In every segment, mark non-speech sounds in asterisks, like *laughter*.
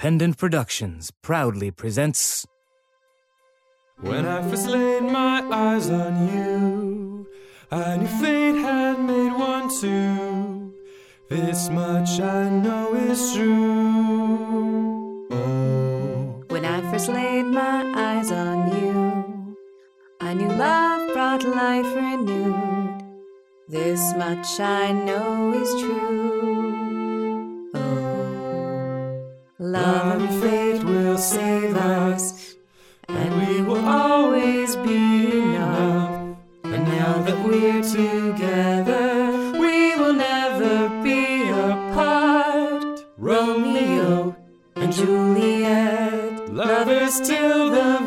Pendant Productions proudly presents. When I first laid my eyes on you, I knew fate had made one too. This much I know is true. Oh, When I first laid my eyes on you, I knew love brought life renewed. This much I know is true. Love and fate will save us, and we will always be enough. And now that we're together, we will never be apart. Romeo and Juliet, lovers till the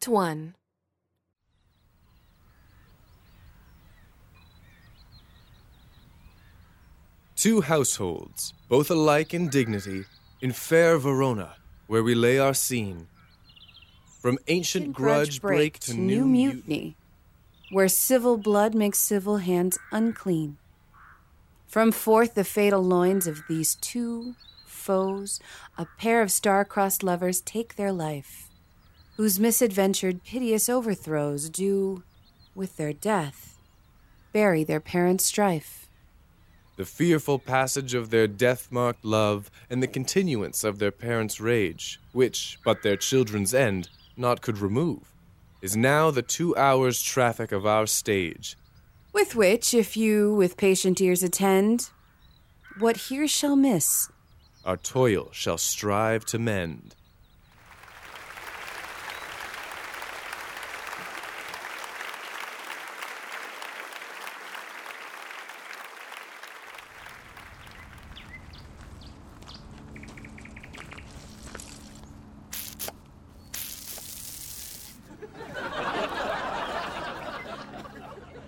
Act 1 Two households, both alike in dignity, in fair Verona, where we lay our scene. From ancient grudge break to new mutiny. where civil blood makes civil hands unclean. From forth the fatal loins of these two foes, a pair of star-crossed lovers take their life, whose misadventured piteous overthrows do, with their death, bury their parents' strife. The fearful passage of their death marked love, and the continuance of their parents' rage, which, but their children's end, naught could remove, is now the two hours' traffic of our stage. With which, if you with patient ears attend, what here shall miss, Our toil shall strive to mend.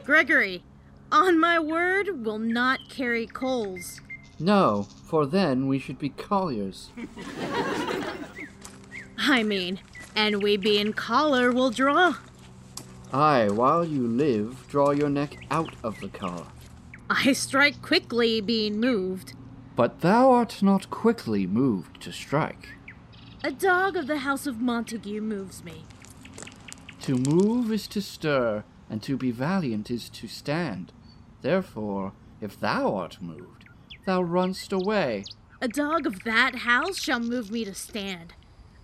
Gregory, on my word, will not carry coals. No, for then we should be colliers. *laughs* I mean, and we being collar will draw. Aye, while you live, draw your neck out of the car. I strike quickly being moved. But thou art not quickly moved to strike. A dog of the house of Montague moves me. To move is to stir, and to be valiant is to stand. Therefore, if thou art moved, thou runst away. A dog of that house shall move me to stand.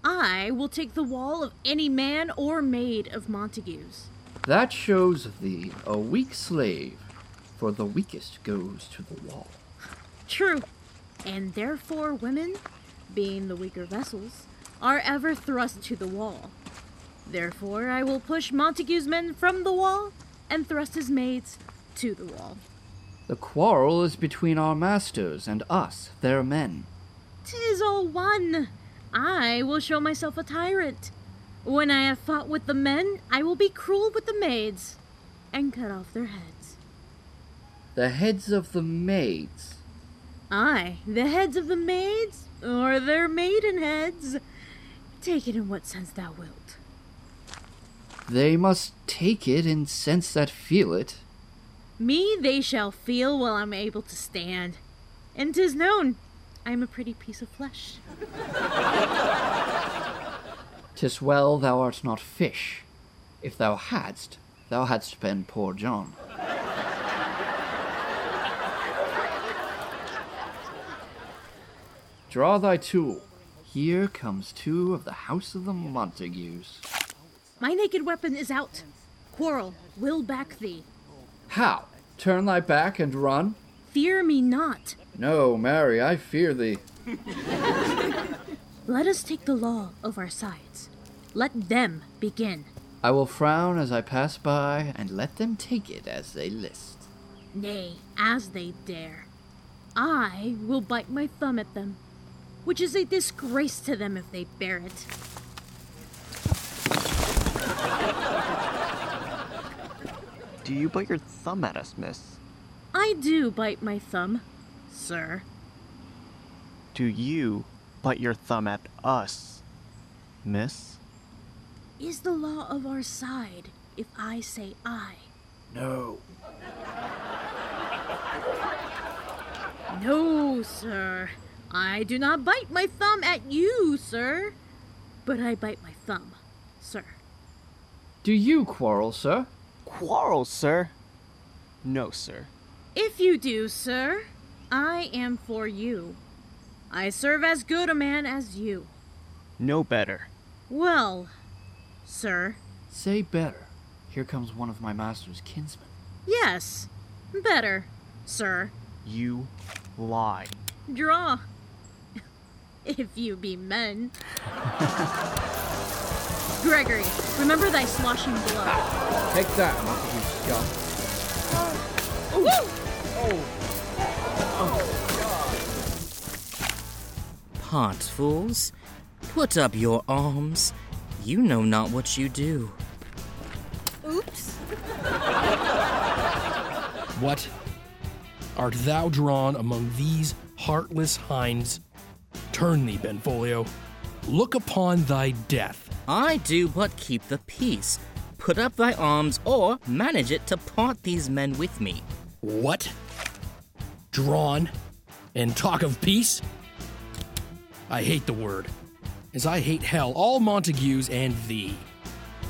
I will take the wall of any man or maid of Montague's. That shows thee a weak slave, for the weakest goes to the wall. True. And therefore women, being the weaker vessels, are ever thrust to the wall. Therefore I will push Montague's men from the wall and thrust his maids to the wall. The quarrel is between our masters and us, their men. Tis all one. I will show myself a tyrant. When I have fought with the men, I will be cruel with the maids and cut off their heads. The heads of the maids. Aye, the heads of the maids, or their maiden heads. Take it in what sense thou wilt. They must take it in sense that feel it. Me they shall feel while I'm able to stand. And 'tis known, I am a pretty piece of flesh. Tis well thou art not fish. If thou hadst, thou hadst been poor John. Draw thy tool. Here comes two of the house of the Montagues. My naked weapon is out. Quarrel will back thee. How? Turn thy back and run? Fear me not. No, marry, I fear thee. *laughs* Let us take the law of our sides. Let them begin. I will frown as I pass by, and let them take it as they list. Nay, as they dare. I will bite my thumb at them, which is a disgrace to them if they bear it. Do you bite your thumb at us, miss? I do bite my thumb, sir. Do you bite your thumb at us? Miss? Is the law of our side if I say I? No. No, sir. I do not bite my thumb at you, sir. But I bite my thumb, sir. Do you quarrel, sir? Quarrel, sir? No, sir. If you do, sir, I am for you. I serve as good a man as you. No better. Well, sir, Say better. Here comes one of my master's kinsmen. yes, better, sir. You lie. Draw. *laughs* if you be men. *laughs* Gregory, remember thy sloshing blow. Take that, Montague scum. Oh. Oh. Part fools, put up your arms. You know not what you do. Oops. *laughs* What? Art thou drawn among these heartless hinds? Turn thee, Benvolio. Look upon thy death. I do but keep the peace. Put up thy arms, or manage it to part these men with me. What? Drawn? And talk of peace? I hate the word, as I hate hell, all Montagues, and thee.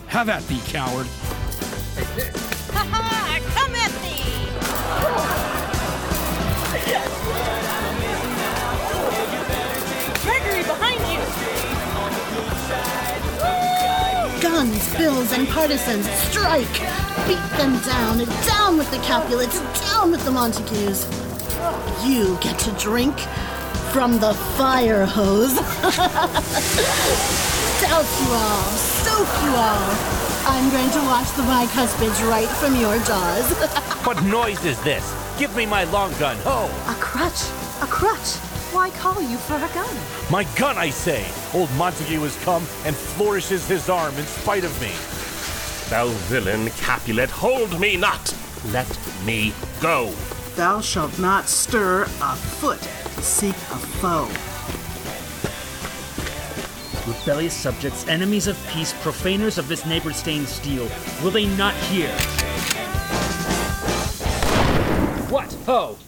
Have at thee, coward. Guns, bills, and partisans, strike! Beat them down, down with the Capulets, down with the Montagues! You get to drink from the fire hose. *laughs* Douse you all, soak you all. I'm going to wash the bicuspids right from your jaws. *laughs* What noise is this? Give me my long gun. Ho! A crutch? A crutch? Why call you for a gun? My gun, I say! Old Montague has come and flourishes his arm in spite of me. Thou villain Capulet, hold me not! Let me go! Thou shalt not stir a foot to seek a foe. Rebellious subjects, enemies of peace, profaners of this neighbor stained steel, will they not hear? What? Ho!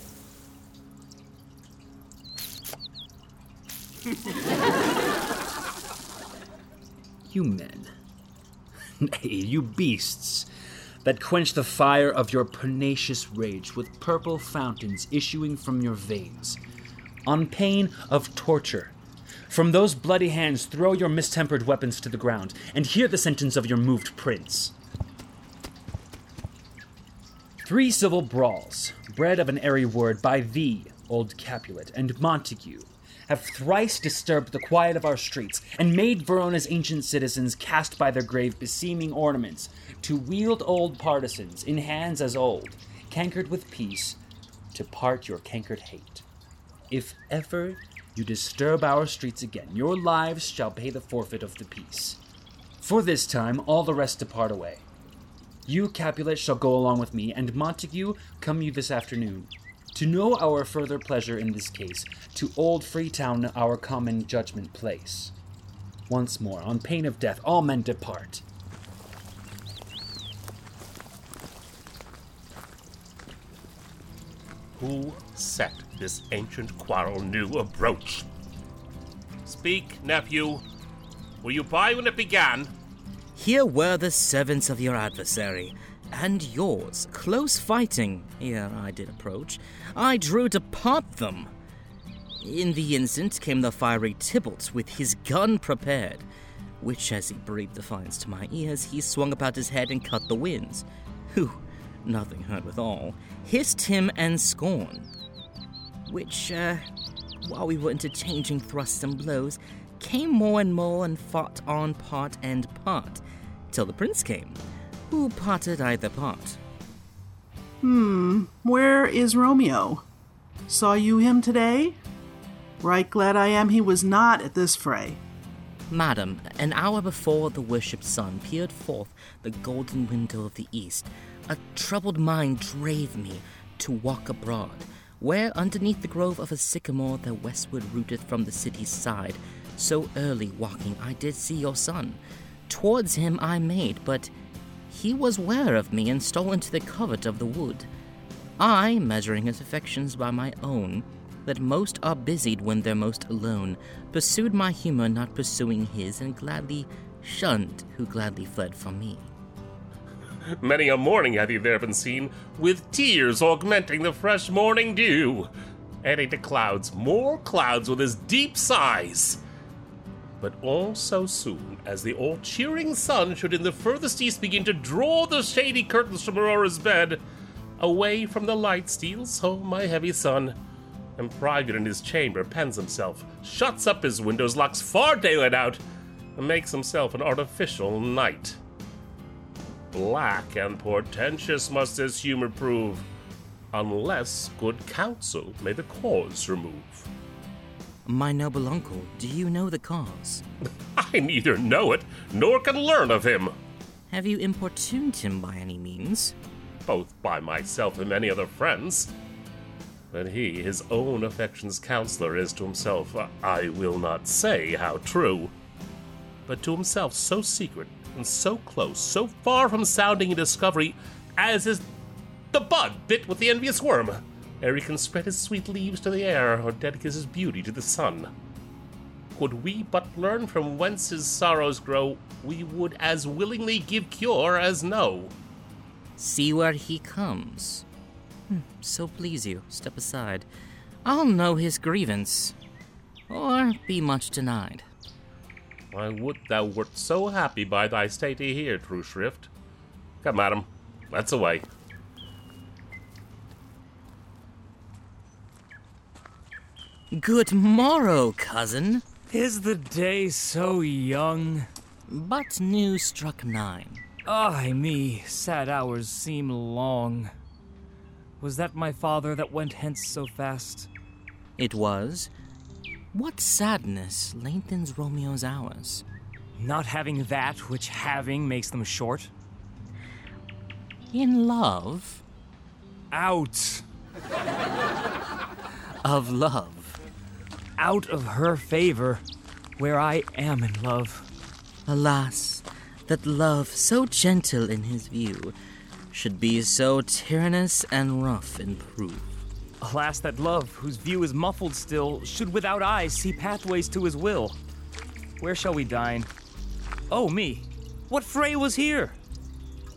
*laughs* you men. *laughs* Nay, you beasts that quench the fire of your pernicious rage with purple fountains issuing from your veins, on pain of torture. From those bloody hands, throw your mistempered weapons to the ground, and hear the sentence of your moved prince. Three civil brawls, bred of an airy word by thee, old Capulet, and Montague, have thrice disturbed the quiet of our streets, and made Verona's ancient citizens cast by their grave beseeming ornaments, to wield old partisans in hands as old, cankered with peace, to part your cankered hate. If ever you disturb our streets again, your lives shall pay the forfeit of the peace. For this time, all the rest depart away. You, Capulet, shall go along with me, and Montague, come you this afternoon. To know our further pleasure in this case, to old Freetown our common judgment place. Once more, on pain of death, all men depart. Who set this ancient quarrel new abroach? Speak, nephew. Were you by when it began? Here were the servants of your adversary, and yours, close fighting. Here I did approach. I drew to part them. In the instant came the fiery Tybalt with his gun prepared, which, as he breathed defiance to my ears, he swung about his head and cut the winds, who, nothing heard withal, hissed him and scorn. Which, uh, while we were interchanging thrusts and blows, came more and more and fought on part and part, till the prince came, who parted either part. Hmm, where is Romeo? Saw you him today? Right glad I am he was not at this fray. Madam, an hour before the worshipped sun peered forth the golden window of the east, a troubled mind drave me to walk abroad, where underneath the grove of a sycamore that westward rooteth from the city's side So early walking, I did see your son. Towards him I made, but he was ware of me and stole into the covert of the wood. I, measuring his affections by my own, that most are busied when they're most alone, pursued my humor, not pursuing his, and gladly shunned who gladly fled from me. Many a morning have you there been seen, with tears augmenting the fresh morning dew, adding to clouds more clouds with his deep sighs. But all so soon as the all cheering sun should in the furthest east begin to draw the shady curtains from Aurora's bed, away from the light steals home my heavy son, and private in his chamber pens himself, shuts up his windows, locks far daylight out, and makes himself an artificial night. Black and portentous must his humor prove, unless good counsel may the cause remove. My noble uncle, do you know the cause? *laughs* I neither know it nor can learn of him. Have you importuned him by any means? Both by myself and many other friends. But he, his own affection's counselor, is to himself, I will not say how true, but to himself so secret and so close, so far from sounding a discovery, as is the bud bit with the envious worm, ere he can spread his sweet leaves to the air or dedicate his beauty to the sun. Could we but learn from whence his sorrows grow, we would as willingly give cure as know. See where he comes. Hmm, so please you, step aside. I'll know his grievance, or be much denied. I would thou wert so happy by thy statey here, True Shrift. Come, madam, let's away. Good morrow, cousin. Is the day so young? But new struck nine. Ay me, sad hours seem long. Was that my father that went hence so fast? It was. What sadness lengthens Romeo's hours? Not having that which having makes them short? In love? Out! of love. Out of her favor, where I am in love. Alas, that love, so gentle in his view, should be so tyrannous and rough in proof. Alas, that love, whose view is muffled still, should without eyes see pathways to his will. Where shall we dine? Oh, me! What fray was here?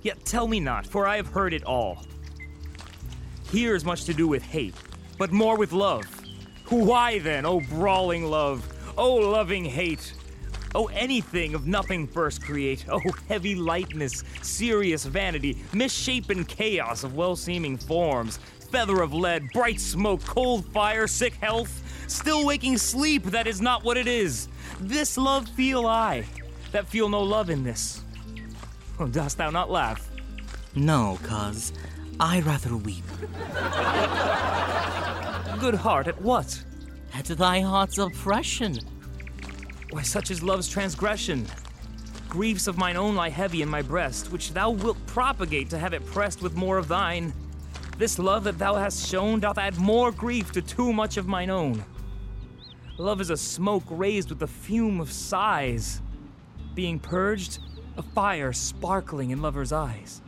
Yet tell me not, for I have heard it all. Here is much to do with hate, but more with love. Why then, oh brawling love, oh loving hate, oh anything of nothing first create, *laughs* oh heavy lightness, serious vanity, misshapen chaos of well seeming forms, feather of lead, bright smoke, cold fire, sick health, still waking sleep that is not what it is. This love feel I, that feel no love in this. Oh, dost thou not laugh? No, cuz I rather weep. *laughs* Good heart, at what? At thy heart's oppression. Why, such is love's transgression. Griefs of mine own lie heavy in my breast, which thou wilt propagate to have it pressed with more of thine. This love that thou hast shown doth add more grief to too much of mine own. Love is a smoke raised with the fume of sighs. Being purged, a fire sparkling in lover's eyes.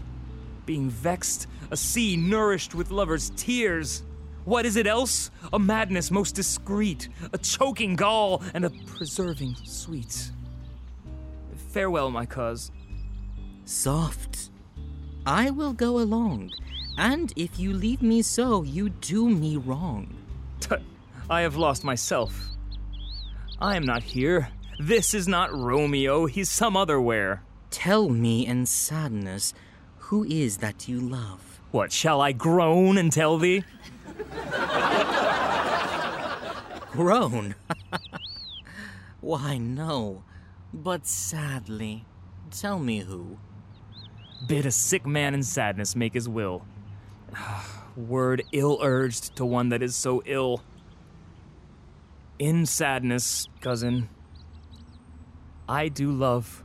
Being vexed, a sea nourished with lover's tears. What is it else? A madness most discreet, a choking gall, and a preserving sweet. Farewell, my cuz. Soft. I will go along, and if you leave me so, you do me wrong. Tut, I have lost myself. I am not here. This is not Romeo, he's some other where. Tell me in sadness, who is that you love? What, shall I groan and tell thee? *laughs* Groan? *laughs* Why, no. But sadly. Tell me who. Bid a sick man in sadness make his will. *sighs* Word ill urged to one that is so ill. In sadness, cousin, I do love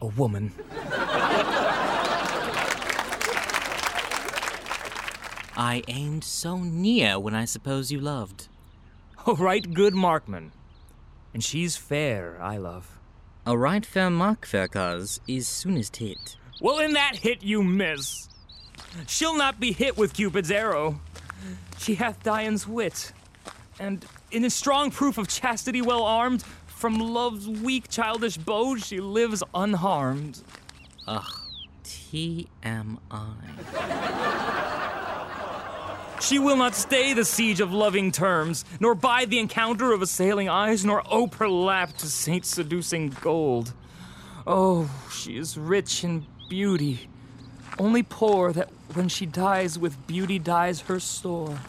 a woman. *laughs* I aimed so near when I suppose you loved. *laughs* Oh, right good markman. And she's fair, I love. A right fair mark, fair cause, is soonest hit. Well, in that hit you miss. She'll not be hit with Cupid's arrow. She hath Dian's wit. And in a strong proof of chastity well armed, from love's weak childish bow she lives unharmed. Ugh, TMI. *laughs* She will not stay the siege of loving terms, nor bide the encounter of assailing eyes, nor ope her lap to saint seducing gold. Oh, she is rich in beauty, only poor that when she dies with beauty dies her store.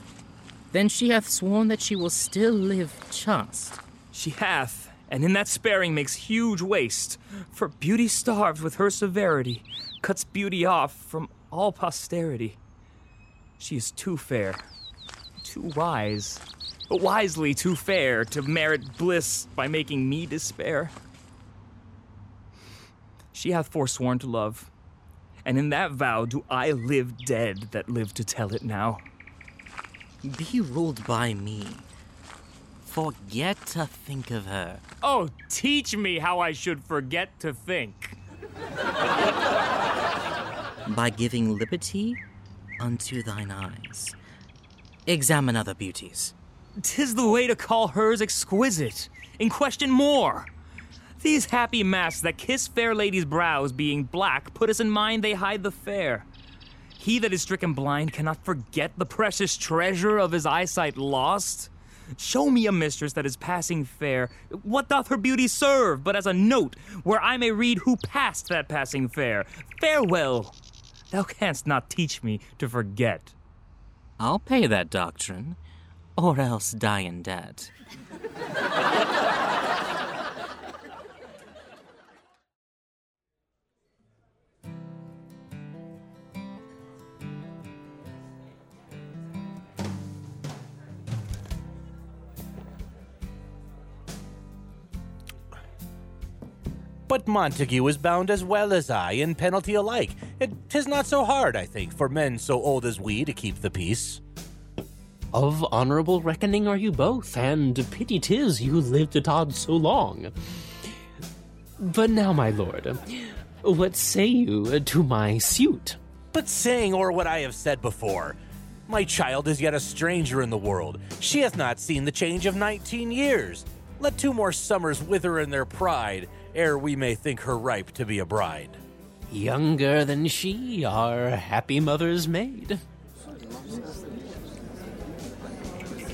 Then she hath sworn that she will still live chaste. She hath, and in that sparing makes huge waste, for beauty starved with her severity cuts beauty off from all posterity. She is too fair, too wise, but wisely too fair to merit bliss by making me despair. She hath forsworn to love, and in that vow do I live dead that live to tell it now. Be ruled by me. Forget to think of her. Oh, teach me how I should forget to think. By giving liberty unto thine eyes. Examine other beauties. Tis the way to call hers exquisite, in question more. These happy masks that kiss fair ladies' brows being black put us in mind they hide the fair. He that is stricken blind cannot forget the precious treasure of his eyesight lost. Show me a mistress that is passing fair. What doth her beauty serve but as a note where I may read who passed that passing fair? Farewell. Thou canst not teach me to forget. I'll pay that doctrine, or else die in debt. But Montague is bound as well as I in penalty alike. It tis not so hard, I think, for men so old as we to keep the peace. Of honorable reckoning are you both, and pity 'tis you lived at odds so long. But now, my lord, what say you to my suit? But saying or what I have said before, my child is yet a stranger in the world. She hath not seen the change of nineteen years. Let two more summers wither in their pride, ere we may think her ripe to be a bride. Younger than she, our happy mother's maid.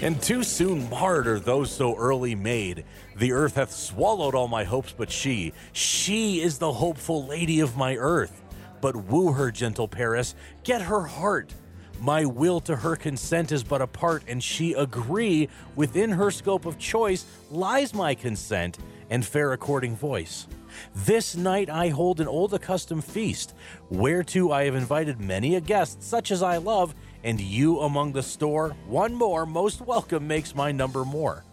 And too soon marred are those so early made. The earth hath swallowed all my hopes but she. She is the hopeful lady of my earth. But woo her, gentle Paris, get her heart. My will to her consent is but a part, and she agree. Within her scope of choice lies my consent and fair according voice. This night I hold an old accustomed feast, whereto I have invited many a guest, such as I love, and you among the store, one more, most welcome makes my number more.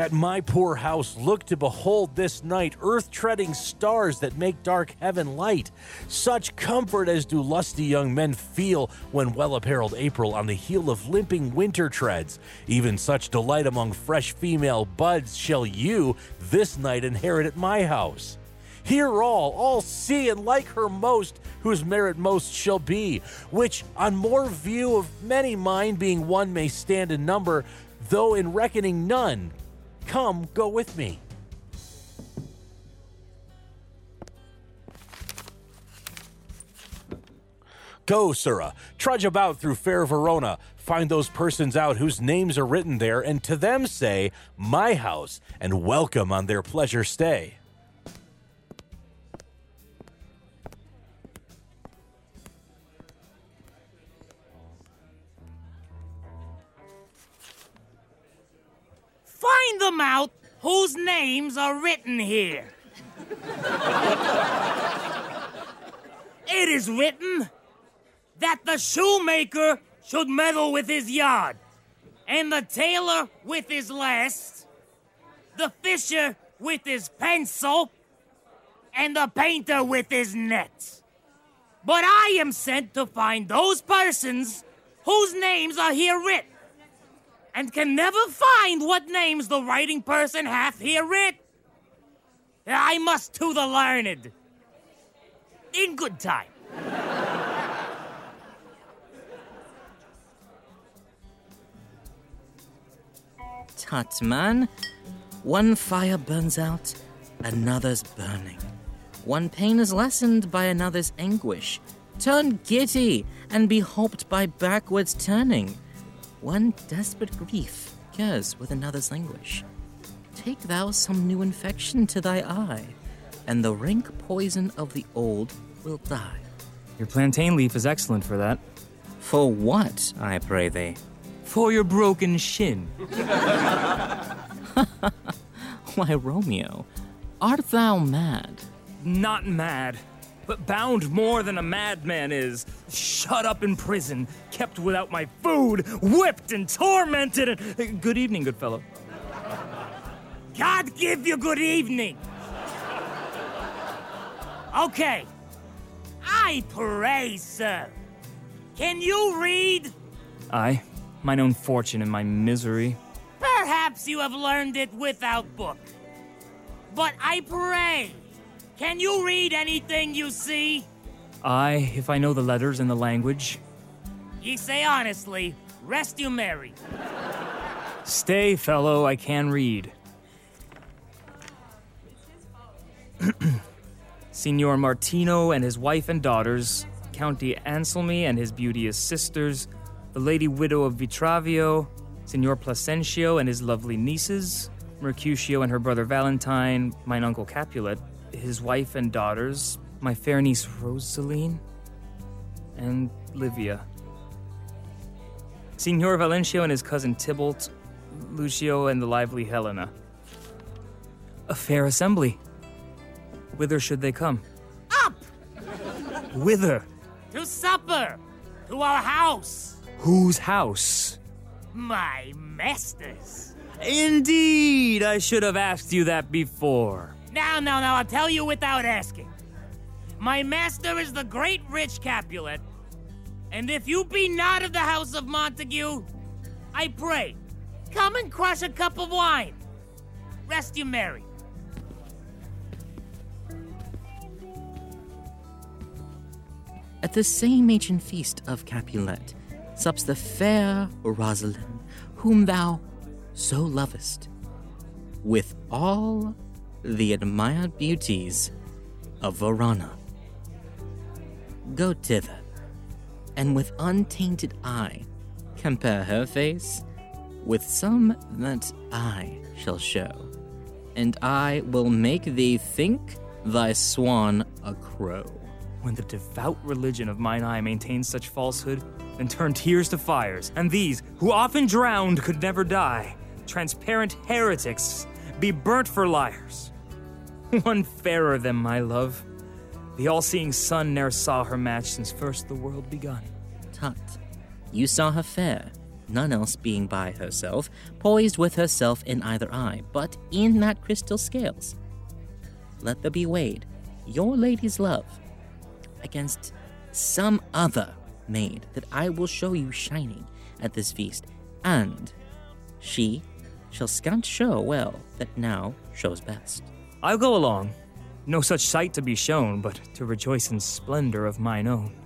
At my poor house, look to behold this night earth treading stars that make dark heaven light. Such comfort as do lusty young men feel when well apparelled April on the heel of limping winter treads. Even such delight among fresh female buds shall you this night inherit at my house. Hear all, all see and like her most, whose merit most shall be, which on more view of many mind being one may stand in number, though in reckoning none. Come, go with me. Go, Sirrah, trudge about through fair Verona, find those persons out whose names are written there, and to them say, My house, and welcome on their pleasure stay. Them out whose names are written here. it is written that the shoemaker should meddle with his yard, and the tailor with his last, the fisher with his pencil, and the painter with his net. But I am sent to find those persons whose names are here written. And can never find what names the writing person hath here writ. I must to the learned. In good time. Tut, man. One fire burns out, another's burning. One pain is lessened by another's anguish. Turn giddy and be helped by backwards turning. One desperate grief cures with another's anguish. Take thou some new infection to thy eye, and the rank poison of the old will die. Your plantain leaf is excellent for that. For what, I pray thee? For your broken shin. *laughs* *laughs* Why, Romeo, art thou mad? Not mad, but bound more than a madman is. Shut up in prison, kept without my food, whipped and tormented. And... Good evening, good fellow. God give you good evening. Okay. I pray, sir. Can you read? I, mine own fortune and my misery. Perhaps you have learned it without book. But I pray, can you read anything you see? I, if I know the letters and the language. Ye say honestly, rest you merry. Stay, fellow, I can read. *clears throat* Signor Martino and his wife and daughters, County Anselmi and his beauteous sisters, the lady widow of Vitruvio, Signor Placentio and his lovely nieces, Mercutio and her brother Valentine, mine uncle Capulet, his wife and daughters, my fair niece Rosaline, and Livia. Signor Valencio and his cousin Tybalt, Lucio and the lively Helena. A fair assembly. Whither should they come? Up! Whither? To supper! To our house! Whose house? My master's. Indeed, I should have asked you that before. Now, now, now, I'll tell you without asking. My master is the great rich Capulet, and if you be not of the house of Montague, I pray, come and crush a cup of wine. Rest you merry. At the same ancient feast of Capulet sups the fair Rosalind, whom thou so lovest, with all the admired beauties of Verona. Go thither, and with untainted eye compare her face with some that I shall show, and I will make thee think thy swan a crow. When the devout religion of mine eye maintains such falsehood, then turn tears to fires, and these, who often drowned, could never die, transparent heretics, be burnt for liars. *laughs* One fairer than my love. The all seeing sun ne'er saw her match since first the world begun. Tut, you saw her fair, none else being by herself, poised with herself in either eye, but in that crystal scales. Let there be weighed your lady's love against some other maid that I will show you shining at this feast, and she shall scant show well that now shows best. I'll go along. No such sight to be shown, but to rejoice in splendor of mine own.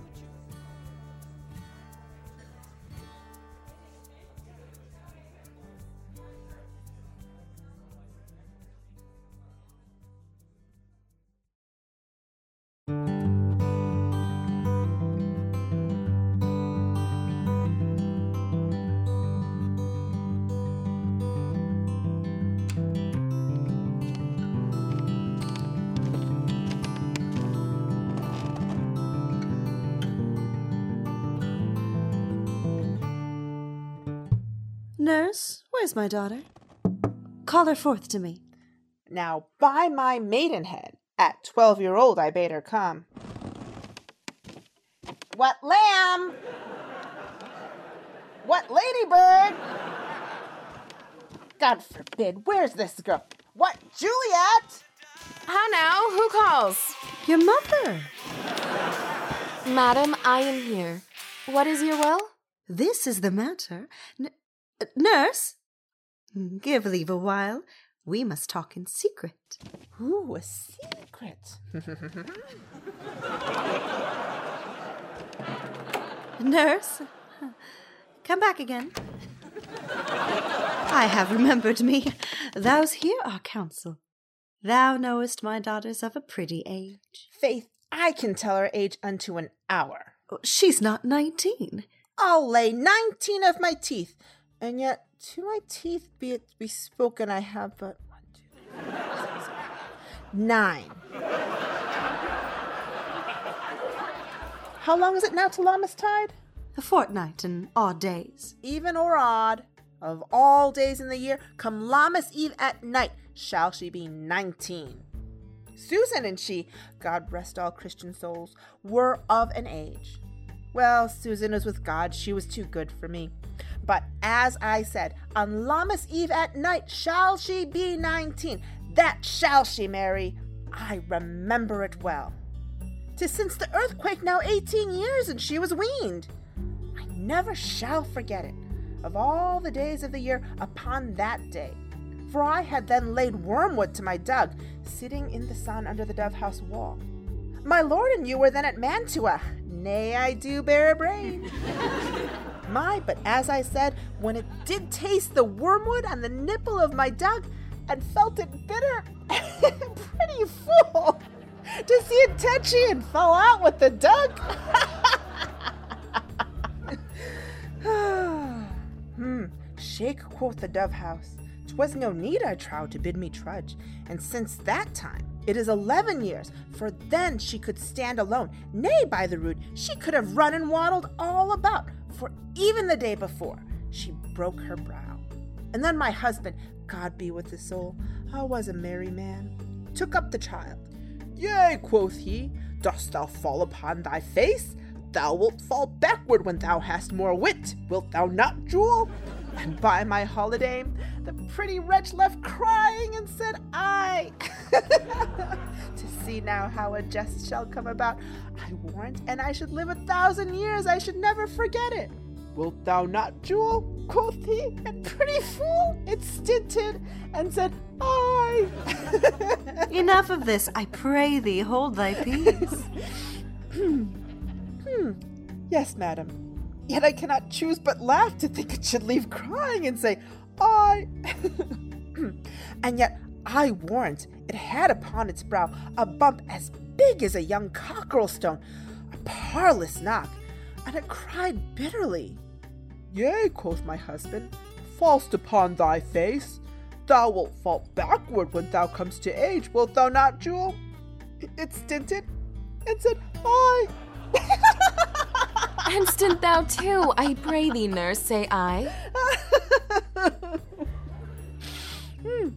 Nurse, where's my daughter? Call her forth to me. Now, by my maidenhead, at twelve year old I bade her come. What lamb? What ladybird? God forbid, where's this girl? What, Juliet? How now? Who calls? Your mother. Madam, I am here. What is your will? This is the matter. N- nurse, hmm, give leave a while. We must talk in secret. Ooh, a secret. *laughs* Nurse, come back again. I have remembered me. Thou's hear our counsel. Thou knowest my daughter's of a pretty age. Faith, I can tell her age unto an hour. Oh, she's not nineteen. I'll lay nineteen of my teeth, and yet to my teeth be it bespoken, I have but one, two, three, four, six, nine. How long is it now to Lammas tide? A fortnight and odd days. Even or odd, of all days in the year, come Lammas Eve at night, shall she be nineteen. Susan and she, God rest all Christian souls, were of an age. Well, Susan was with God, she was too good for me. But as I said, on Lammas Eve at night shall she be nineteen. That shall she, marry. I remember it well. Tis since the earthquake now eighteen years, and she was weaned. I never shall forget it, of all the days of the year, upon that day. For I had then laid wormwood to my dug, sitting in the sun under the dove house wall. My lord and you were then at Mantua. Nay, I do bear a brain. *laughs* my, but as I said, when it did taste the wormwood on the nipple of my dug, and felt it bitter, *laughs* pretty fool, to see it touchy and fall out with the dug. *laughs* hmm, shake, quoth the dove house. 'Twas no need, I trow, to bid me trudge, and since that time it is eleven years, for then she could stand alone. Nay, by the rood, she could have run and waddled all about, for even the day before she broke her brow. And then my husband, God be with his soul, I was a merry man, took up the child. Yea, quoth he, dost thou fall upon thy face? Thou wilt fall backward when thou hast more wit, wilt thou not, Jewel? And by my holiday, the pretty wretch left crying and said, I. *laughs* to see now how a jest shall come about, I warrant, and I should live a thousand years, I should never forget it. Wilt thou not, Jewel? quoth he, and pretty fool, it stinted and said, I. *laughs* Enough of this, I pray thee, hold thy peace. *laughs* hmm. Yes, madam. Yet I cannot choose but laugh to think it should leave crying and say, I. *laughs* and yet I warrant it had upon its brow a bump as big as a young cockerel stone, a parlous knock, and it cried bitterly. Yea, quoth my husband, fall'st upon thy face. Thou wilt fall backward when thou comest to age, wilt thou not, Jewel? It stinted and said, I. and stint thou too, I pray thee, nurse, say I. hmm.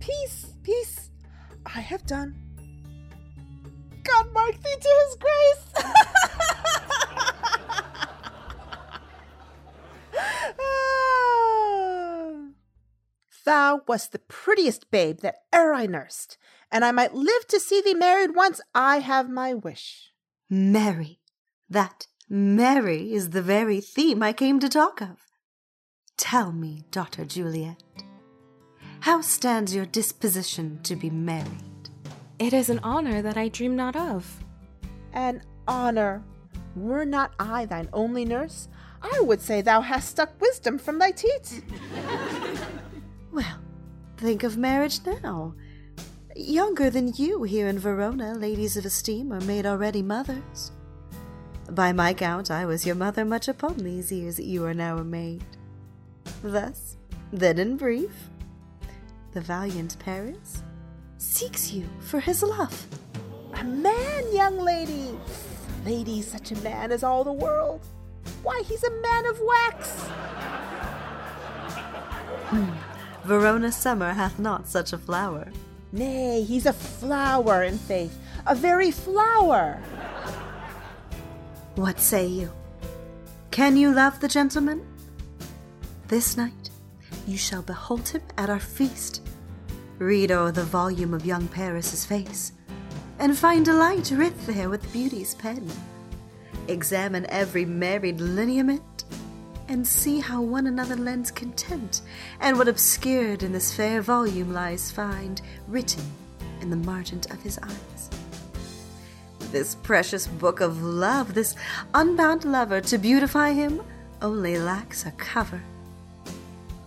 Peace, peace. I have done. God mark thee to his grace. *laughs* Thou wast the prettiest babe that e'er I nursed, and I might live to see thee married once. I have my wish. Marry, that marry is the very theme I came to talk of. Tell me, daughter Juliet, how stands your disposition to be married? It is an honor that I dream not of. An honor? Were not I thine only nurse, I would say thou hast stuck wisdom from thy teat. *laughs* well, think of marriage now. Younger than you here in Verona, ladies of esteem are made already mothers. By my count, I was your mother much upon these years that you are now a maid. Thus, then in brief, the valiant Paris seeks you for his love. A man, young lady! Lady, such a man as all the world. Why, he's a man of wax. Hmm. Verona summer hath not such a flower. Nay, he's a flower, in faith, a very flower. What say you? Can you love the gentleman? This night you shall behold him at our feast. Read o'er the volume of young Paris's face, and find delight writ there with beauty's pen. Examine every married lineament, and see how one another lends content, and what obscured in this fair volume lies find, written in the margent of his eyes. This precious book of love, this unbound lover, to beautify him, oh, only lacks a cover.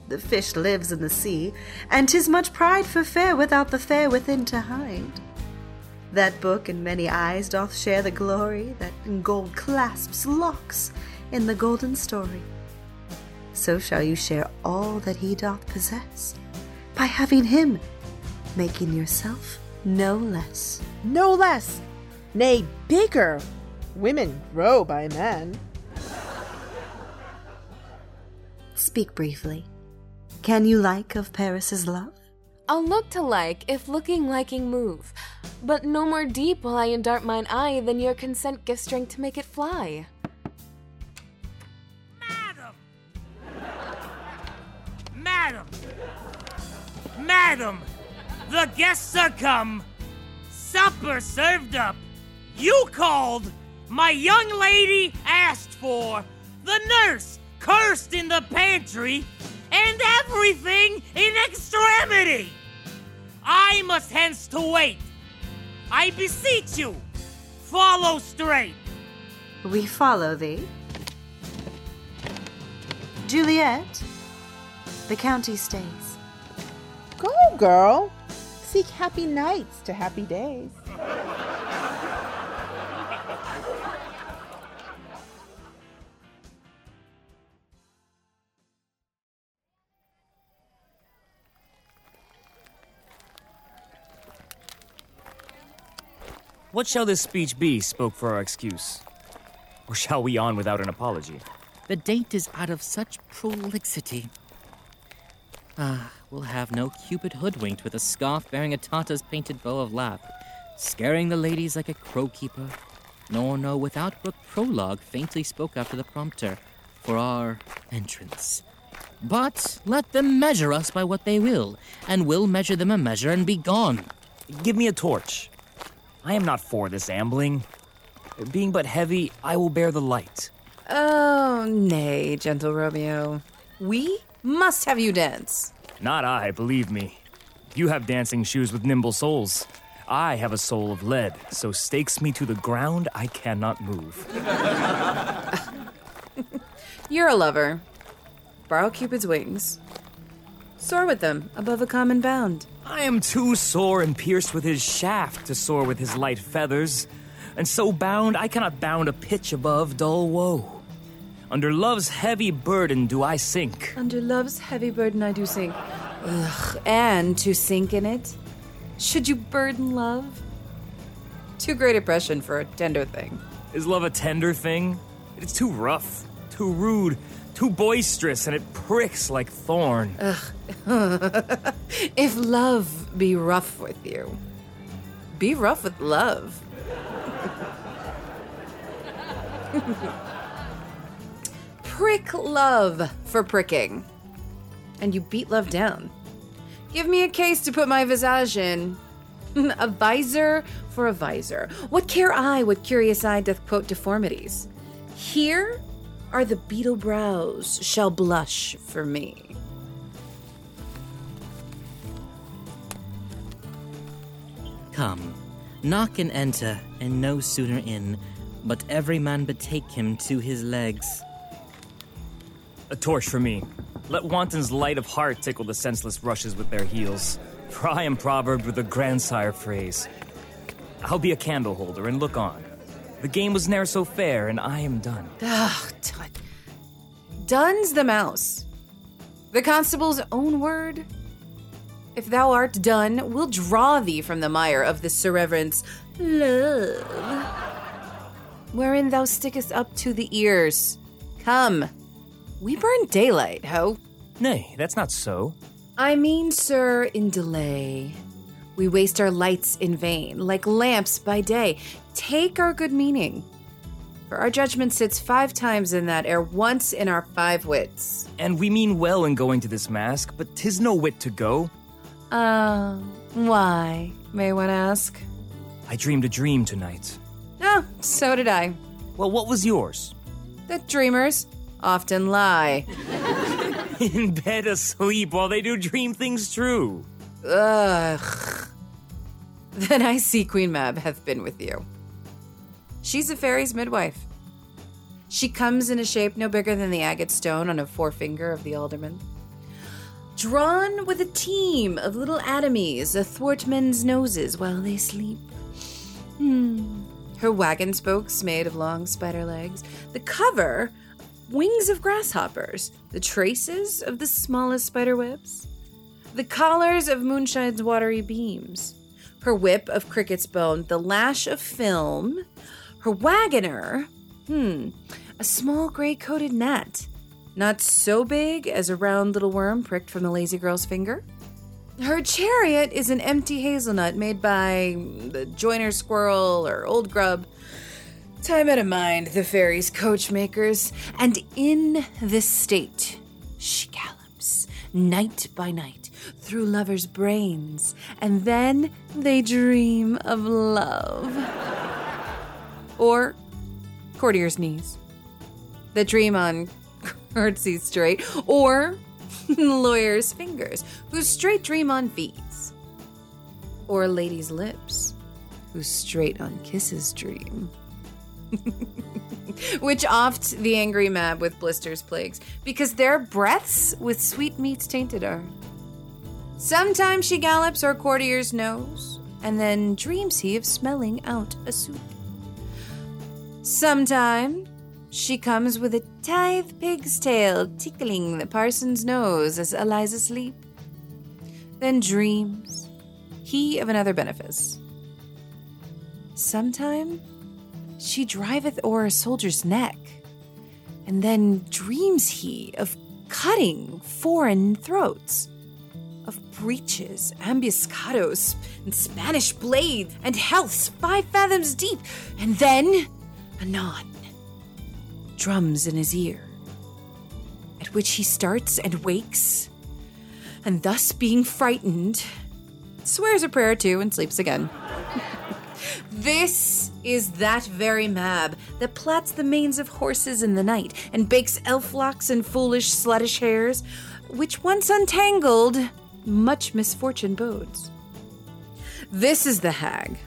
The fish lives in the sea, and 'tis much pride for fair without the fair within to hide. That book in many eyes doth share the glory that in gold clasps locks in the golden story. So shall you share all that he doth possess, by having him, making yourself no less. No less, nay, bigger. Women grow by men. Speak briefly. Can you like of Paris's love? I'll look to like if looking liking move, but no more deep will I indart mine eye than your consent give strength to make it fly. Madam! Madam! The guests are come! Supper served up! You called! My young lady asked for! The nurse cursed in the pantry! And everything in extremity! I must hence to wait! I beseech you! Follow straight! We follow thee. Juliet, the county stays. Go, girl. Seek happy nights to happy days. What shall this speech be, spoke for our excuse? Or shall we on without an apology? The date is out of such prolixity. Ah, we'll have no Cupid hoodwinked with a scarf bearing a Tartar's painted bow of lap, scaring the ladies like a crow keeper, nor no without book prologue faintly spoke after the prompter for our entrance. But let them measure us by what they will, and we'll measure them a measure and be gone. Give me a torch. I am not for this ambling. Being but heavy, I will bear the light. Oh, nay, gentle Romeo. We must have you dance. Not I, believe me. You have dancing shoes with nimble soles. I have a soul of lead, so stakes me to the ground I cannot move. *laughs* You're a lover. Borrow Cupid's wings. Soar with them above a common bound. I am too sore and pierced with his shaft to soar with his light feathers, and so bound I cannot bound a pitch above dull woe. Under love's heavy burden do I sink. Under love's heavy burden I do sink. Ugh, and to sink in it, should you burden love? Too great oppression for a tender thing. Is love a tender thing? It's too rough, too rude, too boisterous, and it pricks like thorn. Ugh. *laughs* if love be rough with you, be rough with love. *laughs* Prick love for pricking. And you beat love down. Give me a case to put my visage in. *laughs* a visor for a visor. What care I what curious eye doth quote deformities? Here are the beetle brows shall blush for me. Come, knock and enter, and no sooner in, but every man betake him to his legs. A torch for me. Let wantons light of heart tickle the senseless rushes with their heels. For I am proverbed with a grandsire phrase. I'll be a candle holder and look on. The game was ne'er so fair, and I am done. Ah, Ugh, tut. Done's the mouse. The constable's own word. If thou art done, we'll draw thee from the mire of this Sir Reverend's love, wherein thou stickest up to the ears. Come, we burn daylight, ho. Nay, that's not so. I mean, sir, in delay. We waste our lights in vain, like lamps by day. Take our good meaning. For our judgment sits five times in that ere once in our five wits. And we mean well in going to this mask, but 'tis no wit to go. Uh, why, may one ask? I dreamed a dream tonight. Oh, so did I. Well, what was yours? The dreamers. Often lie. *laughs* In bed asleep while they do dream things true. Ugh. Then I see Queen Mab hath been with you. She's a fairy's midwife. She comes in a shape no bigger than the agate stone on a forefinger of the alderman. Drawn with a team of little atomies athwart men's noses while they sleep. Hmm. Her wagon spokes made of long spider legs. The cover, wings of grasshoppers. The traces of the smallest spider webs. The collars of moonshine's watery beams. Her whip of cricket's bone. The lash of film. Her wagoner, hmm, a small gray coated gnat. Not so big as a round little worm pricked from the lazy girl's finger. Her chariot is an empty hazelnut made by the joiner squirrel or old grub. Time out of mind, the fairies' coachmakers. And in this state, she gallops, night by night, through lovers' brains, and then they dream of love. or courtiers' knees. That dream on *laughs* curtsy straight, or *laughs* lawyers' fingers, who straight dream on fees. Or ladies' lips, who straight on kisses dream. *laughs* Which oft the angry mab with blisters plagues, because their breaths with sweet meats tainted are. Sometimes she gallops our courtier's nose, and then dreams he of smelling out a suit. Sometime she comes with a tithe pig's tail tickling the parson's nose as Eliza sleep. Then dreams he of another benefice. Sometime she driveth o'er a soldier's neck, and then dreams he of cutting foreign throats, of breeches, ambuscados, and Spanish blades, and healths five fathoms deep, and then, anon, drums in his ear, at which he starts and wakes, and thus being frightened, swears a prayer or two and sleeps again. *laughs* This is that very Mab that plats the manes of horses in the night and bakes elf locks and foolish sluttish hairs, which once untangled, much misfortune bodes. This is the hag,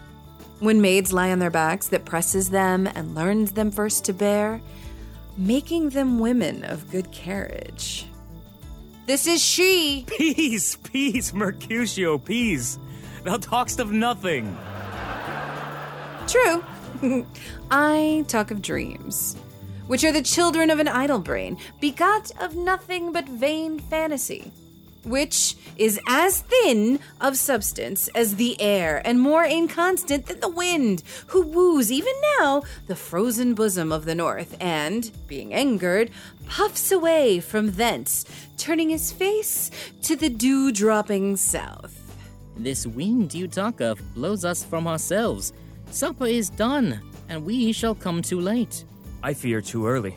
when maids lie on their backs, that presses them and learns them first to bear, making them women of good carriage. This is she. *laughs* Peace, peace, Mercutio, peace. Thou talk'st of nothing. True. *laughs* I talk of dreams, which are the children of an idle brain, begot of nothing but vain fantasy, which is as thin of substance as the air and more inconstant than the wind, who woos even now the frozen bosom of the north, and, being angered, puffs away from thence, turning his face to the dew dropping south. This wind you talk of blows us from ourselves. Supper is done, and we shall come too late. I fear too early.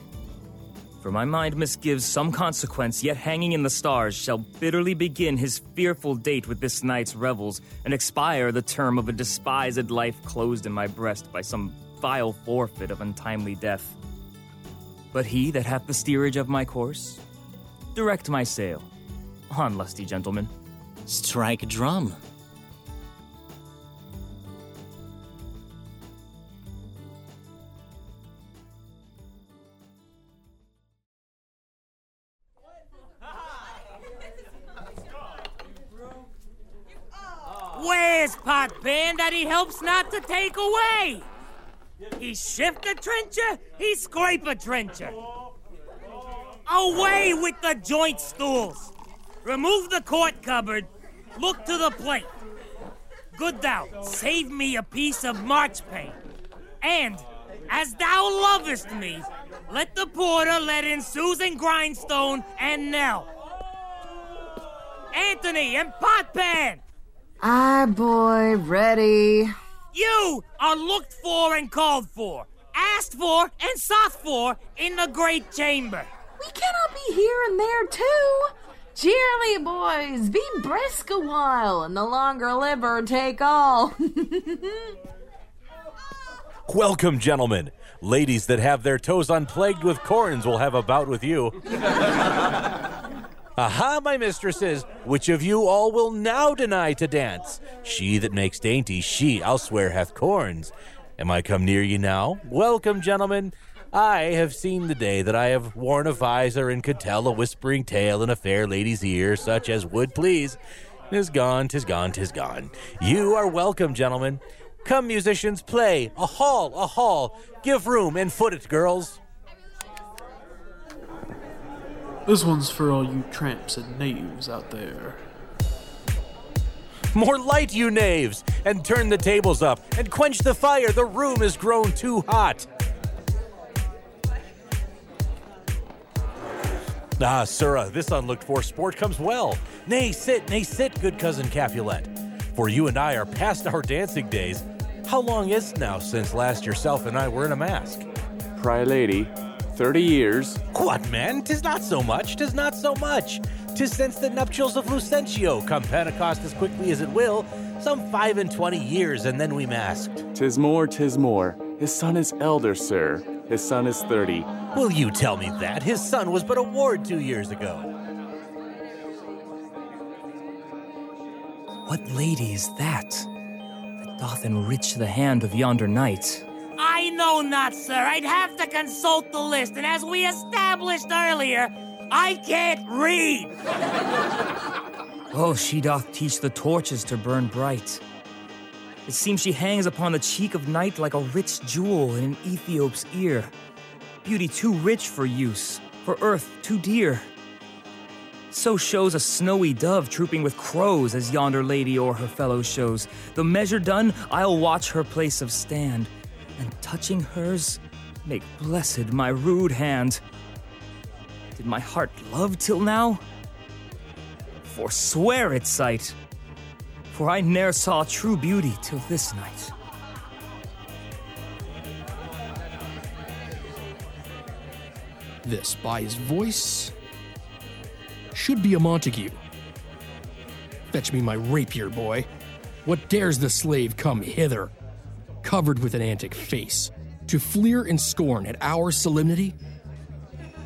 For my mind misgives some consequence yet hanging in the stars shall bitterly begin his fearful date with this night's revels, and expire the term of a despised life closed in my breast by some vile forfeit of untimely death. But he that hath the steerage of my course, direct my sail. On, lusty gentlemen. Strike drum. Where's Potpan that he helps not to take away? He shift a trencher, he scrape a trencher. Away with the joint stools. Remove the court cupboard. Look to the plate. Good thou, save me a piece of march marchpane. And, as thou lovest me, let the porter let in Susan Grindstone and Nell. Anthony and Potpan! Aye, boy, ready. You are looked for and called for, asked for and sought for in the great chamber. We cannot be here and there too. Cheerly, boys, be brisk a while, and the longer liver take all. *laughs* Welcome, gentlemen. Ladies that have their toes unplagued with corns will have a bout with you. *laughs* Aha, my mistresses, which of you all will now deny to dance? She that makes dainty, she, I'll swear, hath corns. Am I come near ye now? Welcome, gentlemen. I have seen the day that I have worn a visor and could tell a whispering tale in a fair lady's ear, such as would please. Tis gone, tis gone, tis gone. You are welcome, gentlemen. Come, musicians, play. A hall, a hall. Give room and foot it, girls. This one's for all you tramps and knaves out there. More light, you knaves, and turn the tables up, and quench the fire. The room is grown too hot. Ah, sirrah, this unlooked for sport comes well. Nay, sit, nay, sit, good cousin Capulet. For you and I are past our dancing days. How long is now since last yourself and I were in a mask? Pry lady, thirty years. What, man? Tis not so much, tis not so much. Tis since the nuptials of Lucentio, come Pentecost as quickly as it will, some five and twenty years, and then we masked. Tis more, tis more. His son is elder, sir. His son is thirty. Will you tell me that? His son was but a ward two years ago. What lady is that that doth enrich the hand of yonder knight? I know not, sir. I'd have to consult the list, and as we established earlier, I can't read. *laughs* Oh, she doth teach the torches to burn bright. It seems she hangs upon the cheek of night like a rich jewel in an Ethiop's ear. Beauty too rich for use, for earth too dear. So shows a snowy dove trooping with crows as yonder lady o'er her fellows shows. The measure done, I'll watch her place of stand, and touching hers, make blessed my rude hand. Did my heart love till now? Forswear its sight, for I ne'er saw true beauty till this night. This, by his voice, should be a Montague. Fetch me my rapier, boy. What dares the slave come hither, covered with an antic face, to fleer and scorn at our solemnity?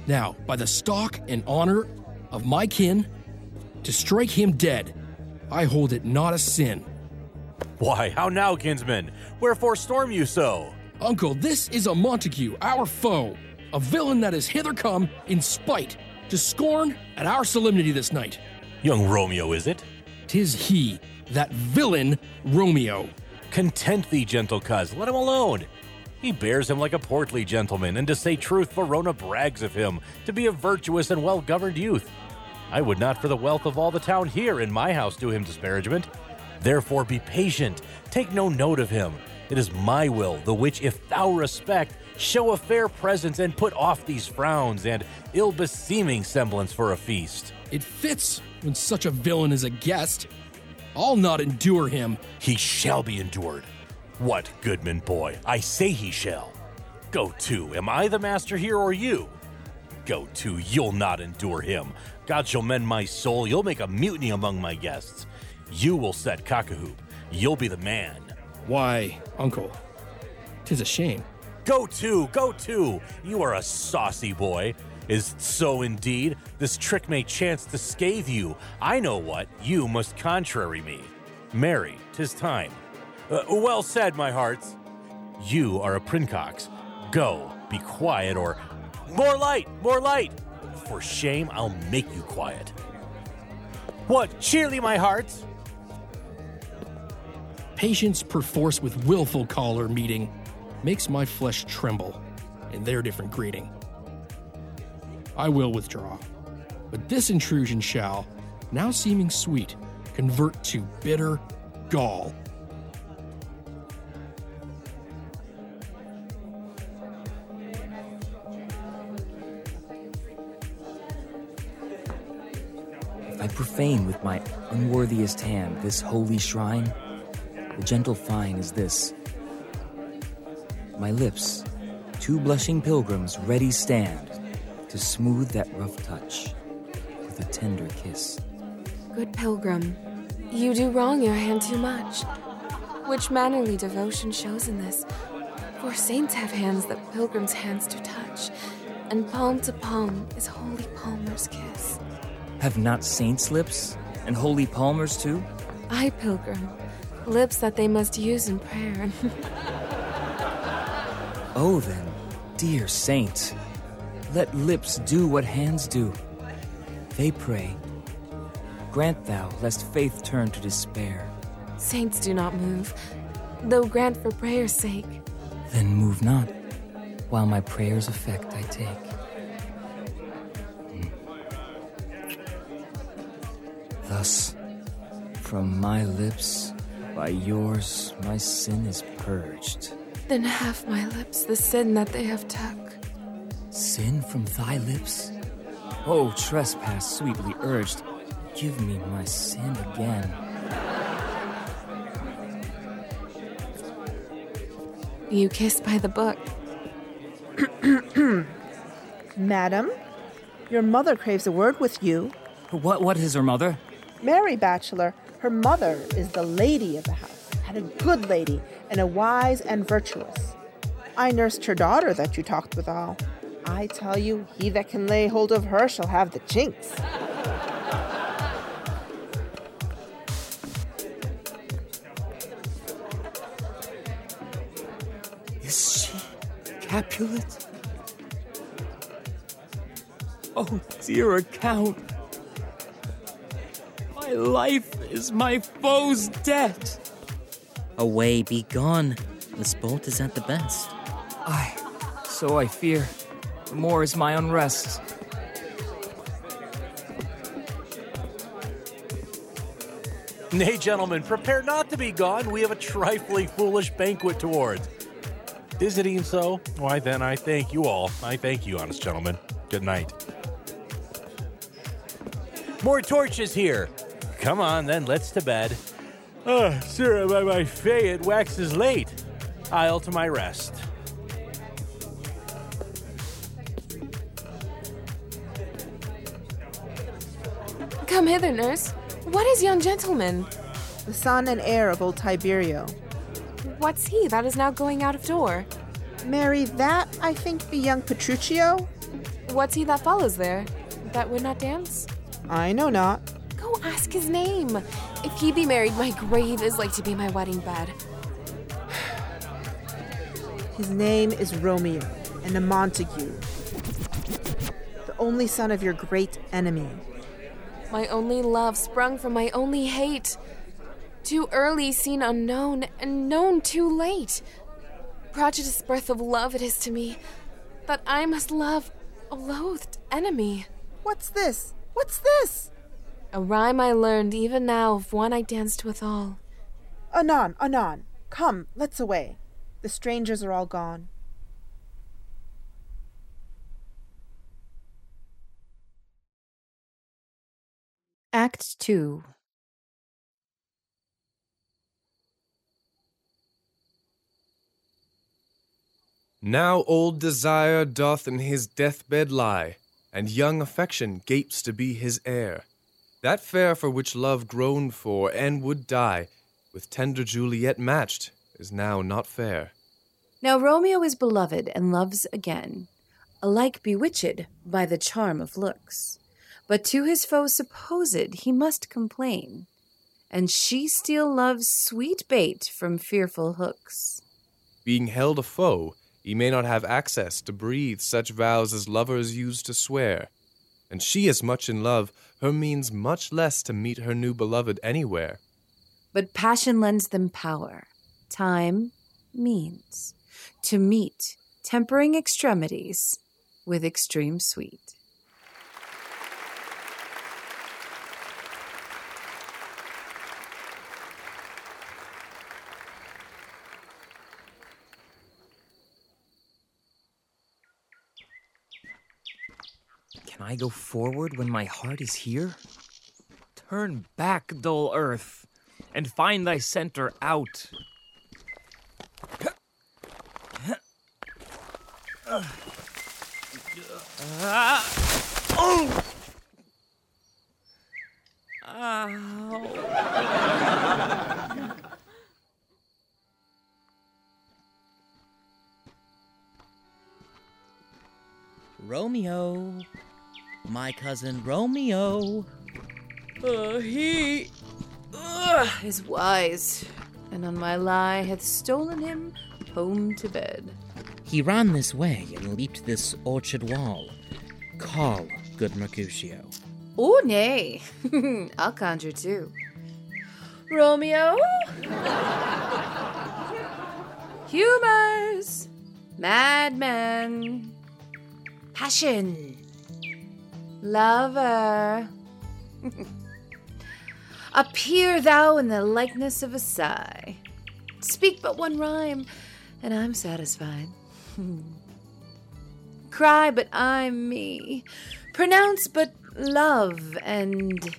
Now, by the stock and honor of my kin, to strike him dead, I hold it not a sin. Why, how now, kinsman? Wherefore storm you so? Uncle, this is a Montague, our foe, a villain that is hither come in spite to scorn at our solemnity this night. Young Romeo, is it? Tis he, that villain Romeo. Content thee, gentle cuz, let him alone. He bears him like a portly gentleman, and to say truth, Verona brags of him to be a virtuous and well governed youth. I would not for the wealth of all the town here in my house do him disparagement. Therefore be patient, take no note of him. It is my will, the which if thou respect, show a fair presence and put off these frowns and ill beseeming semblance for a feast. It fits when such a villain is a guest. I'll not endure him. He shall be endured. What, Goodman boy? I say he shall. Go to. Am I the master here or you? Go to. You'll not endure him. God shall mend my soul. You'll make a mutiny among my guests. You will set cockahoo. You'll be the man. Why, uncle, tis a shame. Go to, go to. You are a saucy boy. Is so indeed? This trick may chance to scathe you. I know what. You must contrary me. Marry, tis time. Uh, well said, my hearts. You are a princox. Go, be quiet, or more light, more light. For shame, I'll make you quiet. What? Cheerly, my hearts. Patience perforce with willful caller meeting makes my flesh tremble in their different greeting. I will withdraw, but this intrusion shall, now seeming sweet, convert to bitter gall. If I profane with my unworthiest hand this holy shrine, the gentle fine is this. My lips, two blushing pilgrims, ready stand to smooth that rough touch with a tender kiss. Good pilgrim, you do wrong your hand too much. Which mannerly devotion shows in this? For saints have hands that pilgrims' hands do touch, and palm to palm is holy Palmer's kiss. Have not saints lips? And holy palmers too? I, pilgrim, lips that they must use in prayer. *laughs* Oh, then, dear saint, let lips do what hands do. They pray. Grant thou, lest faith turn to despair. Saints do not move, though grant for prayer's sake. Then move not, while my prayer's effect I take. Hmm. Thus, from my lips, by yours, my sin is purged. Then have my lips the sin that they have took. Sin from thy lips? Oh, trespass sweetly urged, give me my sin again. You kiss by the book. *clears throat* Madam, your mother craves a word with you. What? What is her mother? Marry Bachelor, her mother is the lady of the house, and a good lady, and a wise and virtuous. I nursed her daughter that you talked withal. I tell you, he that can lay hold of her shall have the chinks. Is she Capulet? Oh, dear account. My life is my foe's debt. Away, be gone. This bolt is at the best. Aye, so I fear. More is my unrest. Nay, gentlemen, prepare not to be gone. We have a trifling foolish banquet towards. Is it even so? Why then, I thank you all. I thank you, honest gentlemen. Good night. More torches here. Come on, then, let's to bed. Ah, sir, by my fay, it waxes late. I'll to my rest. Come hither, nurse. What is yon gentleman? The son and heir of old Tiberio. What's he that is now going out of door? Marry, that I think be young Petruchio. What's he that follows there? That would not dance? I know not. Go ask his name. If he be married, my grave is like to be my wedding bed. *sighs* His name is Romeo, and a Montague. The only son of your great enemy. My only love sprung from my only hate. Too early seen unknown, and known too late. Prodigious birth of love it is to me, that I must love a loathed enemy. What's this? What's this? A rhyme I learned even now of one I danced withal. Anon, anon. Come, let's away. The strangers are all gone. Act 2 Now old desire doth in his deathbed lie, and young affection gapes to be his heir. That fair for which love groaned for and would die, with tender Juliet matched, is now not fair. Now Romeo is beloved and loves again, alike bewitched by the charm of looks. But to his foe supposed he must complain, and she still loves sweet bait from fearful hooks. Being held a foe, he may not have access to breathe such vows as lovers use to swear. And she is much in love, her means much less to meet her new beloved anywhere. But passion lends them power, time, means, to meet, tempering extremities with extreme sweet. Can I go forward when my heart is here? Turn back, dull earth, and find thy center out. Ow. Romeo. My cousin Romeo. Uh, he uh, is wise, and on my lie hath stolen him home to bed. He ran this way and leaped this orchard wall. Call, good Mercutio. Oh, nay. *laughs* I'll conjure too. Romeo? *laughs* Humors. Madman. Passion. Lover. *laughs* Appear thou in the likeness of a sigh. Speak but one rhyme, and I'm satisfied. *laughs* Cry, but I'm me. Pronounce but love and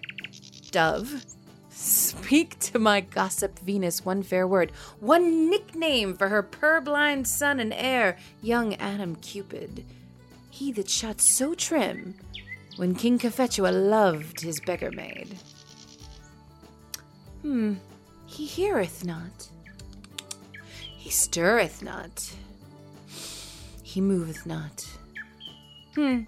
dove. Speak to my gossip Venus one fair word, one nickname for her purblind son and heir, young Adam Cupid. He that shot so trim when King Cophetua loved his beggar maid. Hmm, he heareth not. He stirreth not. He moveth not. Hmm,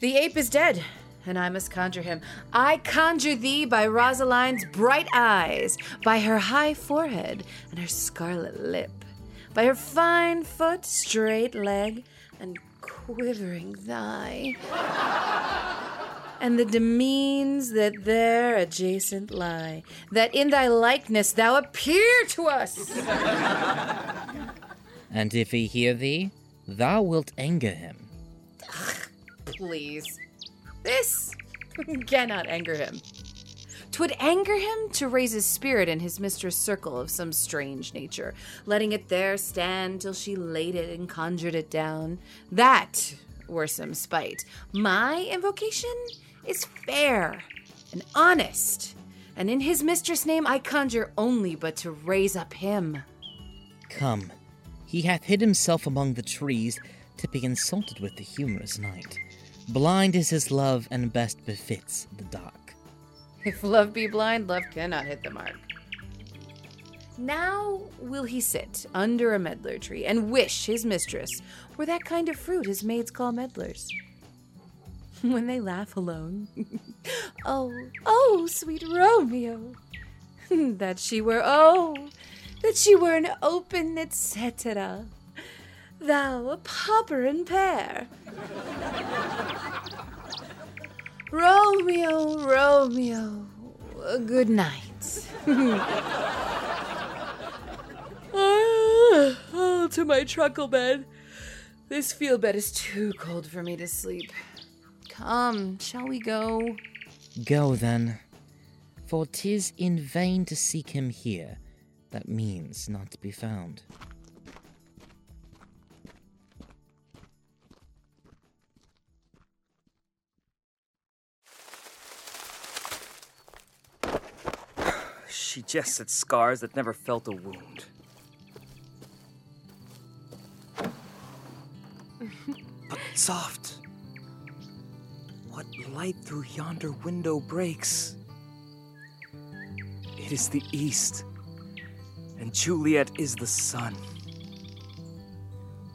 the ape is dead, and I must conjure him. I conjure thee by Rosaline's bright eyes, by her high forehead and her scarlet lip, by her fine foot, straight leg, and quivering thigh, and the demeans that there adjacent lie, that in thy likeness thou appear to us. And if he hear thee, thou wilt anger him. Please. This *laughs* cannot anger him. Twould anger him to raise his spirit in his mistress' circle of some strange nature, letting it there stand till she laid it and conjured it down. That were some spite. My invocation is fair and honest, and in his mistress' name I conjure only but to raise up him. Come, he hath hid himself among the trees to be insulted with the humorous night. Blind is his love, and best befits the dark. If love be blind, love cannot hit the mark. Now will he sit under a medlar tree and wish his mistress were that kind of fruit his maids call medlars. *laughs* When they laugh alone, *laughs* oh, oh, sweet Romeo, *laughs* that she were, oh, that she were an open etc. Thou a popper and pear. Romeo, Romeo, good night. Ah, oh, to my truckle bed. This field bed is too cold for me to sleep. Come, shall we go? Go then, for 'tis in vain to seek him here, that means not to be found. She jests at scars that never felt a wound. But soft. What light through yonder window breaks? It is the east, and Juliet is the sun.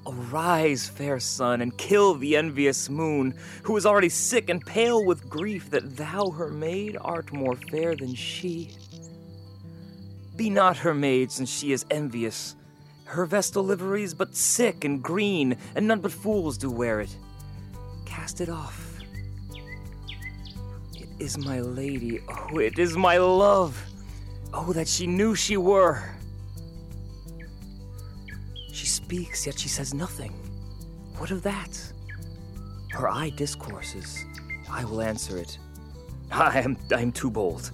Arise, fair sun, and kill the envious moon, who is already sick and pale with grief that thou, her maid, art more fair than she. Be not her maid, since she is envious. Her vestal livery is but sick and green, and none but fools do wear it. Cast it off. It is my lady, oh, it is my love. Oh, that she knew she were. She speaks, yet she says nothing. What of that? Her eye discourses. I will answer it. I am I am too bold.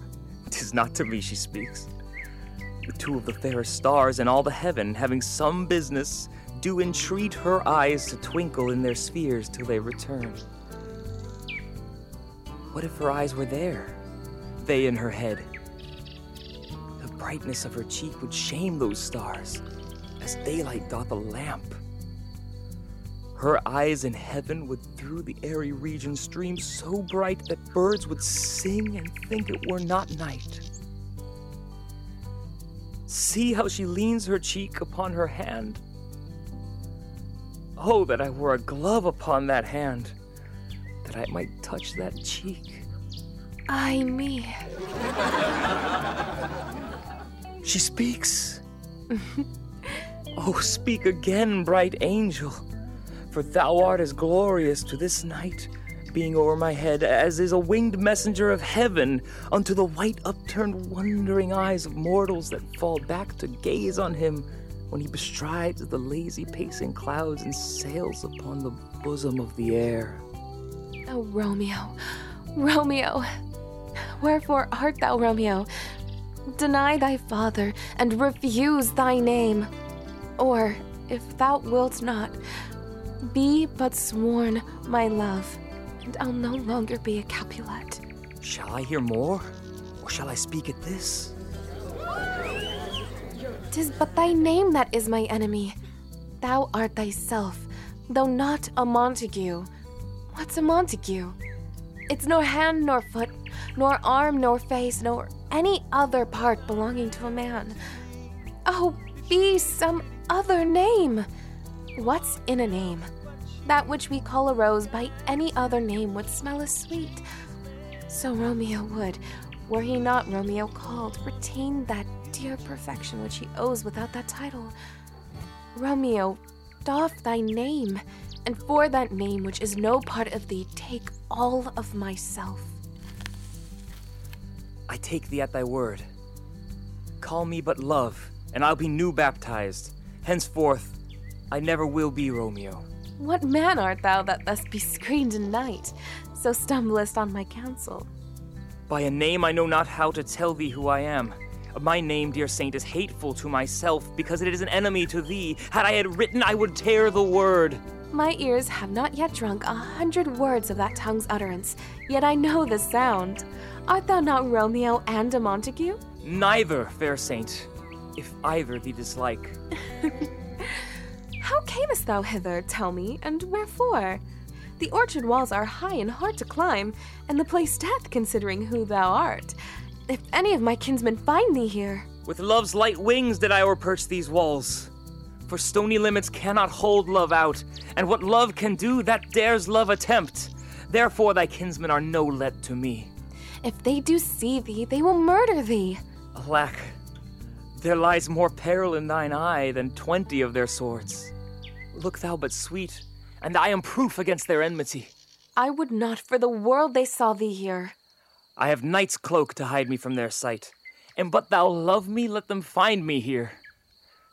Tis not to me she speaks. The two of the fairest stars in all the heaven, having some business, do entreat her eyes to twinkle in their spheres till they return. What if her eyes were there, they in her head? The brightness of her cheek would shame those stars, as daylight doth a lamp. Her eyes in heaven would through the airy region stream so bright that birds would sing and think it were not night. See how she leans her cheek upon her hand. Oh, that I wore a glove upon that hand, that I might touch that cheek. Ay me. *laughs* She speaks. *laughs* oh, speak again, bright angel, for thou art as glorious to this night, being over my head, as is a winged messenger of heaven unto the white upturned wondering eyes of mortals that fall back to gaze on him when he bestrides the lazy pacing clouds and sails upon the bosom of the air. Oh, Romeo, Romeo, wherefore art thou, Romeo? Deny thy father and refuse thy name. Or, if thou wilt not, be but sworn my love, and I'll no longer be a Capulet. Shall I hear more, or shall I speak at this? Tis but thy name that is my enemy. Thou art thyself, though not a Montague. What's a Montague? It's nor hand nor foot, nor arm nor face, nor any other part belonging to a man. Oh, be some other name. What's in a name? That which we call a rose by any other name would smell as sweet. So Romeo would, were he not Romeo called, retain that dear perfection which he owes without that title. Romeo, doff thy name, and for that name which is no part of thee, take all of myself. I take thee at thy word. Call me but love, and I'll be new baptized. Henceforth, I never will be Romeo. What man art thou that thus be screened in night, so stumblest on my counsel? By a name I know not how to tell thee who I am. My name, dear saint, is hateful to myself because it is an enemy to thee. Had I had written, I would tear the word. My ears have not yet drunk a hundred words of that tongue's utterance, yet I know the sound. Art thou not Romeo and a Montague? Neither, fair saint, if either thee dislike. *laughs* How camest thou hither, tell me, and wherefore? The orchard walls are high and hard to climb, and the place death, considering who thou art. If any of my kinsmen find thee here. With love's light wings did I o'erperch these walls. For stony limits cannot hold love out, and what love can do, that dares love attempt. Therefore thy kinsmen are no let to me. If they do see thee, they will murder thee. Alack, there lies more peril in thine eye than twenty of their swords. Look thou but sweet, and I am proof against their enmity. I would not for the world they saw thee here. I have night's cloak to hide me from their sight, and but thou love me, let them find me here.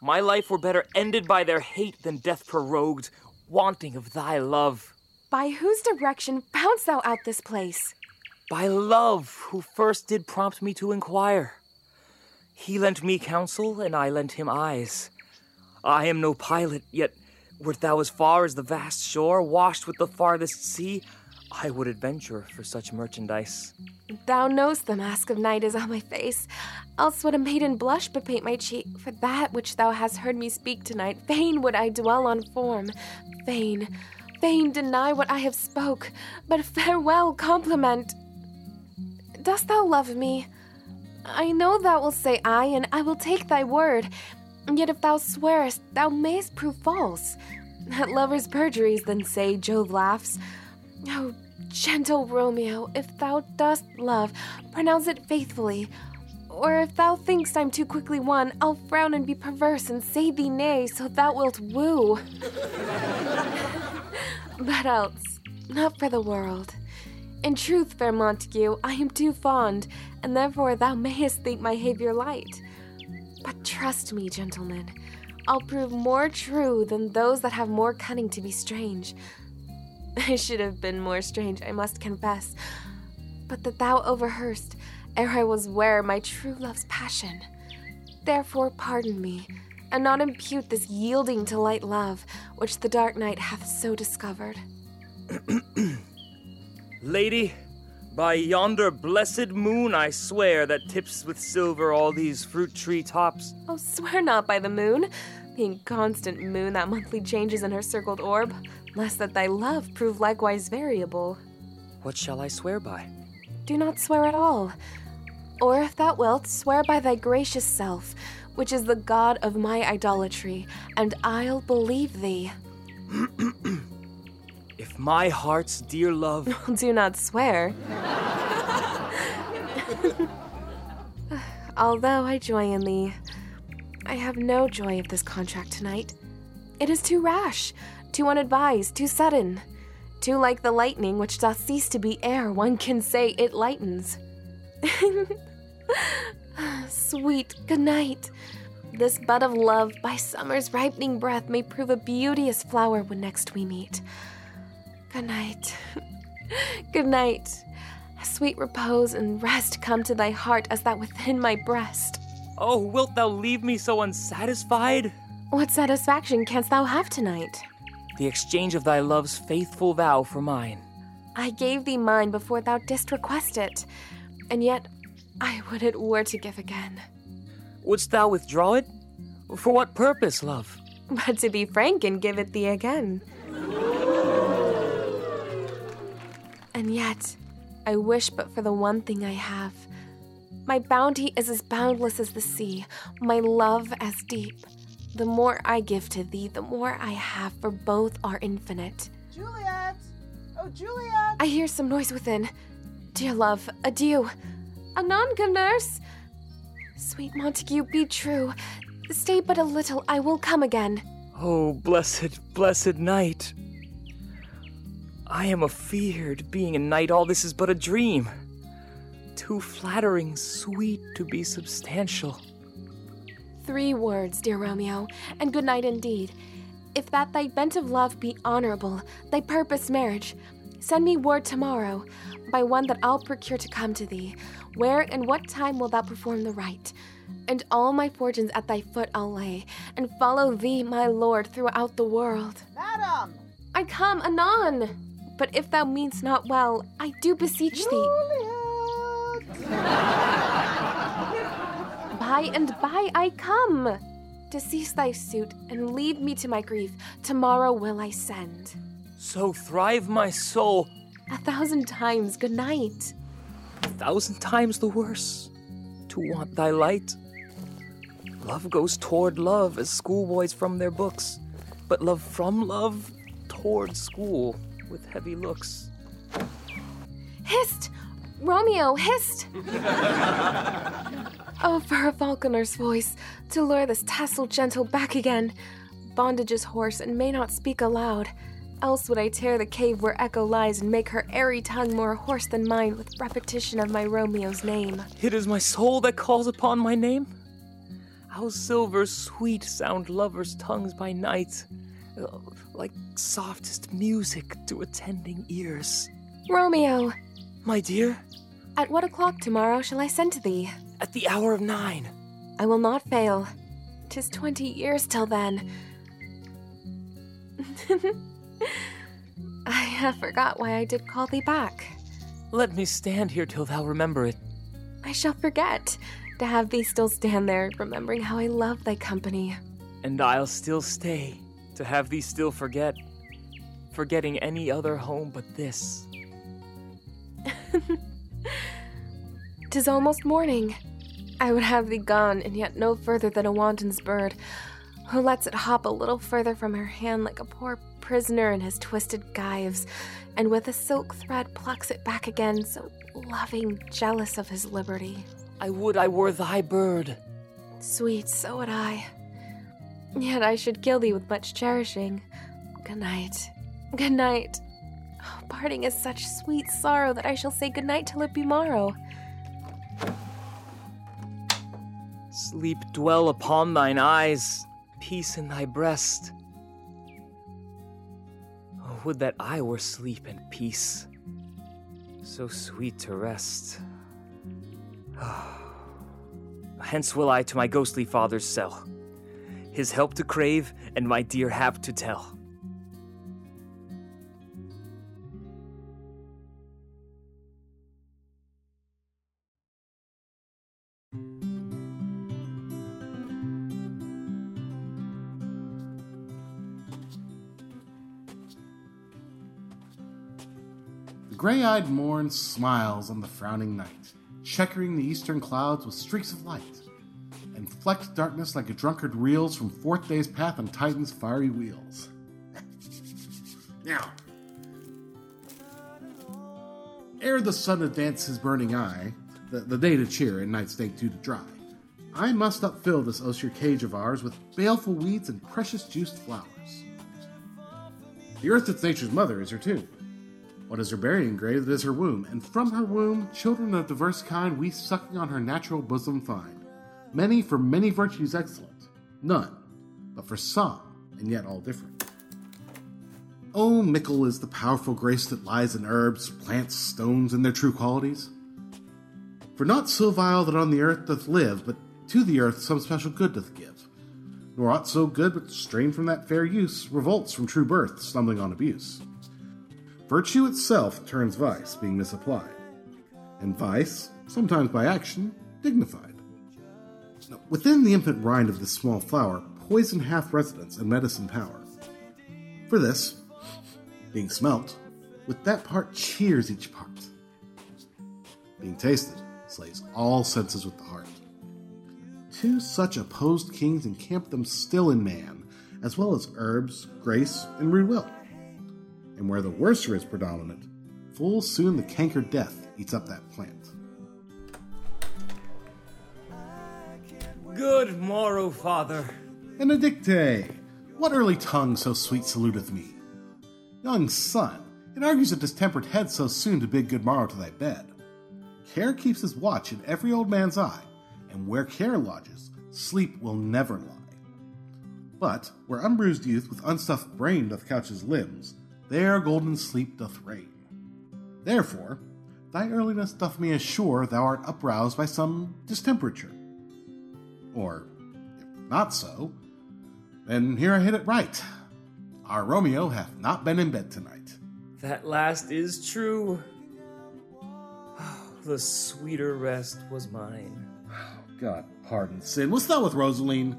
My life were better ended by their hate than death prorogued, wanting of thy love. By whose direction foundst thou out this place? By love, who first did prompt me to inquire. He lent me counsel, and I lent him eyes. I am no pilot, yet wert thou as far as the vast shore, washed with the farthest sea, I would adventure for such merchandise. Thou knowst the mask of night is on my face, else would a maiden blush but bepaint my cheek. For that which thou hast heard me speak tonight, fain would I dwell on form, fain, fain deny what I have spoke, but farewell compliment. Dost thou love me? I know thou wilt say aye, and I will take thy word. Yet if thou swearest, thou mayst prove false. At lovers' perjuries, then say Jove laughs. Oh, gentle Romeo, if thou dost love, pronounce it faithfully. Or if thou think'st I'm too quickly won, I'll frown and be perverse and say thee nay, so thou wilt woo. *laughs* but else, not for the world. In truth, fair Montague, I am too fond, and therefore thou mayest think my behavior light. But trust me, gentlemen, I'll prove more true than those that have more cunning to be strange. *laughs* I should have been more strange, I must confess, but that thou overheardst ere I was ware my true love's passion. Therefore pardon me, and not impute this yielding to light love, which the dark night hath so discovered. *clears throat* Lady, by yonder blessed moon I swear that tips with silver all these fruit tree tops. Oh, swear not by the moon, the inconstant moon that monthly changes in her circled orb, lest that thy love prove likewise variable. What shall I swear by? Do not swear at all. Or if thou wilt, swear by thy gracious self, which is the god of my idolatry, and I'll believe thee. *clears throat* my heart's dear love. *laughs* Do not swear. Although I joy in thee, I have no joy of this contract tonight. It is too rash, too unadvised, too sudden, too like the lightning which doth cease to be ere one can say it lightens. *laughs* Sweet good night. This bud of love, by summer's ripening breath, may prove a beauteous flower when next we meet. Good night. *laughs* Good night. A sweet repose and rest come to thy heart as that within my breast. Oh, wilt thou leave me so unsatisfied? What satisfaction canst thou have tonight? The exchange of thy love's faithful vow for mine. I gave thee mine before thou didst request it, and yet I would it were to give again. Wouldst thou withdraw it? For what purpose, love? But to be frank and give it thee again. And yet, I wish but for the one thing I have. My bounty is as boundless as the sea, my love as deep. The more I give to thee, the more I have, for both are infinite. Juliet! Oh, Juliet! I hear some noise within. Dear love, adieu. Anon, good nurse. Sweet Montague, be true. Stay but a little, I will come again. Oh, blessed, blessed night. I am afeared, being a knight, all this is but a dream. Too flattering, sweet to be substantial. Three words, dear Romeo, and good night indeed. If that thy bent of love be honorable, thy purpose marriage, send me word tomorrow, by one that I'll procure to come to thee. Where and what time wilt thou perform the rite? And all my fortunes at thy foot I'll lay, and follow thee, my lord, throughout the world. Madam! I come anon. But if thou meanst not well, I do beseech thee. by and by I come. To cease thy suit and leave me to my grief, tomorrow will I send. So thrive my soul. A thousand times good night. A thousand times the worse to want thy light. Love goes toward love as schoolboys from their books, but love from love toward school with heavy looks. Hist! Romeo, hist! *laughs* oh, for a falconer's voice, to lure this tasseled gentle back again. Bondage is hoarse and may not speak aloud. Else would I tear the cave where Echo lies and make her airy tongue more hoarse than mine with repetition of my Romeo's name. It is my soul that calls upon my name. How silver sweet sound lovers' tongues by night, Uh, like softest music to attending ears. Romeo! My dear? At what o'clock tomorrow shall I send to thee? At the hour of nine. I will not fail. Tis twenty years till then. *laughs* I have forgot why I did call thee back. Let me stand here till thou remember it. I shall forget to have thee still stand there, remembering how I love thy company. And I'll still stay to have thee still forget, forgetting any other home but this. *laughs* Tis almost morning. I would have thee gone, and yet no further than a wanton's bird, who lets it hop a little further from her hand like a poor prisoner in his twisted gyves, and with a silk thread plucks it back again, so loving, jealous of his liberty. I would I were thy bird. Sweet, so would I. Yet I should kill thee with much cherishing. Good night. Good night. Oh, parting is such sweet sorrow that I shall say good night till it be morrow. Sleep dwell upon thine eyes, peace in thy breast. Oh, would that I were sleep and peace, so sweet to rest. *sighs* Hence will I to my ghostly father's cell, his help to crave and my dear hap to tell. The gray eyed morn smiles on the frowning night, checkering the eastern clouds with streaks of light, and flecked darkness like a drunkard reels from forth day's path on Titan's fiery wheels. Now, ere the sun advance his burning eye, the, the day to cheer and night's dank dew to dry, I must upfill this osier cage of ours with baleful weeds and precious juiced flowers. The earth that's nature's mother is her tomb. What is her burying grave that is her womb? And from her womb, children of diverse kind we sucking on her natural bosom find. Many for many virtues excellent, none, but for some, and yet all different. Oh, mickle is the powerful grace that lies in herbs, plants, stones, and their true qualities. For not so vile that on the earth doth live, but to the earth some special good doth give. Nor aught so good, but strained from that fair use, revolts from true birth, stumbling on abuse. Virtue itself turns vice, being misapplied, and vice, sometimes by action, dignified. Within the infant rind of this small flower, poison hath residence and medicine power. For this, being smelt, with that part cheers each part. Being tasted, slays all senses with the heart. Two such opposed kings encamp them still in man, as well as herbs, grace, and rude will. And where the worser is predominant, full soon the canker death eats up that plant. Good morrow, father. Benedicte! What early tongue so sweet saluteth me? Young son, it argues a distempered head so soon to bid good morrow to thy bed. Care keeps his watch in every old man's eye, and where care lodges, sleep will never lie. But where unbruised youth with unstuffed brain doth couch his limbs, there golden sleep doth reign. Therefore, thy earliness doth me assure thou art uproused by some distemperature. Or, if not so, then here I hit it right. Our Romeo hath not been in bed tonight. That last is true. *sighs* The sweeter rest was mine. *sighs* God pardon sin. What's that with Rosaline?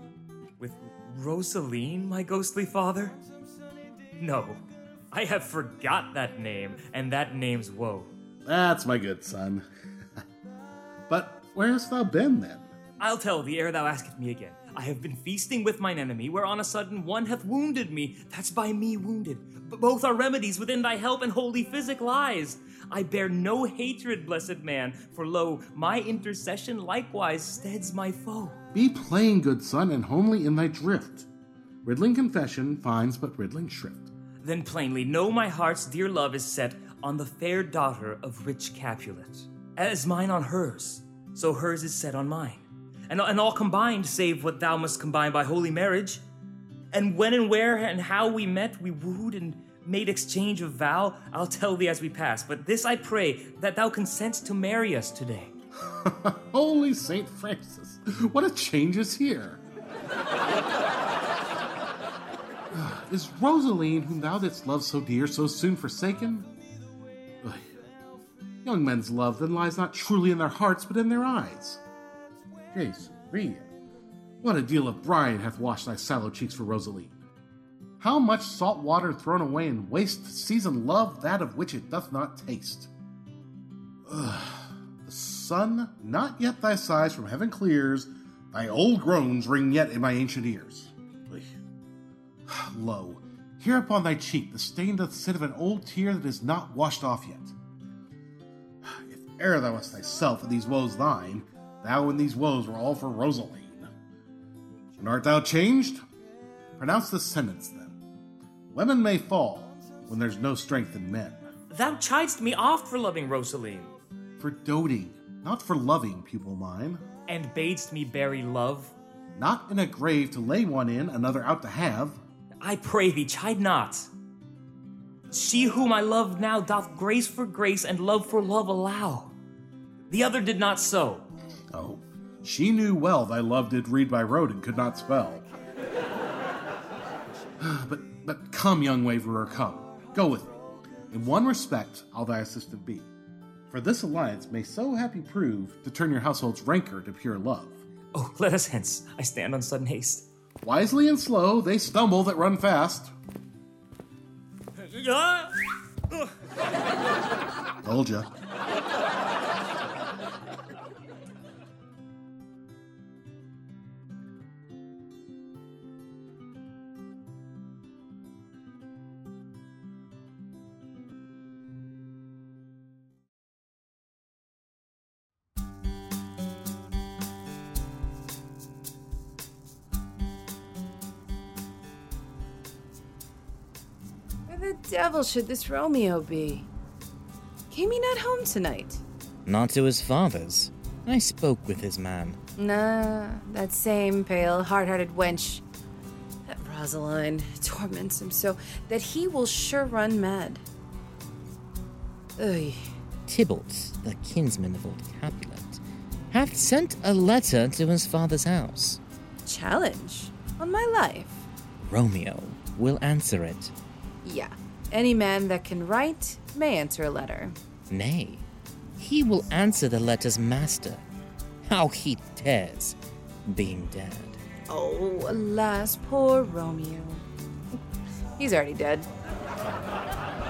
With Rosaline, my ghostly father? No, I have forgot that name, and that name's woe. That's my good son. *laughs* but where hast thou been then? I'll tell thee ere thou asketh me again. I have been feasting with mine enemy, where on a sudden one hath wounded me. That's by me wounded. But both are remedies within thy help and holy physic lies. I bear no hatred, blessed man, for lo, my intercession likewise steads my foe. Be plain, good son, and homely in thy drift. Riddling confession finds but riddling shrift. Then plainly know my heart's dear love is set on the fair daughter of rich Capulet. As mine on hers, so hers is set on mine. And, and all combined, save what thou must combine by holy marriage. And when and where and how we met, we wooed and made exchange of vow, I'll tell thee as we pass. But this I pray, that thou consent to marry us today. *laughs* Holy Saint Francis, what a change is here! *sighs* is Rosaline, whom thou didst love so dear, so soon forsaken? Young men's love then lies not truly in their hearts, but in their eyes. Jesu, Maria, what a deal of brine hath washed thy sallow cheeks for Rosaline! How much salt water thrown away in waste season love that of which it doth not taste? Ugh. The sun, not yet thy sighs from heaven clears, thy old groans ring yet in my ancient ears. Lo, here upon thy cheek the stain doth sit of an old tear that is not washed off yet. If e'er thou wast thyself and these woes thine, thou and these woes were all for Rosaline. And art thou changed? Pronounce the sentence then. Women may fall when there's no strength in men. Thou chidest me oft for loving Rosaline. For doting, not for loving, pupil mine. And badest me bury love. Not in a grave to lay one in, another out to have. I pray thee, chide not. She whom I love now doth grace for grace and love for love allow. The other did not so. Oh, she knew well thy love did read by rote and could not spell. *sighs* but but come, young waverer, come. Go with me. In one respect, I'll thy assistant be. For this alliance may so happy prove to turn your household's rancor to pure love. Oh, let us hence. I stand on sudden haste. Wisely and slow, they stumble that run fast. Told ya. Devil should this Romeo be? Came he not home tonight? Not to his father's. I spoke with his man. Nah, that same pale, hard hearted wench. That Rosaline torments him so that he will sure run mad. Ugh. Tybalt, the kinsman of old Capulet, hath sent a letter to his father's house. Challenge? On my life? Romeo will answer it. Yeah. Any man that can write may answer a letter. Nay, he will answer the letter's master. How he dares, being dead. Oh, alas, poor Romeo. He's already dead.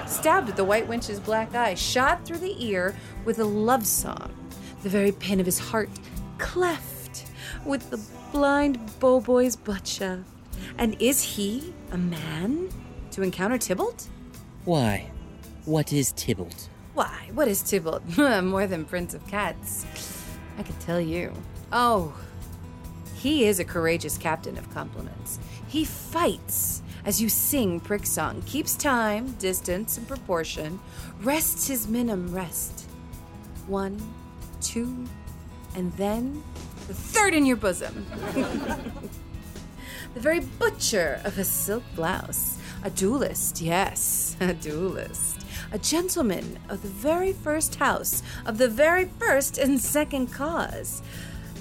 Stabbed at the white wench's black eye, shot through the ear with a love song, the very pin of his heart cleft with the blind bow boy's butt shaft. And is he a man to encounter Tybalt? Why? What is Tybalt? Why, what is Tybalt? *laughs* More than Prince of Cats. I could tell you. Oh, he is a courageous captain of compliments. He fights as you sing prick song, keeps time, distance, and proportion, rests his minim rest. One, two, and then the third in your bosom. *laughs* the very butcher of a silk blouse. A duelist, yes, *laughs* a duelist. A gentleman of the very first house, of the very first and second cause.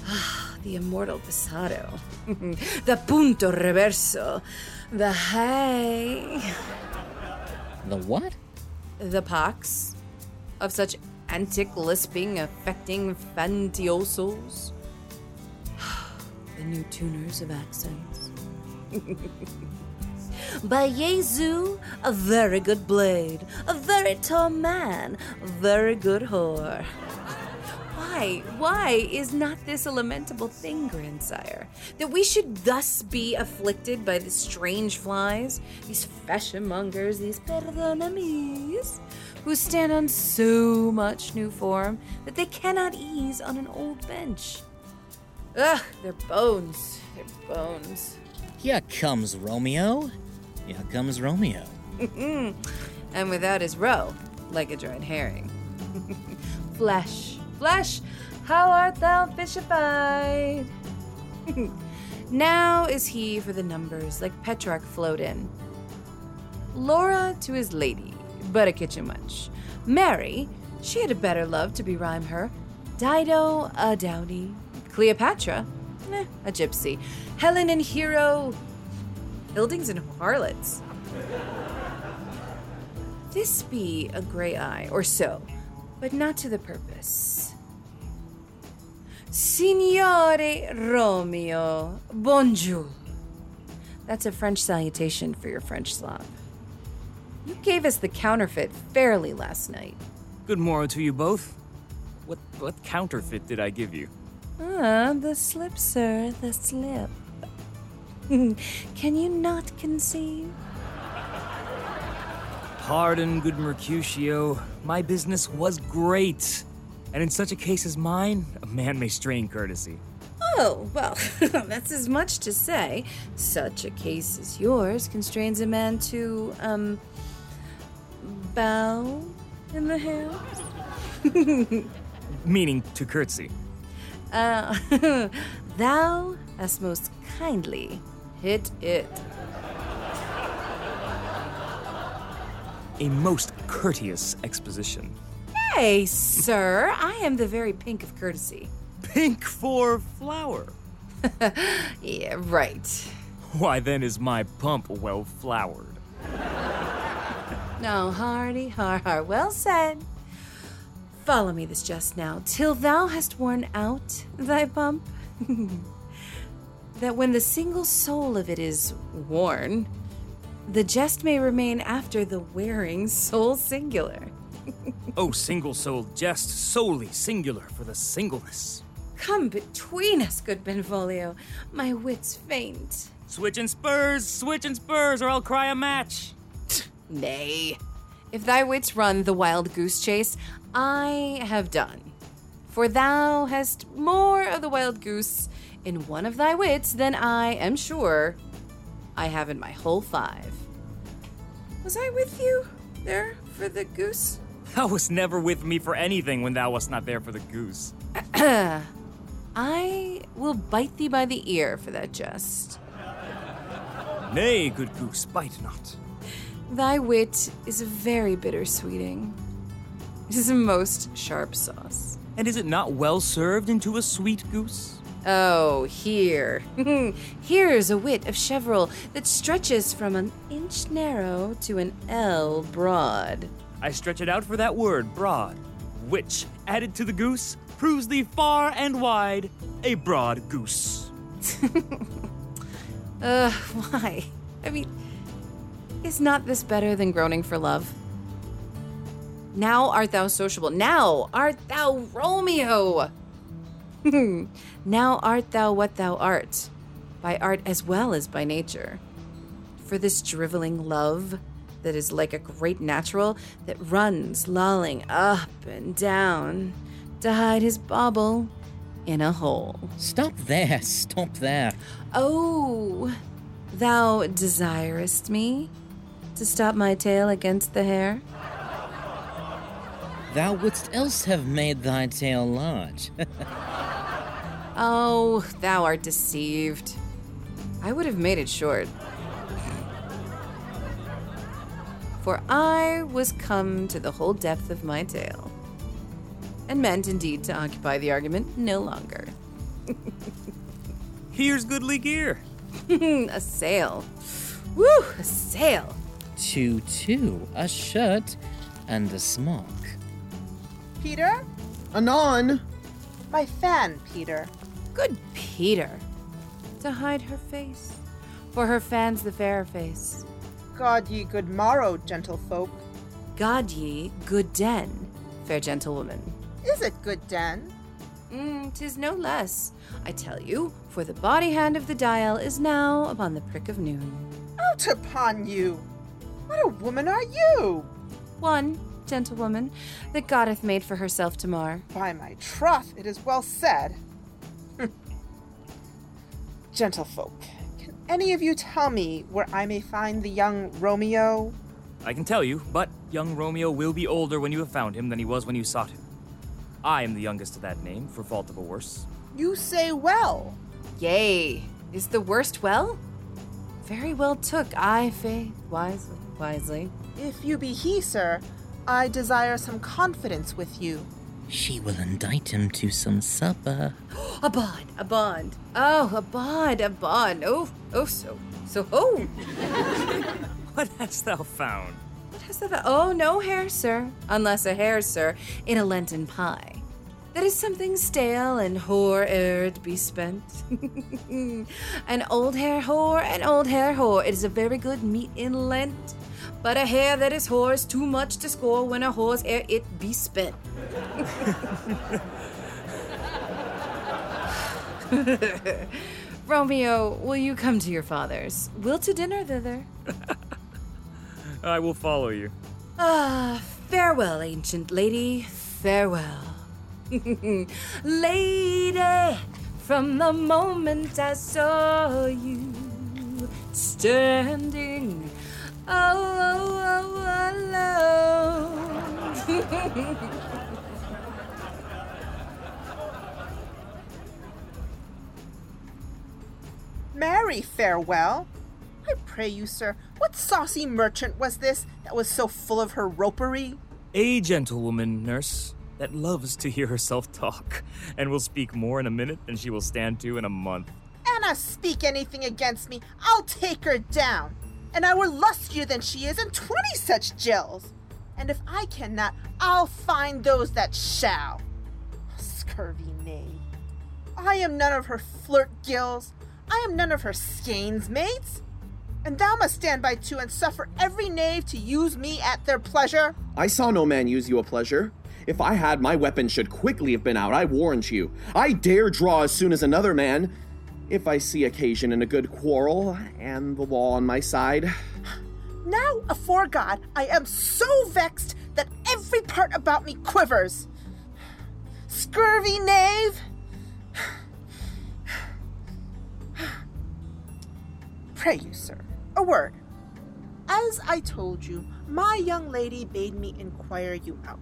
Ah, the immortal passado. *laughs* the punto reverso. The hay. The what? The pox of such antic, lisping, affecting fantiosos. *sighs* the new tuners of accents. *laughs* By Jesu, a very good blade, a very tall man, a very good whore. Why, why is not this a lamentable thing, grandsire? That we should thus be afflicted by these strange flies, these fashionmongers, these perdonamis, who stand on so much new form that they cannot ease on an old bench. Ugh, their bones, their bones. Here comes Romeo. Here comes Romeo. and without his roe, like a dried herring. *laughs* Flesh, flesh, how art thou fishified? *laughs* now is he for the numbers, like Petrarch flowed in. Laura to his lady, but a kitchen wench. Marry, she had a better love to berhyme her. Dido, a dowdy. Cleopatra, eh, a gypsy. Helen and Hero, Hildings and harlots. Thisbe a gray eye, or so, but not to the purpose. Signore Romeo, bonjour. That's a French salutation for your French Slav. You gave us the counterfeit fairly last night. Good morrow to you both. What what counterfeit did I give you? Ah, the slip, sir, the slip. *laughs* Can you not conceive? Pardon, good Mercutio. My business was great. And in such a case as mine, a man may strain courtesy. Oh, well, *laughs* that's as much to say. Such a case as yours constrains a man to, um, bow in the hand? *laughs* Meaning to curtsy. Uh, thou hast most kindly hit it. A most courteous exposition. Hey, sir, I am the very pink of courtesy. Pink for flower. *laughs* yeah, right. Why then is my pump well flowered? No, hearty, har, har. Well said. Follow me this just now, till thou hast worn out thy pump. *laughs* that when the single soul of it is worn, the jest may remain after the wearing soul singular. *laughs* oh, single soul jest solely singular for the singleness. Come between us, good Benvolio. My wits faint. Switch and spurs, switch and spurs, or I'll cry a match. *laughs* Nay. If thy wits run the wild goose chase, I have done. For thou hast more of the wild goose in one of thy wits than I am sure I have in my whole five. Was I with you there for the goose? *laughs* Thou wast never with me for anything when thou wast not there for the goose. *clears throat* I will bite thee by the ear for that jest. Nay, good goose, bite not. Thy wit is a very bitter bittersweeting. It is a most sharp sauce. And is it not well served into a sweet goose? Oh, here. *laughs* Here's a wit of cheveril that stretches from an inch narrow to an L broad. I stretch it out for that word, broad, which, added to the goose, proves thee far and wide a broad goose. *laughs* Uh, why? I mean, is not this better than groaning for love? Now art thou sociable. Now art thou Romeo. Hmm. now art thou what thou art, by art as well as by nature. For this driveling love that is like a great natural that runs lolling up and down to hide his bauble in a hole. Stop there, stop there. Oh, thou desirest me to stop my tail against the hair? Thou wouldst else have made thy tail large. *laughs* Oh, thou art deceived. I would have made it short. For I was come to the whole depth of my tale, and meant indeed to occupy the argument no longer. *laughs* Here's goodly gear. *laughs* a sail. Woo, a sail. two, two, a shirt and a smock. Peter? Anon! My fan, Peter. Good Peter. To hide her face. For her fan's the fair face. God ye good morrow, gentlefolk. God ye good den, fair gentlewoman. Is it good den? Mm, tis no less, I tell you, for the body hand of the dial is now upon the prick of noon. Out upon you! What a woman are you! One, gentlewoman, that God hath made for herself to mar. By my troth, it is well said. Gentlefolk, can any of you tell me where I may find the young Romeo? I can tell you, but young Romeo will be older when you have found him than he was when you sought him. I am the youngest of that name, for fault of a worse. You say well. Yea, is the worst well? Very well took, I faith, wisely, wisely. If you be he, sir, I desire some confidence with you. She will indict him to some supper. *gasps* a bond, a bond. Oh, a bond, a bond. Oh, oh, so, so, oh. *laughs* What hast thou found? What hast thou found? Oh, no hair, sir. Unless a hair, sir, in a Lenten pie. That is something stale and whore-aired be spent. *laughs* an old hair whore, an old hair whore. It is a very good meat in Lent. But a hair that is is too much to score when a whore's ere it be spent. *laughs* Romeo, will you come to your father's? Will to dinner thither? *laughs* I will follow you. Ah, farewell, ancient lady, farewell. *laughs* lady, from the moment I saw you standing *laughs* oh, oh, oh, alone. Marry, farewell. I pray you, sir, what saucy merchant was this that was so full of her ropery? A gentlewoman, nurse, that loves to hear herself talk, *laughs* and will speak more in a minute than she will stand to in a month. Anna speak anything against me, I'll take her down. And I were lustier than she is in twenty such jills. And if I cannot, I'll find those that shall. Scurvy knave. I am none of her flirt gills. I am none of her skeins mates. And thou must stand by too and suffer every knave to use me at their pleasure. I saw no man use you a pleasure. If I had, my weapon should quickly have been out, I warrant you. I dare draw as soon as another man, if I see occasion in a good quarrel, and the law on my side. Now, afore God, I am so vexed that every part about me quivers. Scurvy knave! Pray you, sir, a word. As I told you, my young lady bade me inquire you out.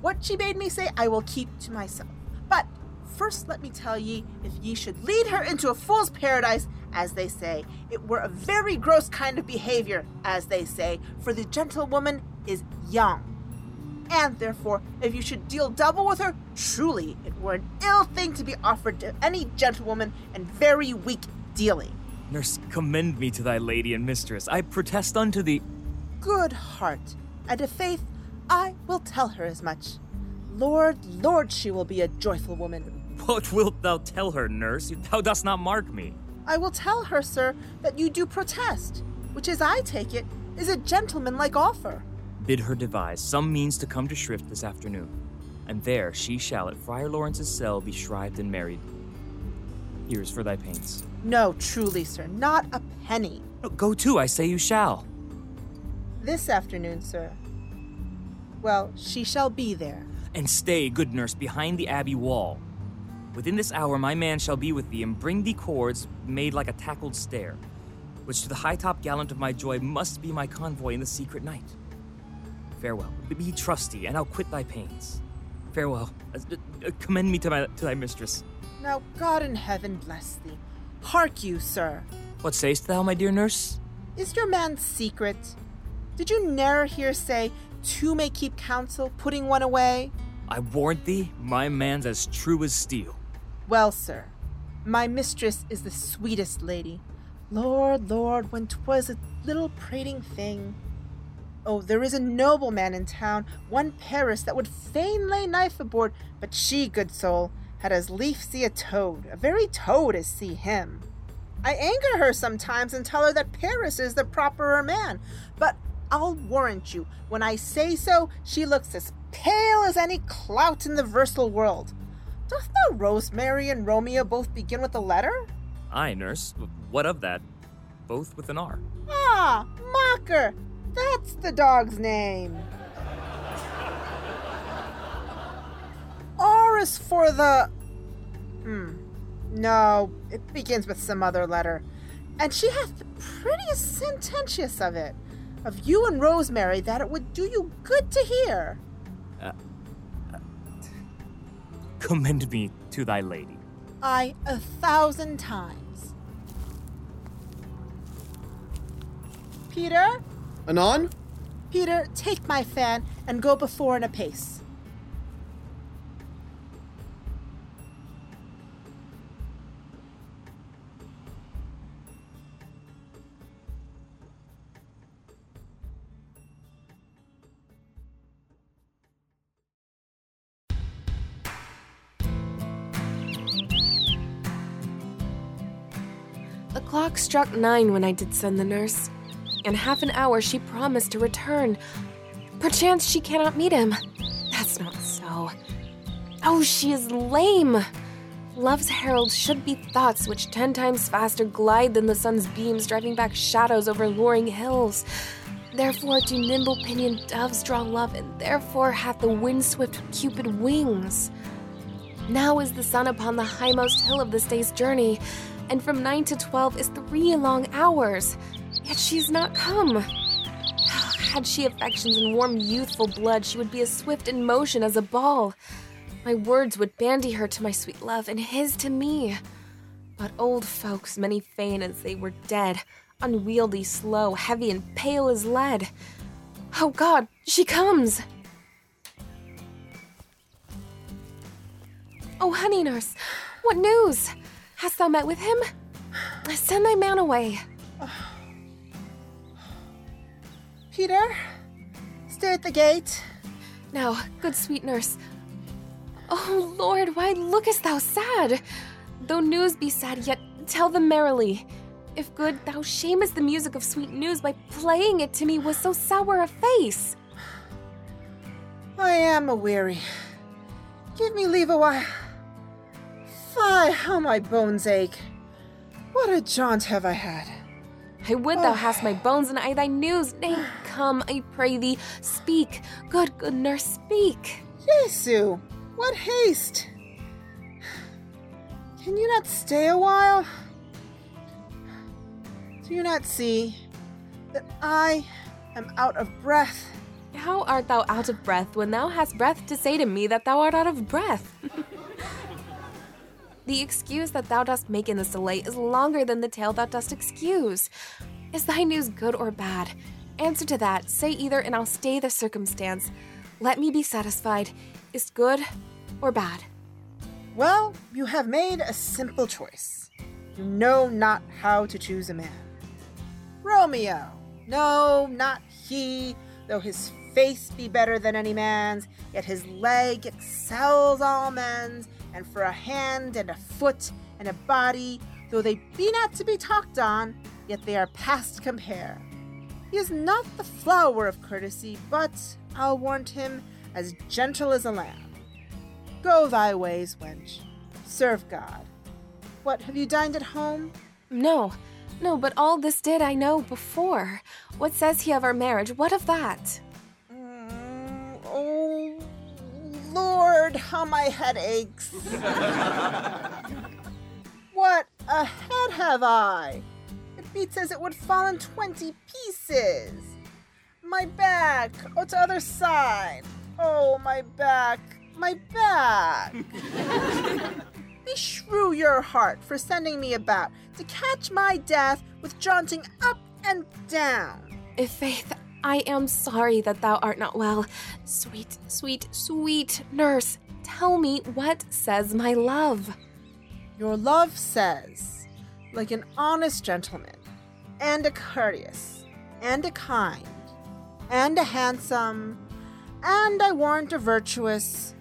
What she bade me say, I will keep to myself. But first let me tell ye, if ye should lead her into a fool's paradise, as they say, it were a very gross kind of behavior, as they say, for the gentlewoman is young. And therefore, if you should deal double with her, truly it were an ill thing to be offered to any gentlewoman, and very weak dealing. Nurse, commend me to thy lady and mistress. I protest unto thee. Good heart, and of faith, I will tell her as much. Lord, Lord, she will be a joyful woman. What wilt thou tell her, nurse? Thou dost not mark me. I will tell her, sir, that you do protest, which, as I take it, is a gentlemanlike offer. Bid her devise some means to come to Shrift this afternoon, and there she shall at Friar Lawrence's cell be shrived and married. Here's for thy pains. No, truly, sir, not a penny. No, go to, I say you shall. This afternoon, sir. Well, she shall be there. And stay, good nurse, behind the abbey wall. Within this hour my man shall be with thee, and bring thee cords made like a tackled stair, which to the high top gallant of my joy must be my convoy in the secret night. Farewell. Be trusty, and I'll quit thy pains. Farewell. Uh, commend me to, my, to thy mistress. Now God in heaven bless thee. Hark you, sir. What sayst thou, my dear nurse? Is your man secret? Did you ne'er hear say, two may keep counsel, putting one away? I warrant thee, my man's as true as steel. Well, sir, my mistress is the sweetest lady. Lord, Lord, when 'twas a little prating thing. Oh, there is a nobleman in town, one Paris, that would fain lay knife aboard, but she, good soul, had as lief see a toad, a very toad, as see him. I anger her sometimes and tell her that Paris is the properer man, but I'll warrant you, when I say so, she looks as pale as any clout in the versal world. Doth not Rosemary and Romeo both begin with a letter? Aye, nurse. What of that? Both with an R. Ah, mocker! That's the dog's name. R is for the. Hmm. No, it begins with some other letter. And she hath the prettiest sententious of it. Of you and Rosemary that it would do you good to hear. Uh, commend me to thy lady. I a thousand times. Peter? Anon? Peter, take my fan and go before in a clock struck nine when I did send the nurse. In half an hour, she promised to return. Perchance she cannot meet him. That's not so. Oh, she is lame. Love's herald should be thoughts which ten times faster glide than the sun's beams, driving back shadows over luring hills. Therefore do nimble pinioned doves draw love, and therefore hath the wind swift Cupid wings. Now is the sun upon the highmost hill of this day's journey, and from nine to twelve is three long hours. Yet she has not come. *sighs* Had she affections and warm youthful blood, she would be as swift in motion as a ball. My words would bandy her to my sweet love, and his to me. But old folks, many fain as they were dead, unwieldy, slow, heavy, and pale as lead. Oh God, she comes! Oh, honey nurse, what news? Hast thou met with him? Send thy man away. Peter, stay at the gate. Now, good sweet nurse. Oh Lord, why lookest thou sad? Though news be sad, yet tell them merrily. If good, thou shamest the music of sweet news by playing it to me with so sour a face. I am a weary. Give me leave a while. Fie, how my bones ache. What a jaunt have I had. I would thou oh. hast my bones and I thy news. Nay, come, I pray thee, speak. Good, good nurse, speak. Jesu, what haste! Can you not stay a while? Do you not see? that I am out of breath. How art thou out of breath when thou hast breath to say to me that thou art out of breath? The excuse that thou dost make in this delay is longer than the tale thou dost excuse. Is thy news good or bad? Answer to that. Say either, and I'll stay the circumstance. Let me be satisfied. Is good or bad? Well, you have made a simple choice. You know not how to choose a man. Romeo, no, not he, though his face be better than any man's, yet his leg excels all men's, and for a hand and a foot and a body, though they be not to be talked on, yet they are past compare. He is not the flower of courtesy, but I'll warrant him as gentle as a lamb. Go thy ways, wench. Serve God. What, have you dined at home? No, no, but all this did I know before. What says he of our marriage? What of that? Lord, how my head aches. what a head have I! It beats as it would fall in twenty pieces. My back, oh, to other side. Oh, my back, my back. Beshrew your heart for sending me about to catch my death with jaunting up and down. If faith, I am sorry that thou art not well. Sweet, sweet, sweet nurse, tell me what says my love. Your love says, like an honest gentleman, and a courteous, and a kind, and a handsome, and I warrant a virtuous.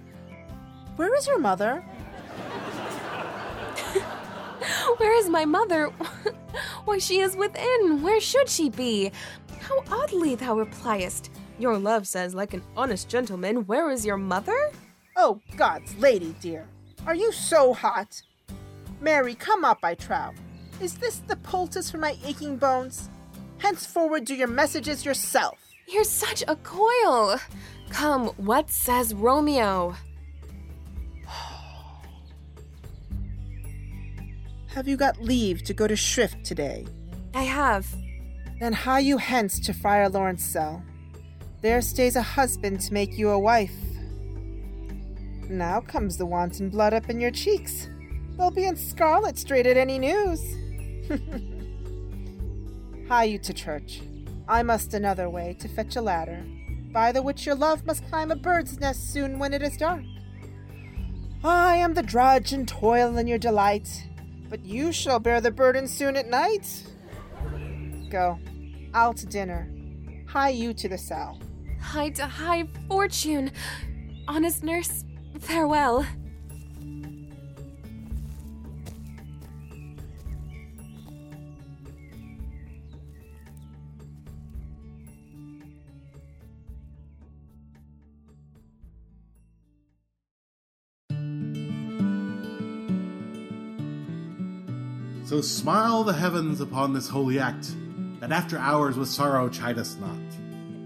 Where is your mother? *laughs* Where is my mother? *laughs* Why, she is within. Where should she be? How oddly thou repliest. Your love says, like an honest gentleman, where is your mother? Oh, God's lady, dear, are you so hot? Marry, come up, I trow. Is this the poultice for my aching bones? Henceforward, do your messages yourself. You're such a coil. Come, what says Romeo? *sighs* Have you got leave to go to Shrift today? I have. Then hie you hence to Friar Lawrence cell. There stays a husband to make you a wife. Now comes the wanton blood up in your cheeks. They'll be in scarlet straight at any news. *laughs* hie you to church. I must another way to fetch a ladder, by the which your love must climb a bird's nest soon when it is dark. I am the drudge and toil in your delight, but you shall bear the burden soon at night. Go, out to dinner. Hie you to the cell. Hie to high fortune. Honest nurse, farewell. So smile the heavens upon this holy act, that after hours with sorrow chide us not.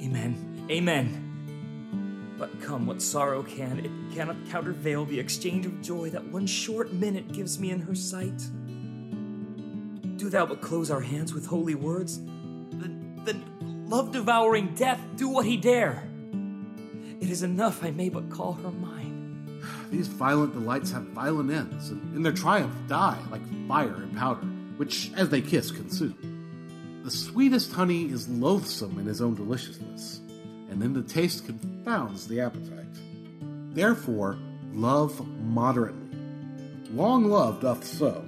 Amen. Amen. But come what sorrow can, it cannot countervail the exchange of joy that one short minute gives me in her sight. Do thou but close our hands with holy words, then, then love devouring death do what he dare. It is enough I may but call her mine. *sighs* These violent delights have violent ends, and in their triumph die like fire and powder, which, as they kiss, consume. The sweetest honey is loathsome in his own deliciousness, and in the taste confounds the appetite. Therefore, love moderately. Long love doth so.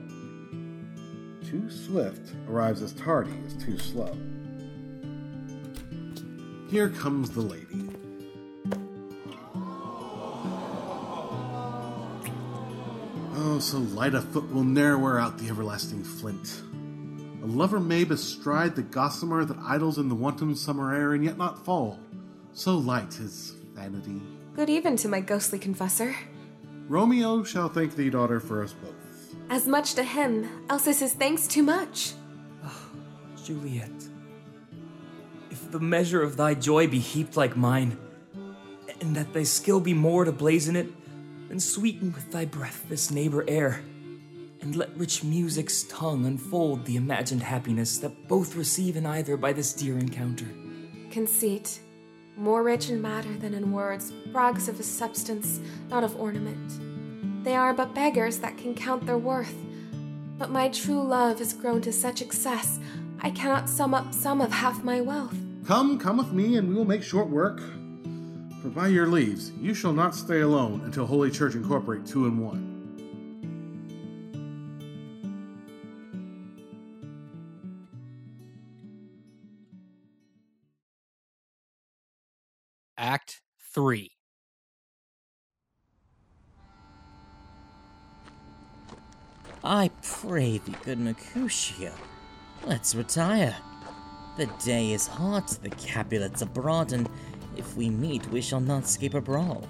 Too swift arrives as tardy as too slow. Here comes the lady. Oh, so light a foot will ne'er wear out the everlasting flint. A lover may bestride the gossamer that idles in the wanton summer air and yet not fall. So light is vanity. Good even to my ghostly confessor. Romeo shall thank thee, daughter, for us both. As much to him, else is his thanks too much. Ah, Juliet, if the measure of thy joy be heaped like mine, and that thy skill be more to blazon it, then sweeten with thy breath this neighbor air, and let rich music's tongue unfold the imagined happiness that both receive in either by this dear encounter. Conceit, more rich in matter than in words, brags of a substance, not of ornament. They are but beggars that can count their worth. But my true love has grown to such excess, I cannot sum up some of half my wealth. Come, come with me, and we will make short work. For by your leaves, you shall not stay alone until Holy Church incorporate two and one. Act 3. I pray thee, good Mercutio, let's retire. The day is hot, the Capulets abroad, and if we meet, we shall not escape a brawl.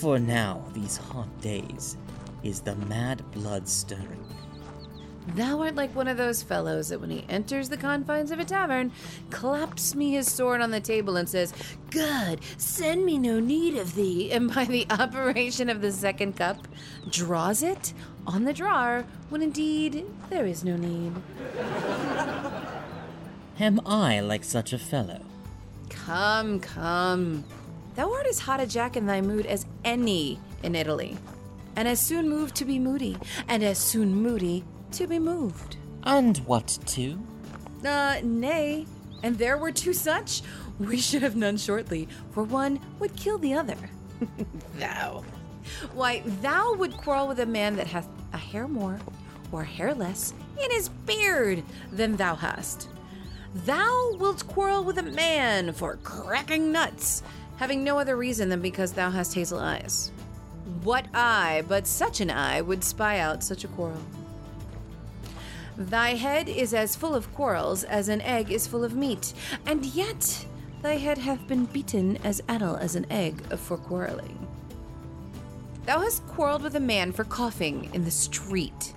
For now, these hot days, is the mad blood stirring. Thou art like one of those fellows that when he enters the confines of a tavern, claps me his sword on the table and says, Good, send me no need of thee, *laughs* and by the operation of the second cup, draws it on the drawer when indeed there is no need. *laughs* Am I like such a fellow? Come, come. Thou art as hot a jack in thy mood as any in Italy, and as soon moved to be moody, and as soon moody to be moved. And what two? Uh, nay. And there were two such, we should have none shortly, for one would kill the other. *laughs* thou. Why, thou would quarrel with a man that hath a hair more or a hair less in his beard than thou hast. Thou wilt quarrel with a man for cracking nuts, having no other reason than because thou hast hazel eyes. What eye but such an eye would spy out such a quarrel? Thy head is as full of quarrels as an egg is full of meat, and yet thy head hath been beaten as addle as an egg for quarreling. Thou hast quarreled with a man for coughing in the street,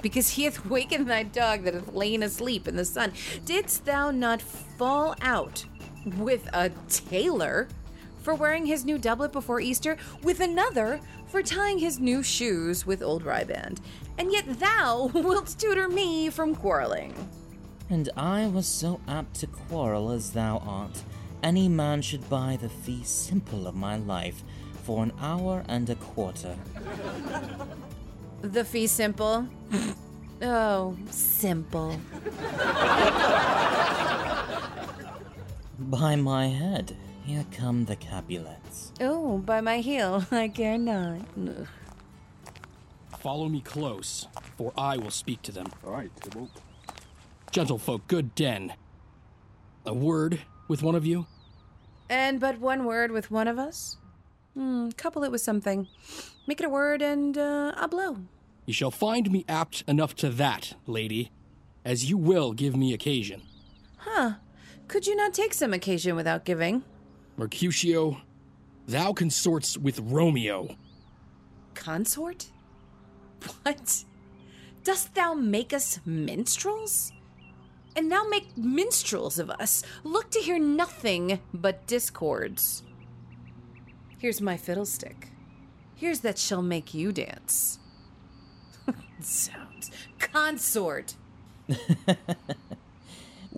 because he hath wakened thy dog that hath lain asleep in the sun. Didst thou not fall out with a tailor for wearing his new doublet before Easter, with another for tying his new shoes with old riband? And yet thou *laughs* wilt tutor me from quarreling. And I was so apt to quarrel as thou art. Any man should buy the fee simple of my life for an hour and a quarter. The fee simple? *laughs* oh, simple. By my head, here come the Capulets. Oh, by my heel, *laughs* I care not. Ugh. Follow me close, for I will speak to them. All right, Tybalt. Gentlefolk, good den. A word with one of you? And but one word with one of us? Hmm, couple it with something. Make it a word and uh, a blow. You shall find me apt enough to that, lady, as you will give me occasion. Huh. Could you not take some occasion without giving? Mercutio, thou consorts with Romeo. Consort? *laughs* What? Dost thou make us minstrels? And thou make minstrels of us. Look to hear nothing but discords. Here's my fiddlestick. Here's that shall make you dance. *laughs* Zounds. Consort! *laughs*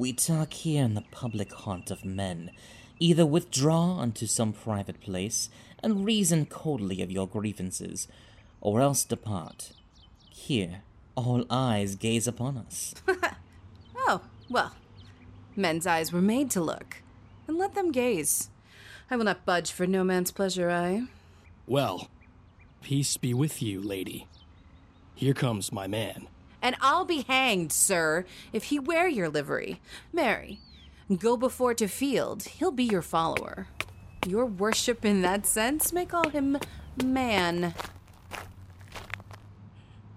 We talk here in the public haunt of men. Either withdraw unto some private place and reason coldly of your grievances, or else depart. Here, all eyes gaze upon us. *laughs* Oh, well. Men's eyes were made to look. And let them gaze. I will not budge for no man's pleasure, I. Well, peace be with you, lady. Here comes my man. And I'll be hanged, sir, if he wear your livery. Marry, go before to field. He'll be your follower. Your worship in that sense may call him man.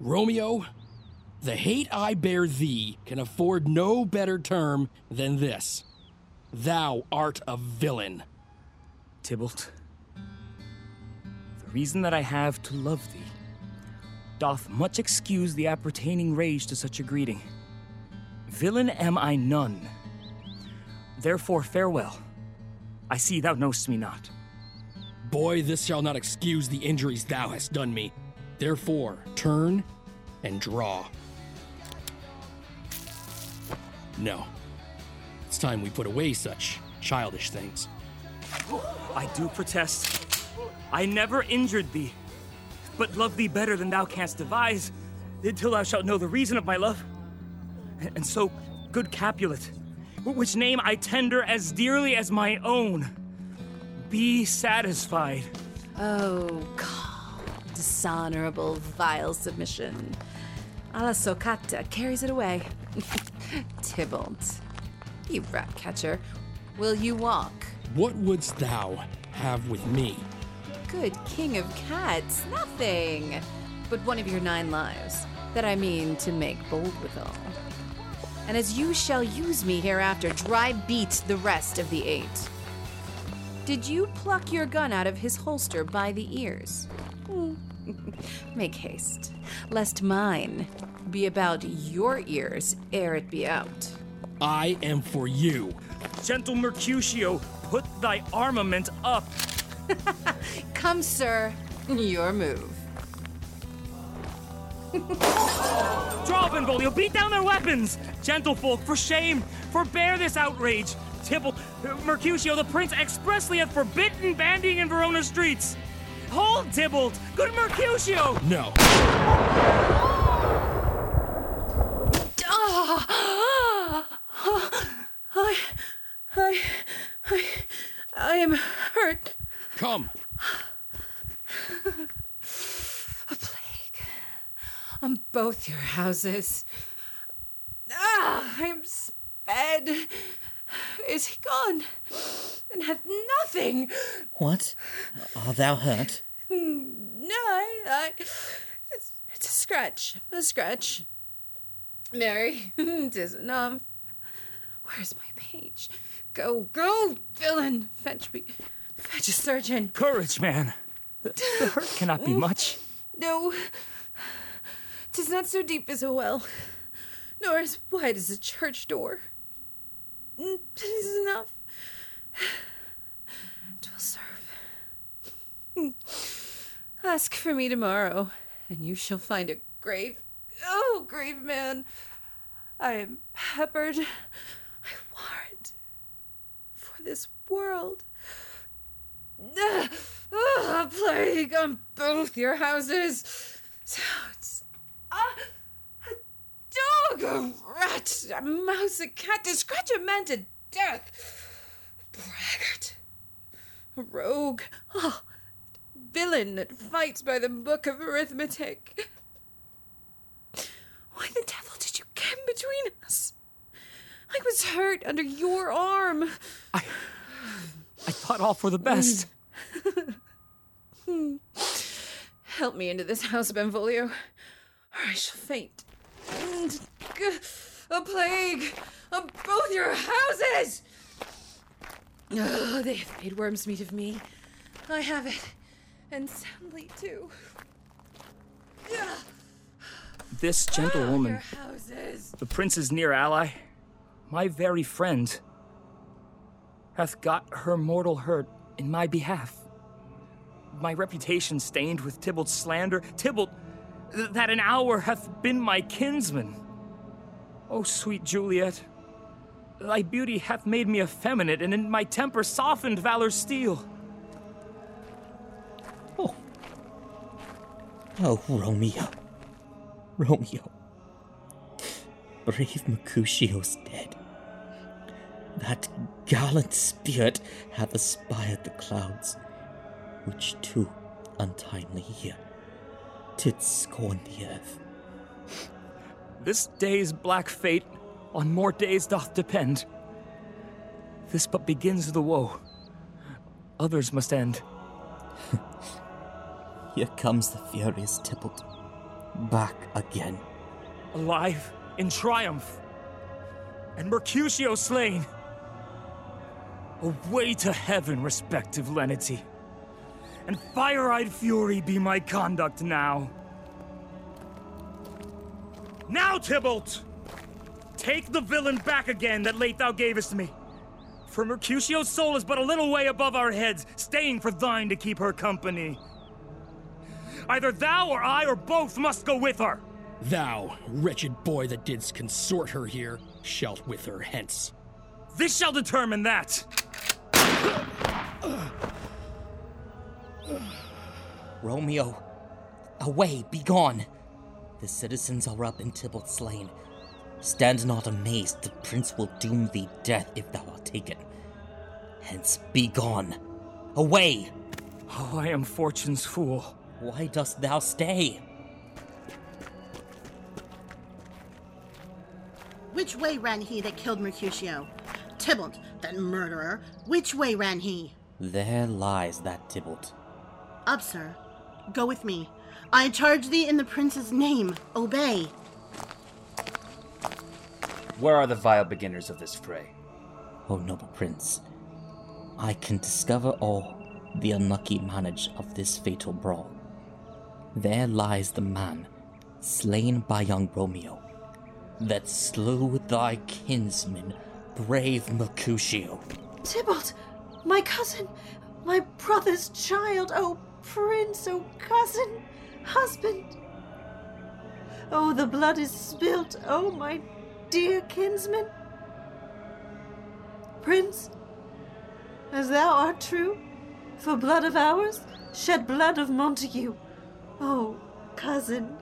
Romeo, the hate I bear thee can afford no better term than this. Thou art a villain. Tybalt, the reason that I have to love thee doth much excuse the appertaining rage to such a greeting. Villain am I none. Therefore, farewell. I see thou knowst me not. Boy, this shall not excuse the injuries thou hast done me. Therefore, turn and draw. No. It's time we put away such childish things. I do protest. I never injured thee, but love thee better than thou canst devise, until thou shalt know the reason of my love. And so, good Capulet, which name I tender as dearly as my own, be satisfied. Oh, God. Dishonorable, vile submission. Alla stoccata carries it away. *laughs* Tybalt, you rat catcher, will you walk? What wouldst thou have with me? Good king of cats, nothing but one of your nine lives that I mean to make bold withal. And as you shall use me hereafter, dry beat the rest of the eight. Did you pluck your gun out of his holster by the ears? *laughs* Make haste, lest mine be about your ears ere it be out. I am for you. Gentle Mercutio, put thy armament up. *laughs* Come, sir, your move. *laughs* Draw, Benvolio, beat down their weapons! Gentlefolk, for shame, forbear this outrage! Tybalt, Mercutio, the prince expressly hath forbidden bandying in Verona streets! Hold, Tybalt! Good Mercutio! No. I, I, I, I am hurt. Come. A plague on both your houses. Ah, I am sped. Is he gone? And hath nothing. What? Art thou hurt? Mm, no, I, I it's, it's a scratch. A scratch. Marry, *laughs* tis enough. Um, where's my page? Go, go, villain! Fetch me. Fetch a surgeon. Courage, man. The, the hurt cannot be much. No. Tis not so deep as a well, nor as wide as a church door. *laughs* Mm, Tis enough. Twill serve. Ask for me tomorrow, and you shall find a grave. Oh, grave man. I am peppered. I warrant. For this world. Ah, ah, plague on both your houses. Zounds. Ah, a dog, a rat, a mouse, a cat to scratch a man to death. Braggart. A rogue. Oh, villain that fights by the book of arithmetic. Why the devil did you in between us? I was hurt under your arm. I. I thought all for the best. Hmm. Help me into this house, Benvolio, or I shall faint. A plague of both your houses! Oh, they have made worm's meat of me. I have it, and soundly too. This ah, gentlewoman, Your the prince's near ally, my very friend, hath got her mortal hurt in my behalf. My reputation stained with Tybalt's slander, Tybalt, that an hour hath been my kinsman. O sweet Juliet, thy beauty hath made me effeminate, and in my temper softened valor's steel. Oh, oh Romeo. Romeo. Brave Mercutio's dead. That gallant spirit hath aspired the clouds, which too untimely here did scorn the earth. This day's black fate on more days doth depend. This but begins the woe. Others must end. *laughs* Here comes the furious Tybalt. Back again. alive in triumph, and Mercutio slain. Away to heaven, respective lenity, and fire eyed fury be my conduct now. Now, Tybalt! Take the villain back again that late thou gavest me. For Mercutio's soul is but a little way above our heads, staying for thine to keep her company. Either thou or I or both must go with her. Thou, wretched boy that didst consort her here, shalt with her hence. This shall determine that. *sighs* Romeo, away, begone! The citizens are up in Tybalt's slain. Stand not amazed, the prince will doom thee death if thou art taken. Hence, begone! Away! Oh, I am fortune's fool. Why dost thou stay? Which way ran he that killed Mercutio? Tybalt, that murderer, which way ran he? There lies that Tybalt. Up, sir. Go with me. I charge thee in the prince's name. Obey. Where are the vile beginners of this fray? O noble prince, I can discover all the unlucky manage of this fatal brawl. There lies the man slain by young Romeo, that slew thy kinsman, brave Mercutio. Tybalt, my cousin, my brother's child, oh prince, oh cousin, husband. Oh, the blood is spilt, oh my dear kinsman. Prince, as thou art true, for blood of ours, shed blood of Montague. Oh, cousin,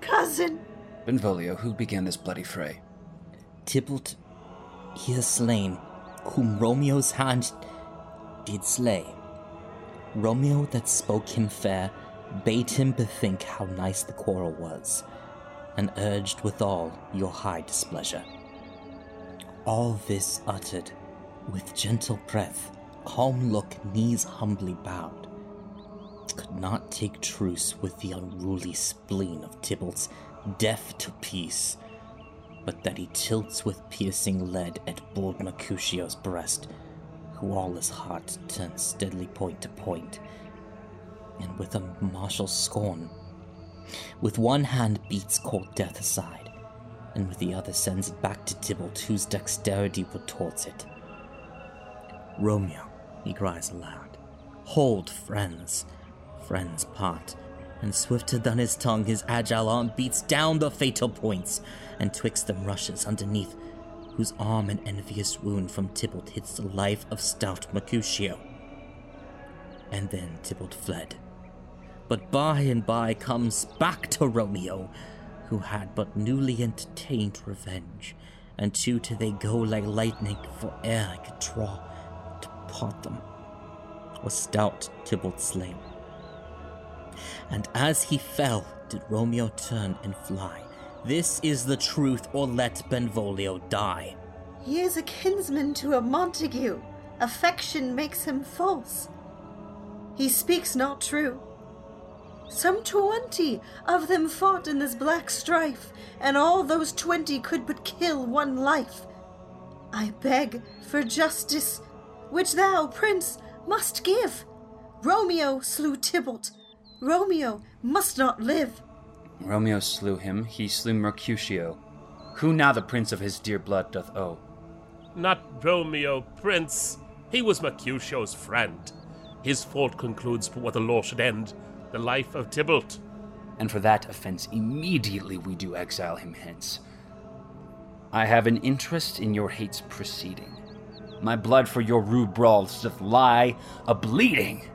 cousin. Benvolio, who began this bloody fray? Tybalt, he is slain, whom Romeo's hand did slay. Romeo that spoke him fair bade him bethink how nice the quarrel was, and urged withal your high displeasure. All this uttered, with gentle breath, calm look, knees humbly bowed, could not take truce with the unruly spleen of Tybalt's deaf to peace, but that he tilts with piercing lead at bold Mercutio's breast, who his heart turns steadily point to point, and with a martial scorn, with one hand beats cold death aside, and with the other sends it back to Tybalt, whose dexterity retorts it. Romeo, he cries aloud, hold, friends, friends part, and swifter than his tongue, his agile arm beats down the fatal points, and twixt them rushes underneath, whose arm an envious wound from Tybalt hits the life of stout Mercutio. And then Tybalt fled. But by and by comes back to Romeo, who had but newly entertained revenge, and to till they go like lightning, for ere I could draw to part them, was stout Tybalt slain. And as he fell, did Romeo turn and fly. This is the truth, or let Benvolio die. He is a kinsman to a Montague. Affection makes him false. He speaks not true. Some twenty of them fought in this black strife, and all those twenty could but kill one life. I beg for justice, which thou, prince, must give. Romeo slew Tybalt. Romeo must not live. Romeo slew him, he slew Mercutio. Who now the prince of his dear blood doth owe? Not Romeo, prince. He was Mercutio's friend. His fault concludes for what the law should end the life of Tybalt. And for that offense, immediately we do exile him hence. I have an interest in your hate's proceeding. My blood for your rude brawls doth lie a bleeding.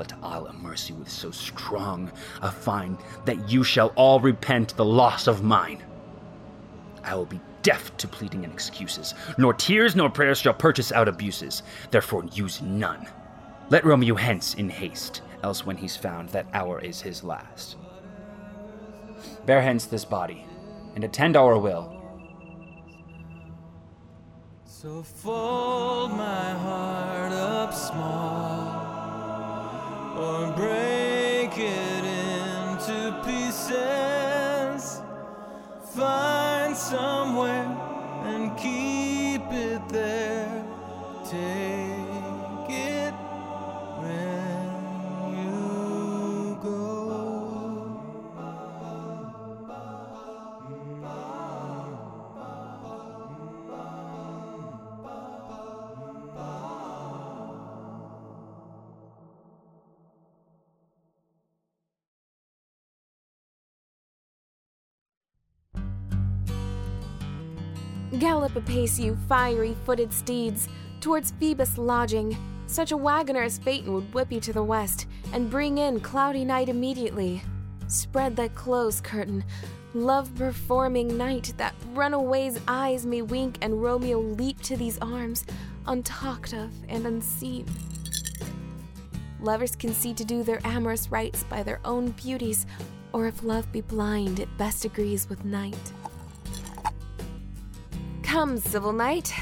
But I'll immerse you with so strong a fine that you shall all repent the loss of mine. I will be deaf to pleading and excuses, nor tears nor prayers shall purchase out abuses. Therefore, use none. Let Romeo hence in haste, else when he's found, that hour is his last. Bear hence this body, and attend our will. So fold my heart up small, or break it into pieces. Find somewhere and keep it there. Take Gallop apace, you fiery footed steeds, towards Phoebus' lodging. Such a wagoner as Phaeton would whip you to the west, and bring in cloudy night immediately. Spread thy close curtain, love performing night, that runaway's eyes may wink, and Romeo leap to these arms, untalked of and unseen. Lovers can see to do their amorous rites by their own beauties, or if love be blind, it best agrees with night. Come, civil night,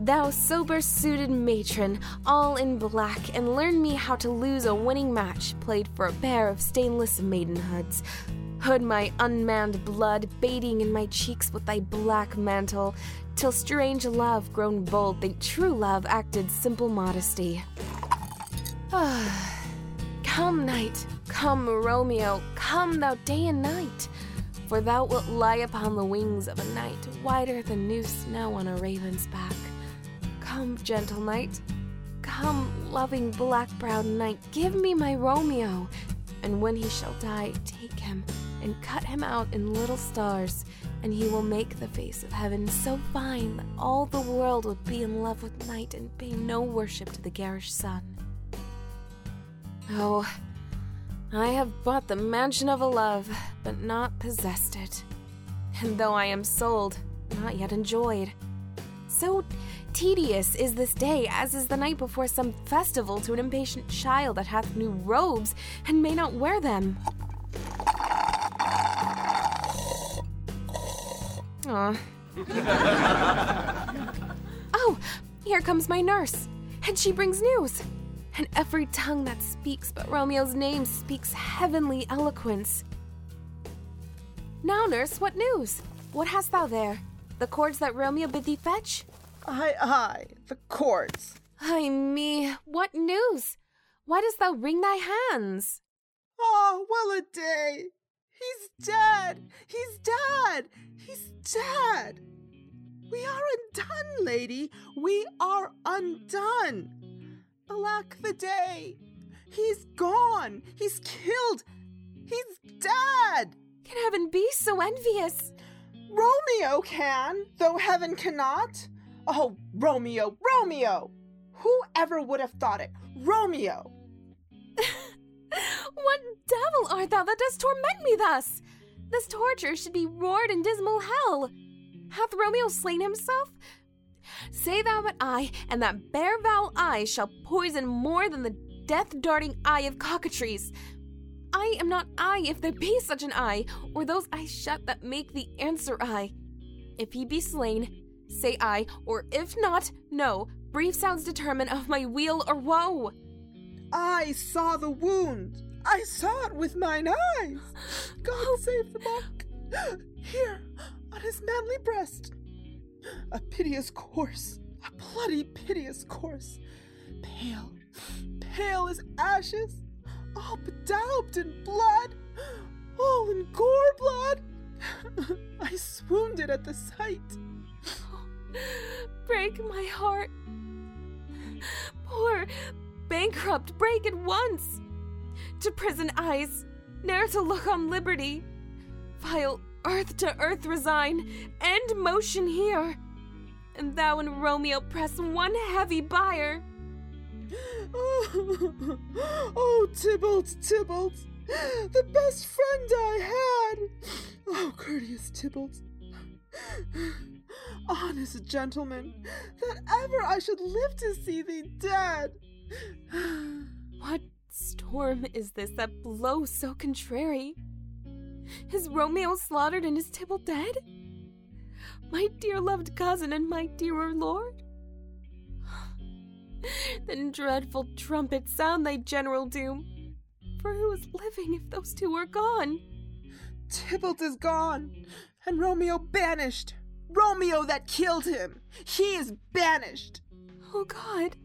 thou sober suited matron, all in black, and learn me how to lose a winning match played for a pair of stainless maidenhoods. Hood my unmanned blood, bathing in my cheeks with thy black mantle, till strange love grown bold think true love acted simple modesty. *sighs* come, night, come, Romeo, come thou day and night, for thou wilt lie upon the wings of a night, whiter than new snow on a raven's back. Come, gentle night, come, loving black browed night, give me my Romeo, and when he shall die, take him and cut him out in little stars, and he will make the face of heaven so fine that all the world would be in love with night and pay no worship to the garish sun. Oh, I have bought the mansion of a love, but not possessed it. And though I am sold, not yet enjoyed. So tedious is this day, as is the night before some festival to an impatient child that hath new robes and may not wear them. Aw. *laughs* oh, here comes my nurse, and she brings news. And every tongue that speaks but Romeo's name speaks heavenly eloquence. Now, nurse, what news? What hast thou there? The cords that Romeo bid thee fetch? Aye, aye, the cords. Ay me, what news? Why dost thou wring thy hands? Oh, well a day! He's dead! He's dead! He's dead! We are undone, lady! We are undone! Alack the day! He's gone! He's killed! He's dead! Can heaven be so envious? Romeo can, though heaven cannot. Oh, Romeo, Romeo! Whoever would have thought it? Romeo! *laughs* what devil art thou that dost torment me thus? This torture should be roared in dismal hell. Hath Romeo slain himself? Say thou but I, and that bare foul eye shall poison more than the death darting eye of cockatrice. I am not I if there be such an eye, or those eyes shut that make the answer I. If he be slain, say I, or if not, no. Brief sounds determine of my weal or woe. I saw the wound. I saw it with mine eyes. God *gasps* save the monk. *gasps* Here, on his manly breast. A piteous corse, a bloody piteous corse. Pale, pale as ashes, all bedaubed in blood, all in gore blood. *laughs* I swooned at the sight. *gasps* break my heart. Poor, bankrupt, break at once. To prison eyes, ne'er to look on liberty. Vile earth to earth resign, end motion here. And thou and Romeo press one heavy bier. Oh, *laughs* oh Tybalt, Tybalt, the best friend I had. Oh, courteous Tybalt, honest gentleman, that ever I should live to see thee dead. What storm is this that blows so contrary? Is Romeo slaughtered and is Tybalt dead? My dear loved cousin and my dearer lord? *sighs* then dreadful trumpet sound thy general doom. For who is living if those two are gone? Tybalt is gone, and Romeo banished. Romeo that killed him. He is banished. Oh God,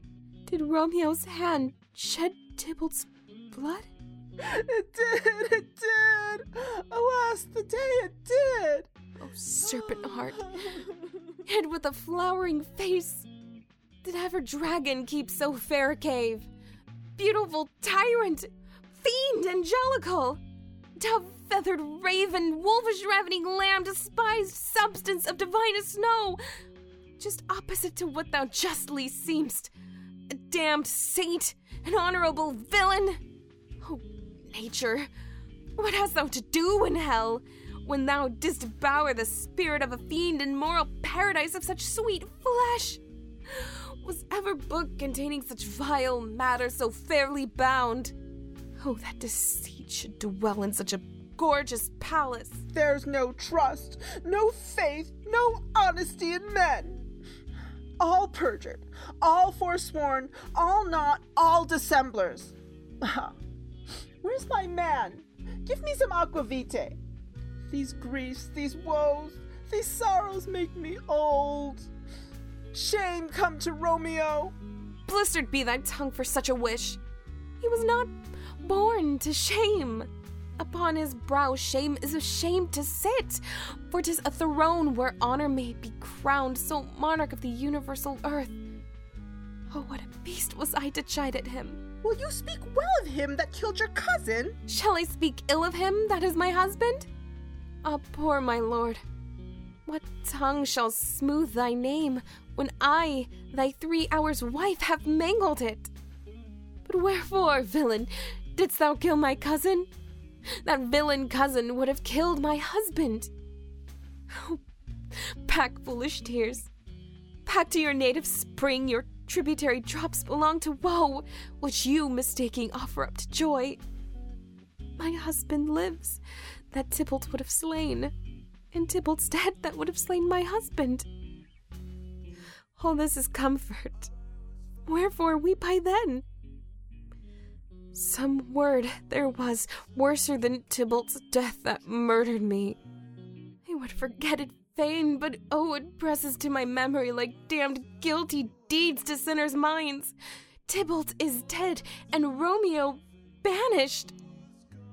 did Romeo's hand shed Tybalt's blood? It did, it did. Alas, the day it did. Oh, serpent heart, head with a flowering face. Did ever dragon keep so fair a cave? Beautiful tyrant, fiend angelical, dove feathered raven, wolfish ravening lamb, despised substance of divinest snow. just opposite to what thou justly seem'st, a damned saint, an honorable villain. Nature, what hast thou to do in hell when thou didst devour the spirit of a fiend in moral paradise of such sweet flesh? Was ever book containing such vile matter so fairly bound? Oh, that deceit should dwell in such a gorgeous palace. There's no trust, no faith, no honesty in men. All perjured, all forsworn, all not, all dissemblers. *laughs* Where's my man? Give me some aqua vitae. These griefs, these woes, these sorrows make me old. Shame come to Romeo. Blistered be thy tongue for such a wish. He was not born to shame. Upon his brow shame is ashamed to sit, for 'tis a throne where honor may be crowned, so monarch of the universal earth. Oh, what a beast was I to chide at him. Will you speak well of him that killed your cousin? Shall I speak ill of him that is my husband? Ah, poor my lord. What tongue shall smooth thy name when I, thy three hours wife, have mangled it? But wherefore, villain, didst thou kill my cousin? That villain cousin would have killed my husband. Oh, pack foolish tears. Pack to your native spring your tributary drops belong to woe, which you, mistaking, offer up to joy. My husband lives, that Tybalt would have slain, and Tybalt's dead, that would have slain my husband. All this is comfort. Wherefore weep I then? Some word there was worser than Tybalt's death that murdered me. I would forget it fain, but oh, it presses to my memory like damned guilty deeds to sinners' minds. Tybalt is dead, and Romeo banished.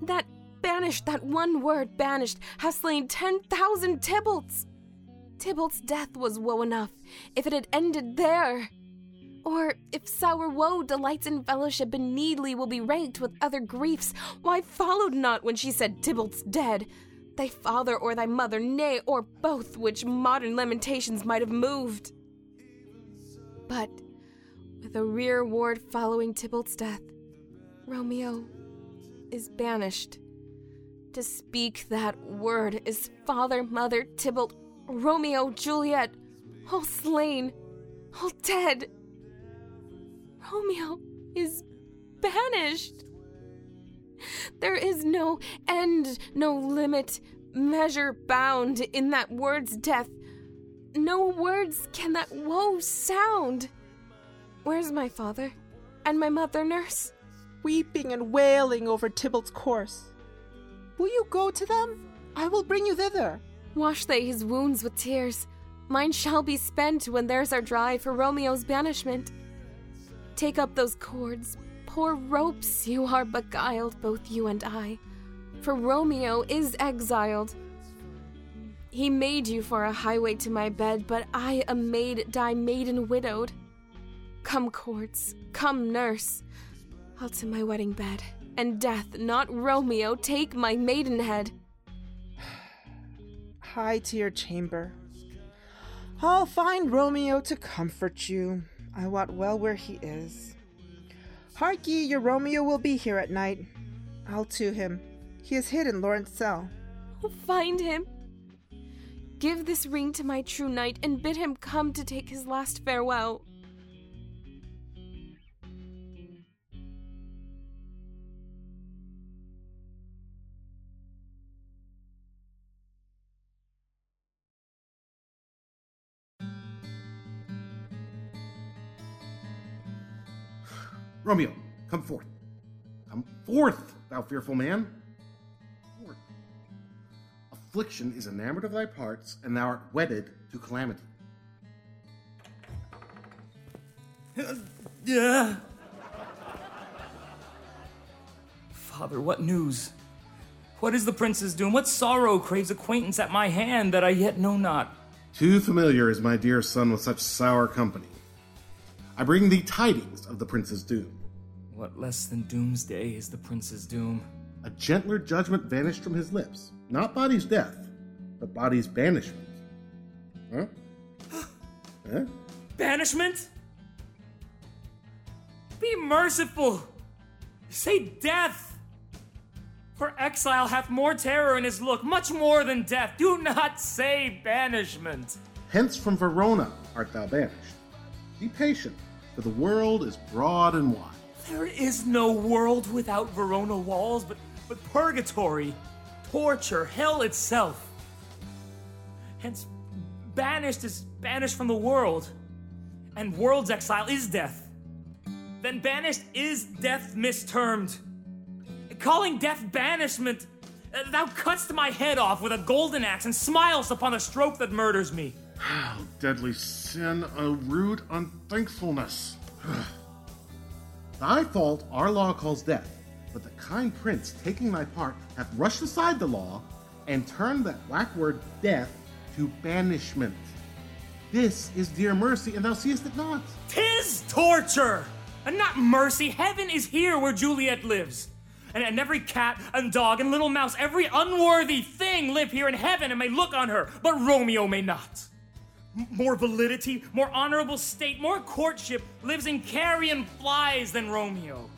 That banished, that one word banished, has slain ten thousand Tybalts. Tybalt's death was woe enough if it had ended there. Or if sour woe delights in fellowship and needly will be ranked with other griefs, why followed not when she said Tybalt's dead? Thy father or thy mother, nay, or both, which modern lamentations might have moved. But with a rear ward following Tybalt's death, Romeo is banished. To speak that word is father, mother, Tybalt, Romeo, Juliet, all slain, all dead. Romeo is banished. There is no end, no limit, measure bound in that word's death. No words can that woe sound. Where's my father and my mother nurse? Weeping and wailing over Tybalt's corse. Will you go to them? I will bring you thither. Wash they his wounds with tears. Mine shall be spent when theirs are dry for Romeo's banishment. Take up those cords, poor ropes, you are beguiled, both you and I. For Romeo is exiled. He made you for a highway to my bed, but I, a maid, die maiden widowed. Come, cords, come, nurse. I'll to my wedding bed, and death, not Romeo, take my maidenhead. *sighs* Hie to your chamber. I'll find Romeo to comfort you. I wot well where he is. Hark ye, your Romeo will be here at night. I'll to him. He is hid in Lawrence cell. Find him. Give this ring to my true knight and bid him come to take his last farewell. *sighs* Romeo, come forth. Come forth, thou fearful man. Affliction is enamored of thy parts, and thou art wedded to calamity. Yeah. Father, what news? What is the prince's doom? What sorrow craves acquaintance at my hand that I yet know not? Too familiar is my dear son with such sour company. I bring thee tidings of the prince's doom. What less than doomsday is the prince's doom? A gentler judgment vanished from his lips. Not body's death, but body's banishment. Huh? *gasps* Huh? Banishment? Be merciful. Say death. For exile hath more terror in his look, much more than death. Do not say banishment. Hence from Verona art thou banished. Be patient, for the world is broad and wide. There is no world without Verona walls, but, but purgatory, torture, hell itself. Hence, banished is banished from the world, and world's exile is death. Then banished is death mistermed. Calling death banishment, uh, thou cutt'st my head off with a golden axe and smilest upon the stroke that murders me. How deadly sin, a rude unthankfulness. *sighs* Thy fault our law calls death, but the kind prince taking thy part hath rushed aside the law and turned that black word death to banishment. This is dear mercy, and thou seest it not. Tis torture, and not mercy. Heaven is here where Juliet lives. And, and every cat and dog and little mouse, every unworthy thing live here in heaven and may look on her, but Romeo may not. M- More validity, more honorable state, more courtship lives in carrion flies than Romeo.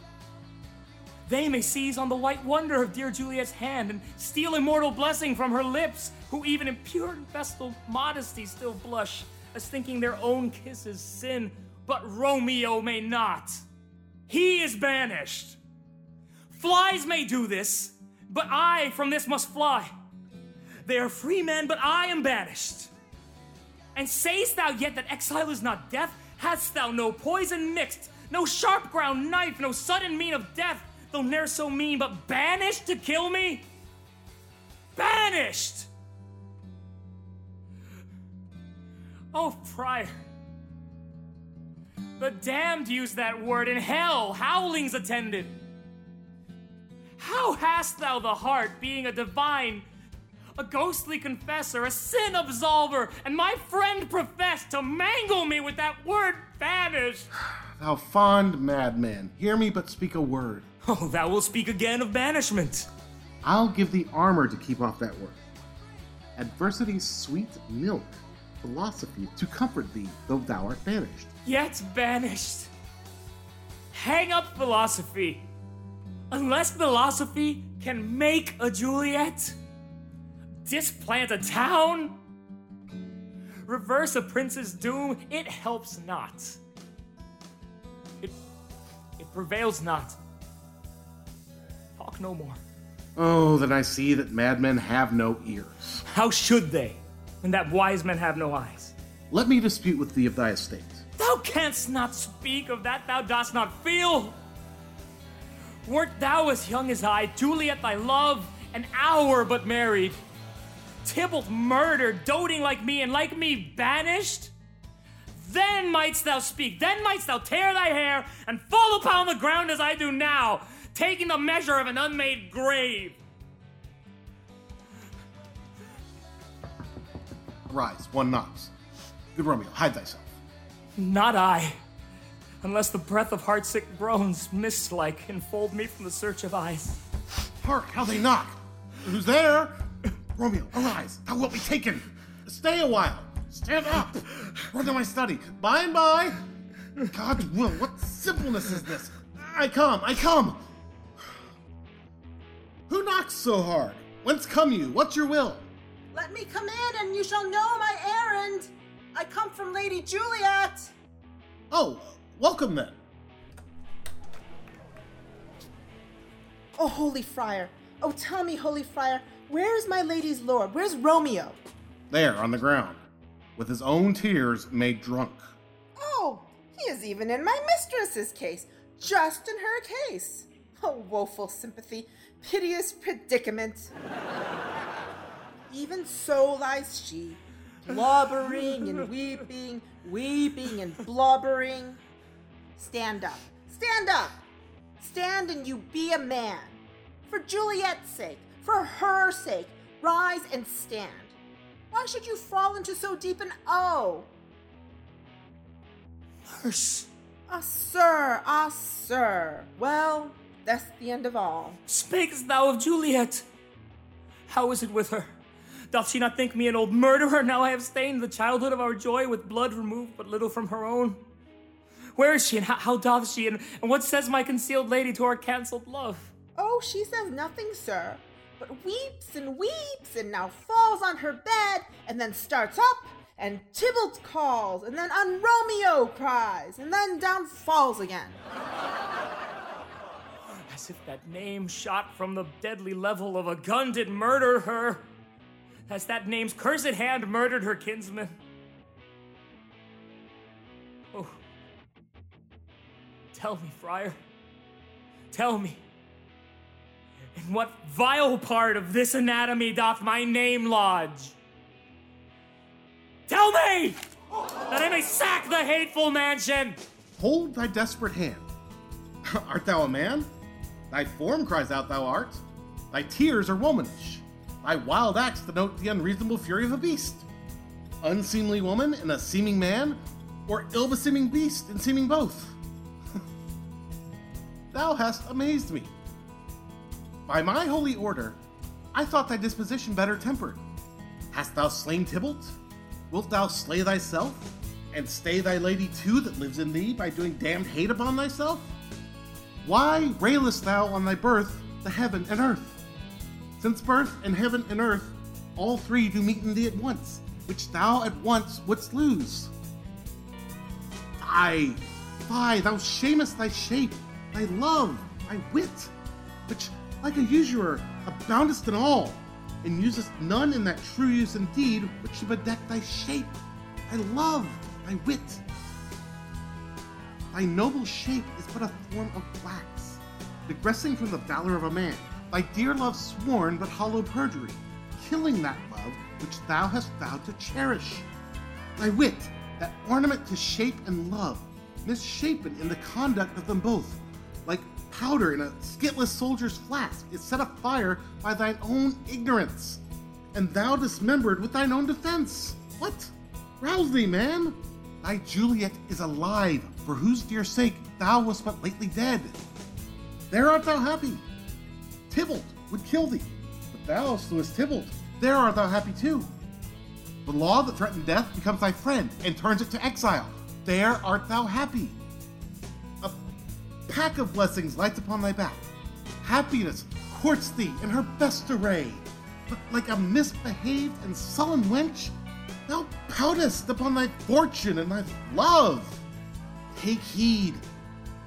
They may seize on the white wonder of dear Juliet's hand and steal immortal blessing from her lips, who even in pure and festal modesty still blush, as thinking their own kisses sin, but Romeo may not. He is banished. Flies may do this, but I from this must fly. They are free men, but I am banished. And sayst thou yet that exile is not death? Hast thou no poison mixed, no sharp ground knife, no sudden mean of death, though ne'er so mean, but banished to kill me? Banished! Oh, friar. The damned use that word in hell, howlings attended. How hast thou the heart, being a divine, a ghostly confessor, a sin absolver, and my friend professed to mangle me with that word banished? *sighs* Thou fond madman, hear me but speak a word. *laughs* Oh, thou wilt speak again of banishment. I'll give thee armor to keep off that word. Adversity's sweet milk, philosophy to comfort thee, though thou art banished. Yet banished. Hang up philosophy. Unless philosophy can make a Juliet, displant a town, reverse a prince's doom, it helps not. It, it prevails not. Talk no more. Oh, then I see that madmen have no ears. How should they, And that wise men have no eyes? Let me dispute with thee of thy estate. Thou canst not speak of that thou dost not feel. Wert thou as young as I, Juliet thy love, an hour but married, Tybalt murdered, doting like me, and like me banished? Then mightst thou speak, then mightst thou tear thy hair and fall upon the ground as I do now, taking the measure of an unmade grave. Rise, one knocks. Good Romeo, hide thyself. Not I. Unless the breath of heartsick groans, mist like, enfold me from the search of eyes. Hark, how they knock! Who's there? Romeo, arise! Thou wilt be taken! Stay a while! Stand up! Run to my study. By and by! God's will, what simpleness is this? I come, I come! Who knocks so hard? Whence come you? What's your will? Let me come in and you shall know my errand. I come from Lady Juliet. Oh, welcome then. Oh, holy friar. Oh, tell me, holy friar, where is my lady's lord? Where's Romeo? There, on the ground, with his own tears made drunk. Oh, he is even in my mistress's case, just in her case. Oh, woeful sympathy, piteous predicament. even so lies she, blubbering and weeping, weeping and blubbering. Stand up, stand up, stand and you be a man. For Juliet's sake, for her sake, rise and stand. Why should you fall into so deep an O? Nurse. Ah, sir, ah, sir. Well, that's the end of all. Spakest thou of Juliet? How is it with her? Doth she not think me an old murderer? Now I have stained the childhood of our joy with blood removed but little from her own. Where is she, and how, how doth she, and, and what says my concealed lady to our cancelled love? Oh, she says nothing, sir, but weeps and weeps, and now falls on her bed, and then starts up, and Tybalt calls, and then on Romeo cries, and then down falls again. As if that name shot from the deadly level of a gun did murder her. As that name's cursed hand murdered her kinsman. Oh. Tell me, friar. Tell me. In what vile part of this anatomy doth my name lodge? Tell me! That I may sack the hateful mansion! Hold thy desperate hand. *laughs* art thou a man? Thy form cries out thou art. Thy tears are womanish. Thy wild acts denote the unreasonable fury of a beast. Unseemly woman in a seeming man, or ill beseeming beast in seeming both. *laughs* thou hast amazed me. By my holy order, I thought thy disposition better tempered. Hast thou slain Tybalt? Wilt thou slay thyself, and stay thy lady too that lives in thee by doing damned hate upon thyself? Why railest thou on thy birth, the heaven and earth? Since birth and heaven and earth, all three do meet in thee at once, which thou at once wouldst lose. Fie, fie, thou shamest thy shape, thy love, thy wit, which, like a usurer, aboundest in all, and usest none in that true use indeed which should bedeck thy shape, thy love, thy wit. Thy noble shape is but a form of wax, digressing from the valor of a man, thy dear love sworn but hollow perjury, killing that love which thou hast vowed to cherish. Thy wit, that ornament to shape and love, misshapen in the conduct of them both, like powder in a skitless soldier's flask, is set afire by thine own ignorance, and thou dismembered with thine own defense. What? Rouse thee, man! Thy Juliet is alive, for whose dear sake thou wast but lately dead. There art thou happy. Tybalt would kill thee, but thou slewest Tybalt. There art thou happy too. The law that threatened death becomes thy friend and turns it to exile. There art thou happy. A pack of blessings lights upon thy back. Happiness courts thee in her best array. But like a misbehaved and sullen wench, thou poutest upon thy fortune and thy love. Take heed,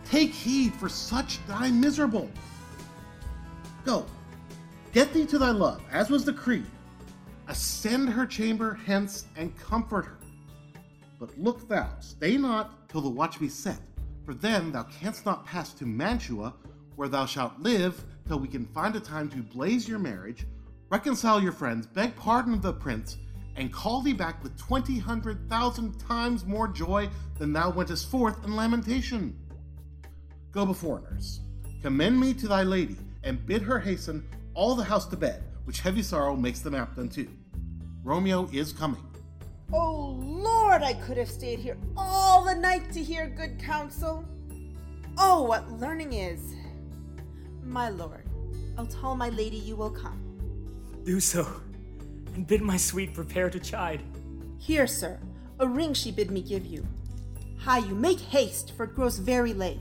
take heed, for such die miserable. Go, get thee to thy love, as was decreed. Ascend her chamber hence and comfort her. But look thou, stay not till the watch be set, for then thou canst not pass to Mantua, where thou shalt live till we can find a time to blaze your marriage, reconcile your friends, beg pardon of the prince, and call thee back with twenty hundred thousand times more joy than thou wentest forth in lamentation. Go before, nurse. Commend me to thy lady, and bid her hasten all the house to bed, which heavy sorrow makes them apt unto. Romeo is coming. Oh Lord, I could have stayed here all the night to hear good counsel. Oh, what learning is! My lord, I'll tell my lady you will come. Do so, and bid my sweet prepare to chide. Here, sir, a ring she bid me give you. Hie you, make haste, for it grows very late.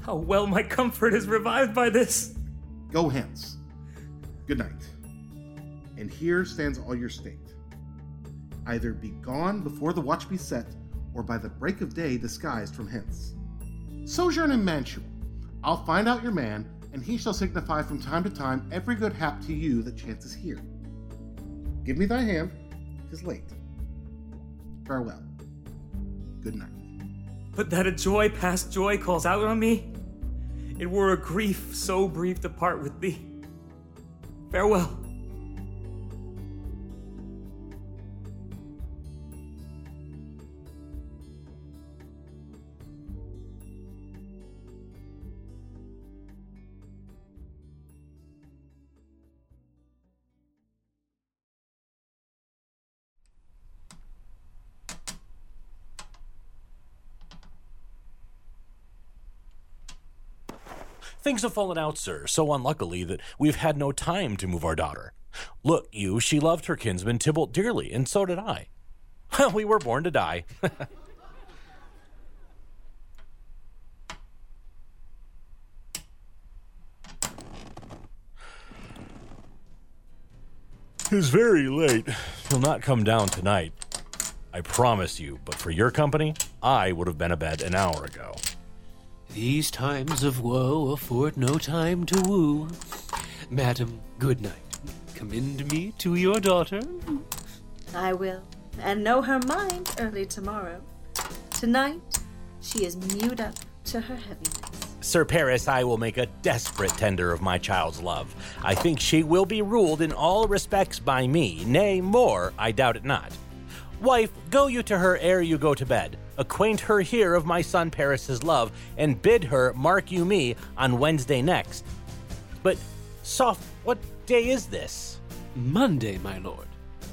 How well my comfort is revived by this! Go hence. Good night. And here stands all your state. Either be gone before the watch be set, or by the break of day disguised from hence. Sojourn in Mantua. I'll find out your man, and he shall signify from time to time every good hap to you that chances here. Give me thy hand, 'tis late. Farewell. Good night. But that a joy past joy calls out on me? It were a grief so brief to part with thee. Farewell. Things have fallen out, sir, so unluckily that we've had no time to move our daughter. Look, you, she loved her kinsman Tybalt dearly, and so did I. *laughs* we were born to die. *laughs* It's very late. He'll not come down tonight. I promise you, but for your company, I would have been abed an hour ago. These times of woe afford no time to woo. Madam, good night. Commend me to your daughter. I will, and know her mind early tomorrow. Tonight, she is mewed up to her heaviness. Sir Paris, I will make a desperate tender of my child's love. I think she will be ruled in all respects by me, nay, more, I doubt it not. Wife, go you to her ere you go to bed. Acquaint her here of my son Paris's love, and bid her mark you me on Wednesday next. But, soft, what day is this? Monday, my lord.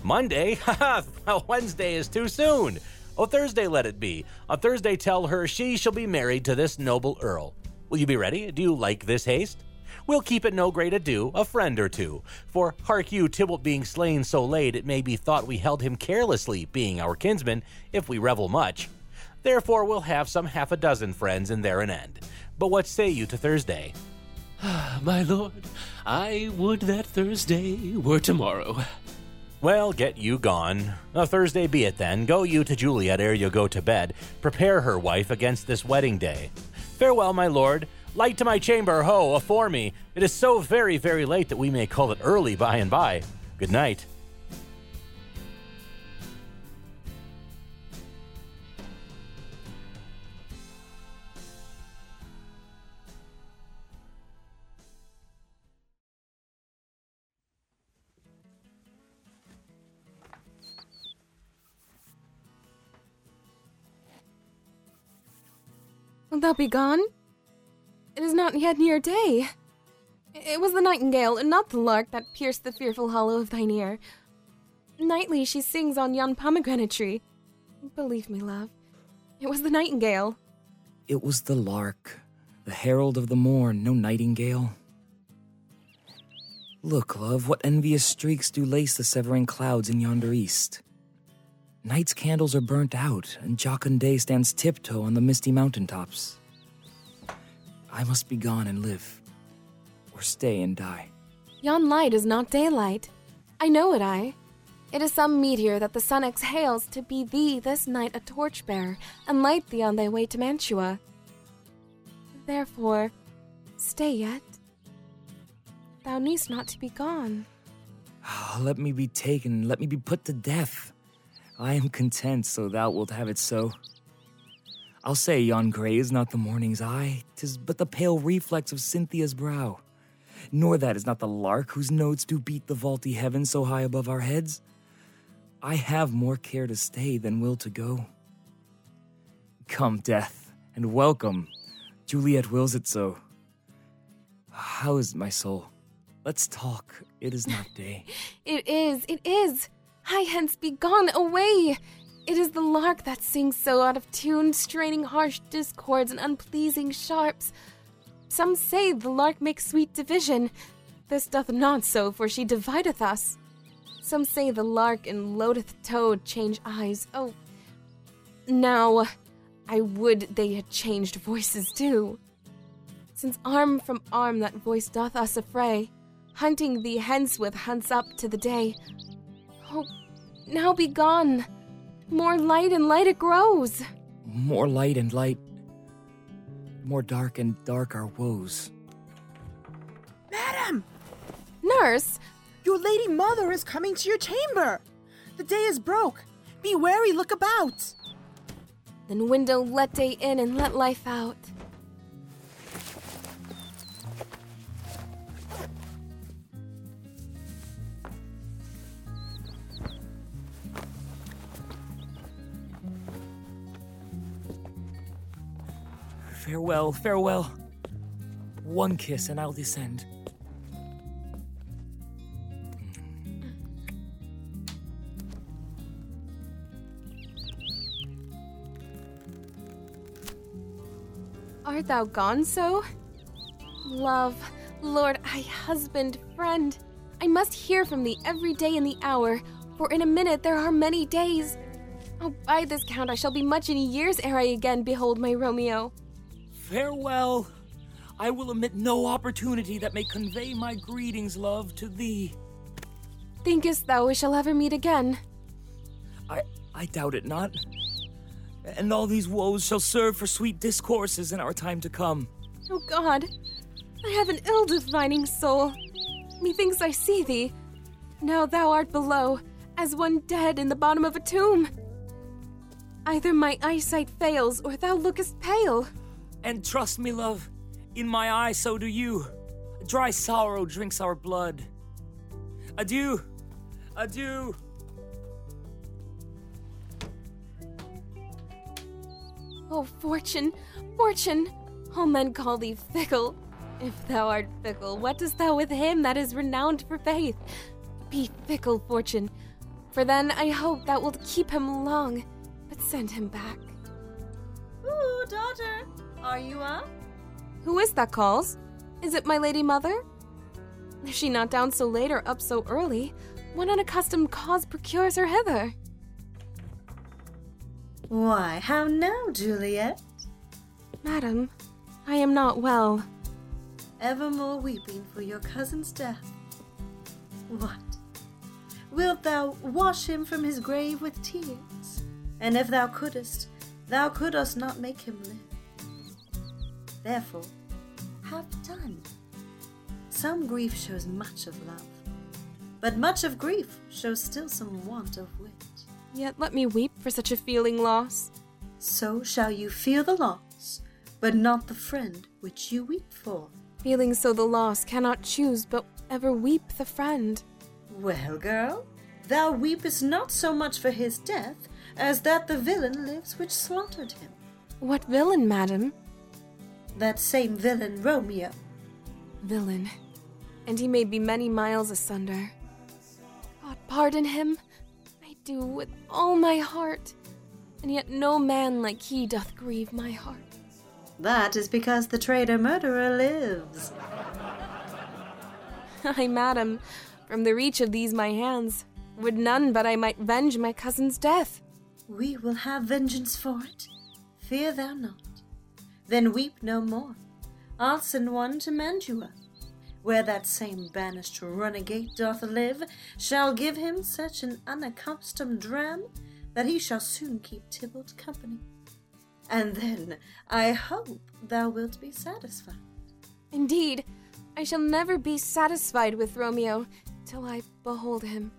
Monday? *laughs* Ha ha! Well, Wednesday is too soon. Oh, Thursday let it be. On Thursday tell her she shall be married to this noble earl. Will you be ready? Do you like this haste? We'll keep it no great ado, a friend or two. For hark you, Tybalt being slain so late, it may be thought we held him carelessly, being our kinsman, if we revel much. Therefore, we'll have some half a dozen friends, and there an end. But what say you to Thursday? *sighs* my lord, I would that Thursday were tomorrow. Well, get you gone. A Thursday be it then. Go you to Juliet ere you go to bed. Prepare her, wife, against this wedding day. Farewell, my lord. Light to my chamber, ho, afore me. It is so very, very late that we may call it early by and by. Good night. Wilt thou be gone? It is not yet near day. It was the nightingale, and not the lark, that pierced the fearful hollow of thine ear. Nightly she sings on yon pomegranate tree. Believe me, love, it was the nightingale. It was the lark, the herald of the morn, no nightingale. Look, love, what envious streaks do lace the severing clouds in yonder east. Night's candles are burnt out, and jocund day stands tiptoe on the misty mountain tops. I must be gone and live, or stay and die. Yon light is not daylight. I know it, I. It is some meteor that the sun exhales to be thee this night a torchbearer and light thee on thy way to Mantua. Therefore, stay yet. Thou needst not to be gone. Ah, let me be taken, let me be put to death. I am content, so thou wilt have it so. I'll say yon gray is not the morning's eye, tis but the pale reflex of Cynthia's brow. Nor that is not the lark whose notes do beat the vaulty heaven so high above our heads. I have more care to stay than will to go. Come, death, and welcome. Juliet wills it so. How is my soul? Let's talk. It is not day. *laughs* It is, it is. Hie hence, be gone, away! It is the lark that sings so out of tune, straining harsh discords and unpleasing sharps. Some say the lark makes sweet division. This doth not so, for she divideth us. Some say the lark and loateth toad change eyes. Oh, now I would they had changed voices too. Since arm from arm that voice doth us affray, hunting thee hence with hunts up to the day. Oh, now be gone. More light and light it grows. More light and light, more dark and dark our woes. Madam! Nurse! Your lady mother is coming to your chamber! The day is broke. Be wary, look about. Then window let day in and let life out. Farewell, farewell. One kiss and I'll descend. Art thou gone so? Love, Lord, I, husband, friend, I must hear from thee every day in the hour, for in a minute there are many days. Oh, by this count, I shall be much in years ere I again behold my Romeo. Farewell. I will omit no opportunity that may convey my greetings, love, to thee. Thinkest thou we shall ever meet again? I I doubt it not. And all these woes shall serve for sweet discourses in our time to come. Oh God, I have an ill divining soul. Methinks I see thee. Now thou art below, as one dead in the bottom of a tomb. Either my eyesight fails, or thou lookest pale. And trust me, love, in my eyes, so do you. Dry sorrow drinks our blood. Adieu. Adieu. Oh, fortune, fortune! All men call thee fickle. If thou art fickle, what dost thou with him that is renowned for faith? Be fickle, fortune, for then I hope thou wilt keep him long, but send him back. Ooh, daughter, are you up? Who is that calls? Is it my lady mother? Is she not down so late or up so early? What unaccustomed cause procures her hither? Why, how now, Juliet? Madam, I am not well. Evermore weeping for your cousin's death. What? Wilt thou wash him from his grave with tears? And if thou couldst, thou couldst not make him live. Therefore, have done. Some grief shows much of love, but much of grief shows still some want of wit. Yet let me weep for such a feeling loss. So shall you feel the loss, but not the friend which you weep for. Feeling so the loss cannot choose but ever weep the friend. Well, girl, thou weepest not so much for his death as that the villain lives which slaughtered him. What villain, madam? That same villain, Romeo. Villain. And he may be many miles asunder. God pardon him. I do with all my heart. And yet no man like he doth grieve my heart. That is because the traitor murderer lives. *laughs* Ay, madam, from the reach of these my hands, would none but I might venge my cousin's death. We will have vengeance for it. Fear thou not. Then weep no more. I'll send one to Mantua, where that same banished runagate doth live, shall give him such an unaccustomed dram that he shall soon keep Tybalt company. And then I hope thou wilt be satisfied. Indeed, I shall never be satisfied with Romeo till I behold him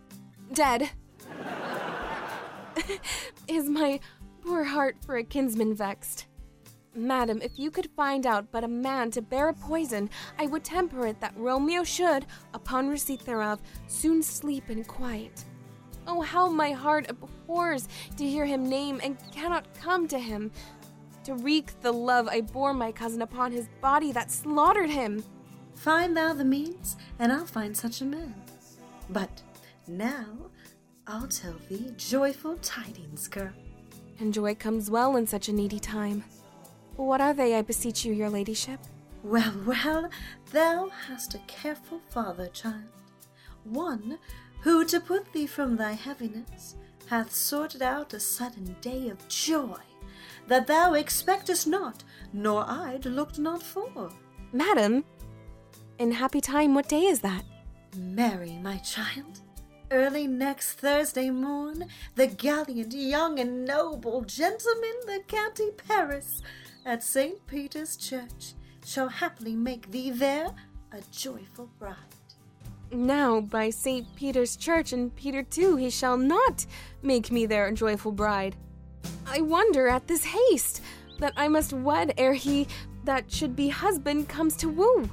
dead. *laughs* Is my poor heart for a kinsman vexed? Madam, if you could find out but a man to bear a poison, I would temper it that Romeo should, upon receipt thereof, soon sleep in quiet. Oh, how my heart abhors to hear him name and cannot come to him, to wreak the love I bore my cousin upon his body that slaughtered him. Find thou the means, and I'll find such a man. But now I'll tell thee joyful tidings, girl. And joy comes well in such a needy time. What are they, I beseech you, your ladyship? Well, well, thou hast a careful father, child. One who, to put thee from thy heaviness, hath sorted out a sudden day of joy that thou expectest not, nor I looked not for. Madam, in happy time, what day is that? Marry, my child. Early next Thursday morn, the gallant, young, and noble gentleman, the county Paris, at St. Peter's Church, shall happily make thee there a joyful bride. Now, by St. Peter's Church and Peter too, he shall not make me there a joyful bride. I wonder at this haste that I must wed ere he that should be husband comes to woo.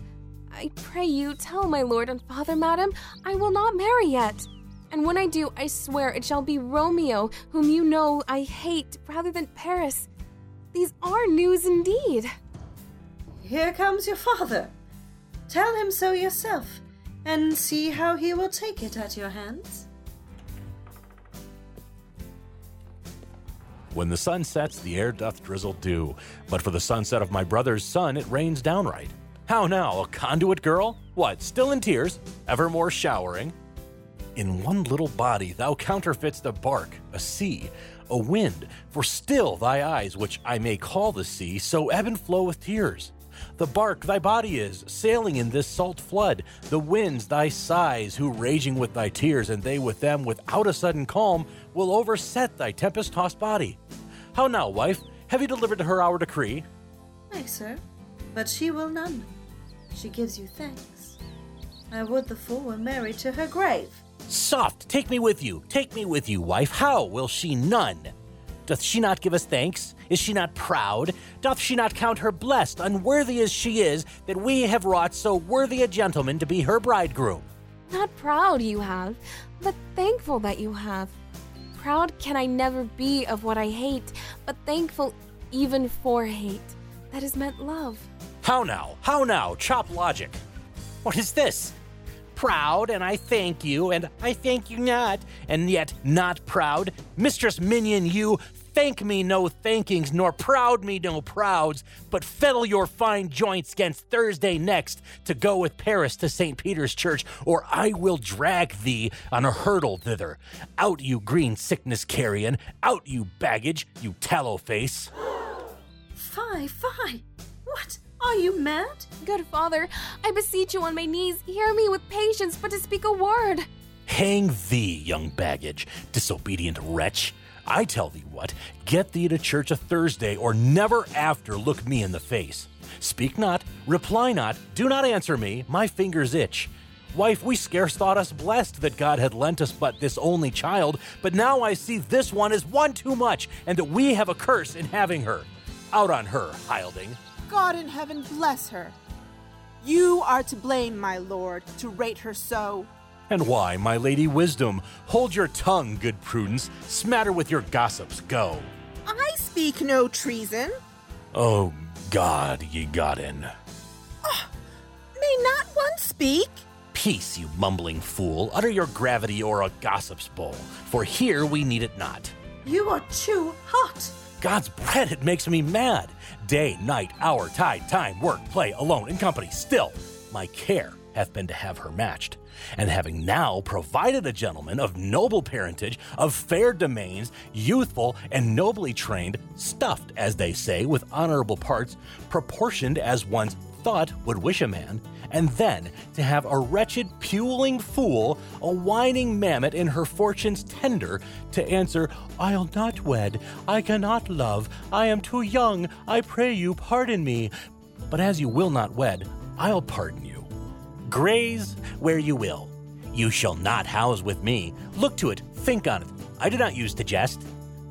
I pray you tell my lord and father, madam, I will not marry yet. And when I do, I swear it shall be Romeo, whom you know I hate, rather than Paris. These are news indeed. Here comes your father. Tell him so yourself, and see how he will take it at your hands. When the sun sets, the air doth drizzle dew, but for the sunset of my brother's son, it rains downright. How now, a conduit girl? What, still in tears? Evermore showering? In one little body thou counterfeit'st a bark, a sea, a wind, for still thy eyes, which I may call the sea, so ebb and flow with tears. The bark thy body is, sailing in this salt flood, the winds thy sighs, who raging with thy tears, and they with them, without a sudden calm, will overset thy tempest tossed body. How now, wife? Have you delivered to her our decree? Ay, sir, but she will none. She gives you thanks. I would the fool were married to her grave. Soft, take me with you, take me with you, wife. How will she none? Doth she not give us thanks? Is she not proud? Doth she not count her blessed, unworthy as she is, that we have wrought so worthy a gentleman to be her bridegroom? Not proud you have, but thankful that you have. Proud can I never be of what I hate, but thankful even for hate. That is meant love. How now? How now? Chop logic. What is this? Proud, and I thank you, and I thank you not, and yet not proud. Mistress Minion, you thank me no thankings, nor proud me no prouds, but fettle your fine joints against Thursday next to go with Paris to St. Peter's Church, or I will drag thee on a hurdle thither. Out, you green sickness carrion! Out, you baggage, you tallow face! Fie, fie! What? Are you mad? Good father, I beseech you on my knees, hear me with patience, but to speak a word. Hang thee, young baggage, disobedient wretch. I tell thee what, get thee to church a Thursday, or never after look me in the face. Speak not, reply not, do not answer me, my fingers itch. Wife, we scarce thought us blessed that God had lent us but this only child, but now I see this one is one too much, and that we have a curse in having her. Out on her, Hilding. God in heaven bless her. You are to blame, my lord, to rate her so. And why, my lady Wisdom? Hold your tongue, good Prudence. Smatter with your gossips, go. I speak no treason. Oh, God, ye Godin. Ah, may not one speak? Peace, you mumbling fool. Utter your gravity or a gossip's bowl, for here we need it not. You are too hot. God's bread, it makes me mad. Day, night, hour, tide, time, work, play, alone, in company, still, my care hath been to have her matched. And having now provided a gentleman of noble parentage, of fair domains, youthful and nobly trained, stuffed, as they say, with honorable parts, proportioned as one's thought would wish a man, and then to have a wretched, puling fool, a whining mammet in her fortune's tender, to answer, I'll not wed, I cannot love, I am too young, I pray you pardon me. But as you will not wed, I'll pardon you. Graze where you will. You shall not house with me. Look to it, think on it. I do not use to jest.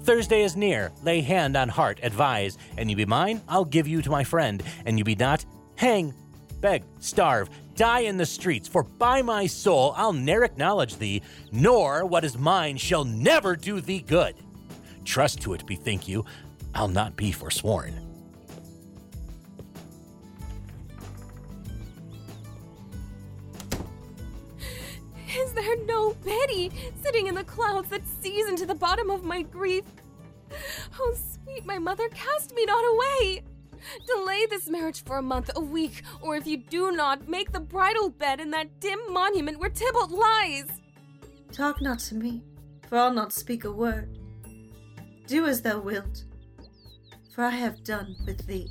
Thursday is near. Lay hand on heart, advise. And you be mine, I'll give you to my friend. And you be not, hang, beg, starve, die in the streets. For by my soul, I'll ne'er acknowledge thee, nor what is mine shall never do thee good. Trust to it, bethink you, I'll not be forsworn. Is there no pity sitting in the clouds that sees into the bottom of my grief? Oh, sweet my mother, cast me not away. Delay this marriage for a month, a week, or if you do not, make the bridal bed in that dim monument where Tybalt lies. Talk not to me, for I'll not speak a word. Do as thou wilt, for I have done with thee.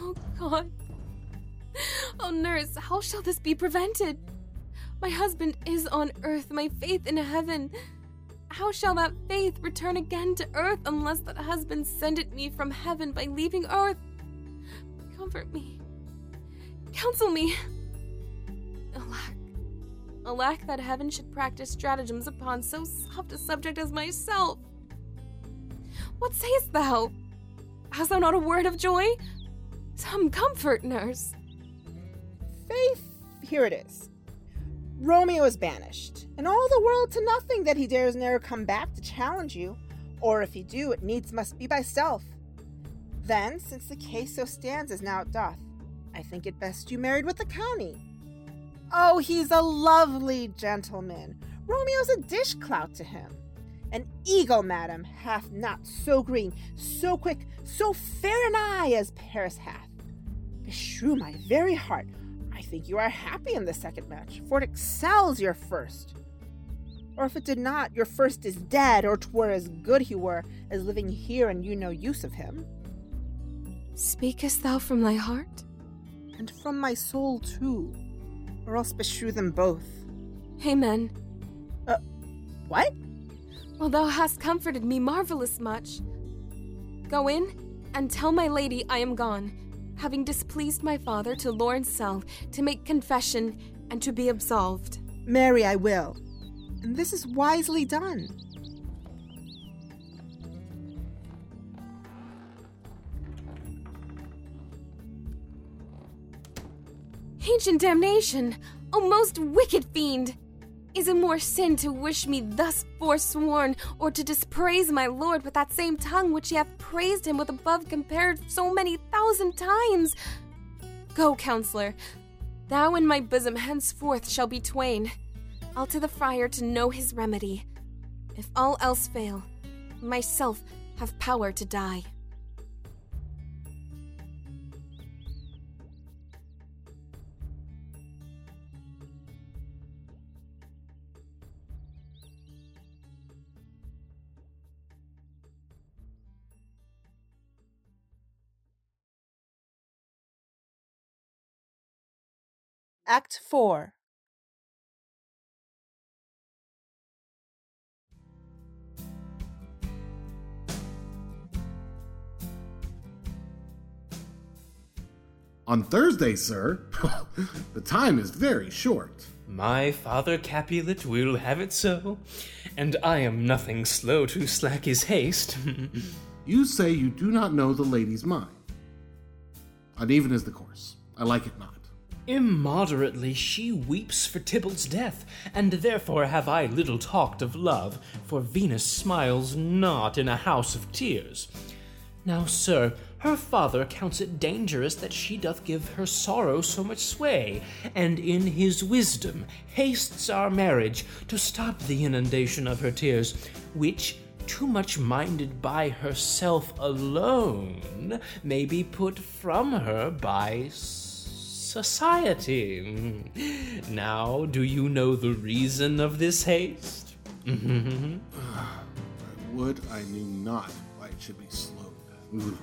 Oh, God. Oh, nurse, how shall this be prevented? My husband is on earth, my faith in heaven. How shall that faith return again to earth unless that husband send it me from heaven by leaving earth? Comfort me. Counsel me. Alack. Alack that heaven should practice stratagems upon so soft a subject as myself. What sayest thou? Hast thou not a word of joy? Some comfort, nurse. Faith, here it is. Romeo is banished, and all the world to nothing that he dares ne'er come back to challenge you, or if he do, it needs must be by stealth. Then, since the case so stands as now it doth, I think it best you married with the county. Oh, he's a lovely gentleman. Romeo's a dish dishclout to him. An eagle, madam, hath not so green, so quick, so fair an eye as Paris hath. Beshrew my very heart, I think you are happy in the second match, for it excels your first. Or if it did not, your first is dead, or twere as good he were as living here and you no use of him. Speakest thou from thy heart? And from my soul too, or else beshrew them both. Amen. Uh, what? Well, thou hast comforted me marvelous much. Go in and tell my lady I am gone, having displeased my father to Lawrence Cell to make confession and to be absolved. Marry, I will. And this is wisely done. Ancient damnation! O most wicked fiend! Is it more sin to wish me thus forsworn, or to dispraise my lord with that same tongue which ye have praised him with above compared so many thousand times? Go, counselor. Thou and my bosom henceforth shall be twain. I'll to the friar to know his remedy. If all else fail, myself have power to die. Act 4 On Thursday, sir. *laughs* the time is very short. My father Capulet will have it so, and I am nothing slow to slack his haste. *laughs* you say you do not know the lady's mind. Uneven is the course. I like it not. Immoderately she weeps for Tybalt's death, and therefore have I little talked of love, for Venus smiles not in a house of tears. Now, sir, her father counts it dangerous that she doth give her sorrow so much sway, and in his wisdom hastes our marriage to stop the inundation of her tears, which, too much minded by herself alone, may be put from her by society. Now, do you know the reason of this haste? I *sighs* would I knew not why it should be slowed. Ooh.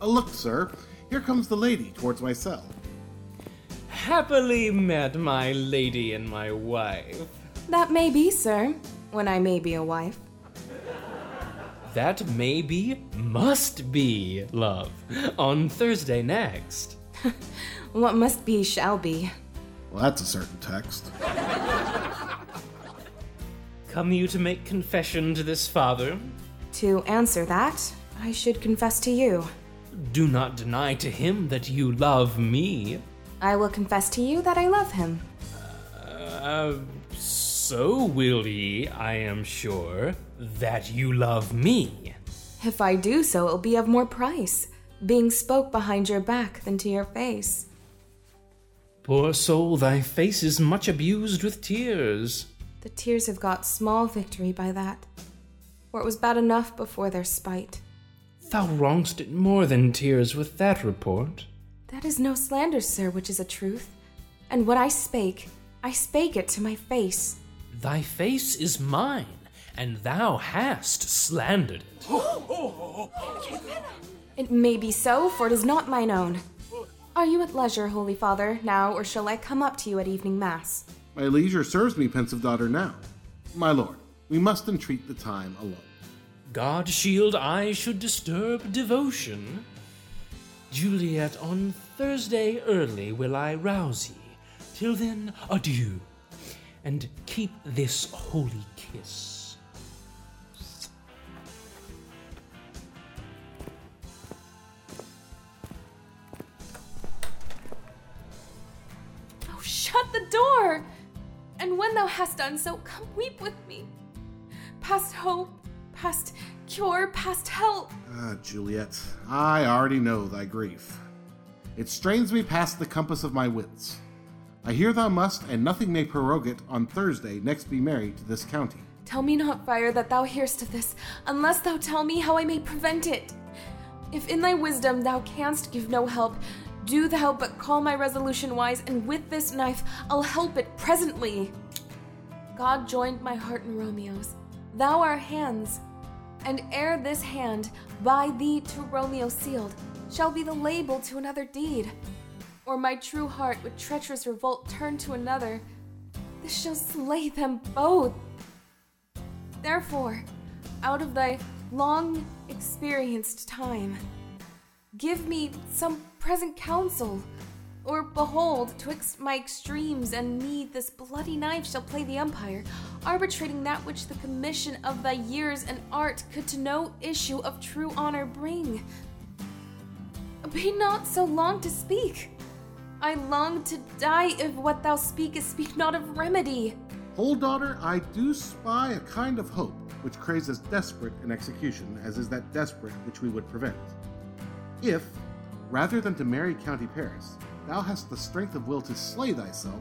Uh, look, sir, here comes the lady towards my cell. Happily met, my lady and my wife. That may be, sir, when I may be a wife. That may be, must be, love, on Thursday next. *laughs* what must be shall be. Well, that's a certain text. Come you to make confession to this father? To answer that, I should confess to you. Do not deny to him that you love me. I will confess to you that I love him. Uh, so will ye, I am sure, that you love me. If I do so, it'll be of more price, being spoke behind your back than to your face. Poor soul, thy face is much abused with tears. The tears have got small victory by that, for it was bad enough before their spite. Thou wrongst it more than tears with that report. That is no slander, sir, which is a truth. And what I spake, I spake it to my face. Thy face is mine, and thou hast slandered it. *gasps* It may be so, for it is not mine own. Are you at leisure, Holy Father, now, or shall I come up to you at evening mass? My leisure serves me, pensive daughter, now. My lord, we must entreat the time alone. God shield I should disturb devotion. Juliet, on Thursday early will I rouse ye. Till then, adieu, and keep this holy kiss. Shut the door! And when thou hast done so, come weep with me. Past hope, past cure, past help. Ah, Juliet, I already know thy grief. It strains me past the compass of my wits. I hear thou must, and nothing may prorogue it, on Thursday next be married to this county. Tell me not, Friar, that thou hearest of this, unless thou tell me how I may prevent it. If in thy wisdom thou canst give no help, do thou but call my resolution wise, and with this knife I'll help it presently. God joined my heart and Romeo's, thou our hands, and ere this hand, by thee to Romeo sealed, shall be the label to another deed. Or my true heart with treacherous revolt turn to another, this shall slay them both. Therefore, out of thy long experienced time, give me some present counsel. Or behold, twixt my extremes and me, this bloody knife shall play the umpire, arbitrating that which the commission of thy years and art could to no issue of true honor bring. Be not so long to speak. I long to die if what thou speakest speak not of remedy. Hold, daughter, I do spy a kind of hope which craves as desperate an execution as is that desperate which we would prevent. If, rather than to marry County Paris, thou hast the strength of will to slay thyself,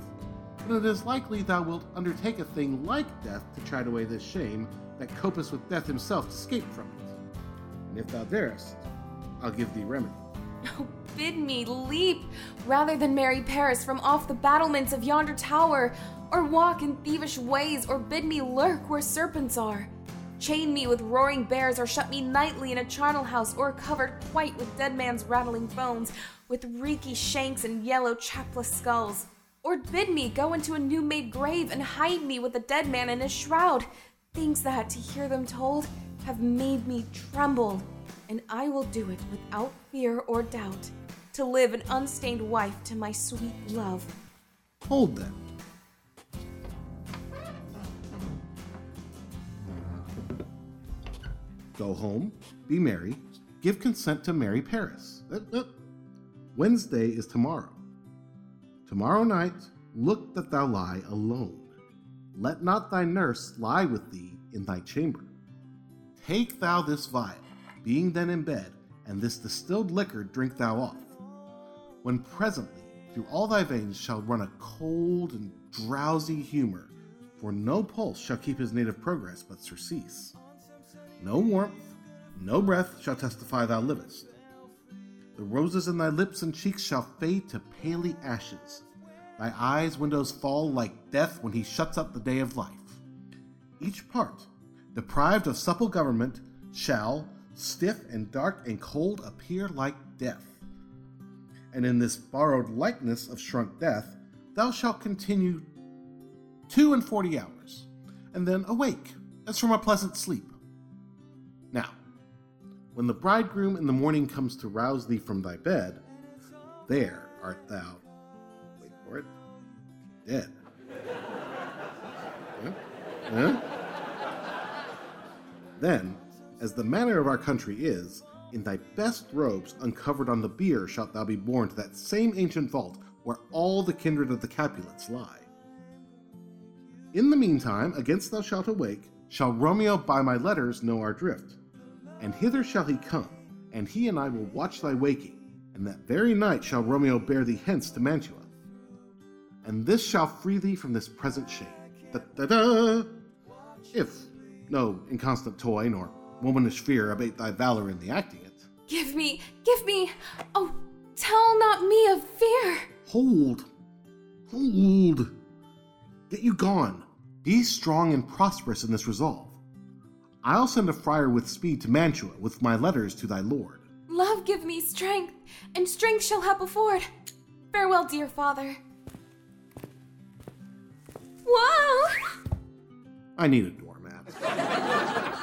and it is likely thou wilt undertake a thing like death to chide away this shame that copest with death himself to escape from it. And if thou darest, I'll give thee remedy. *laughs* Oh, bid me leap rather than marry Paris from off the battlements of yonder tower, or walk in thievish ways, or bid me lurk where serpents are. Chain me with roaring bears, or shut me nightly in a charnel house, or covered quite with dead man's rattling bones, with reeky shanks and yellow chapless skulls. Or bid me go into a new made grave and hide me with a dead man in his shroud. Things that, to hear them told, have made me tremble, and I will do it without fear or doubt, to live an unstained wife to my sweet love. Hold then. Go home, be merry, give consent to marry Paris. Uh, uh. Wednesday is tomorrow. Tomorrow night, look that thou lie alone. Let not thy nurse lie with thee in thy chamber. Take thou this vial, being then in bed, and this distilled liquor drink thou off. When presently through all thy veins shall run a cold and drowsy humor, for no pulse shall keep his native progress but surcease. No warmth, no breath shall testify thou livest. The roses in thy lips and cheeks shall fade to paly ashes. Thy eyes' windows fall like death when he shuts up the day of life. Each part, deprived of supple government, shall, stiff and dark and cold, appear like death. And in this borrowed likeness of shrunk death, thou shalt continue two and forty hours, and then awake as from a pleasant sleep. Now, when the bridegroom in the morning comes to rouse thee from thy bed, there art thou. Wait for it. Dead. *laughs* Huh? Huh? Then, as the manner of our country is, in thy best robes, uncovered on the bier, shalt thou be borne to that same ancient vault where all the kindred of the Capulets lie. In the meantime, against thou shalt awake, shall Romeo by my letters know our drift. And hither shall he come, and he and I will watch thy waking, and that very night shall Romeo bear thee hence to Mantua. And this shall free thee from this present shame. Da da da! If no inconstant toy nor womanish fear abate thy valor in the acting it. Give me, give me, oh, tell not me of fear. Hold, hold. Get you gone. Be strong and prosperous in this resolve. I'll send a friar with speed to Mantua with my letters to thy lord. Love give me strength, and strength shall help afford. Farewell, dear father. Whoa! I need a doormat. *laughs*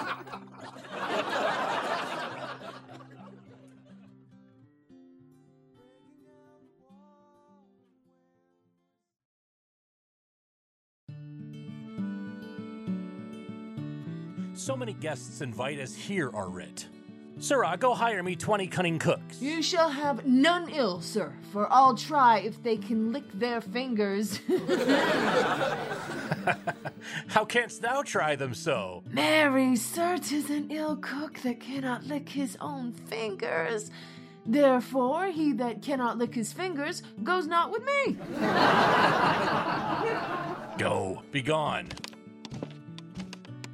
So many guests invite us here are writ. Sirrah, uh, go hire me 20 cunning cooks. You shall have none ill, sir, for I'll try if they can lick their fingers. *laughs* How canst thou try them so? Marry, sir, 'tis an ill cook that cannot lick his own fingers. Therefore, he that cannot lick his fingers goes not with me. *laughs* Go, begone.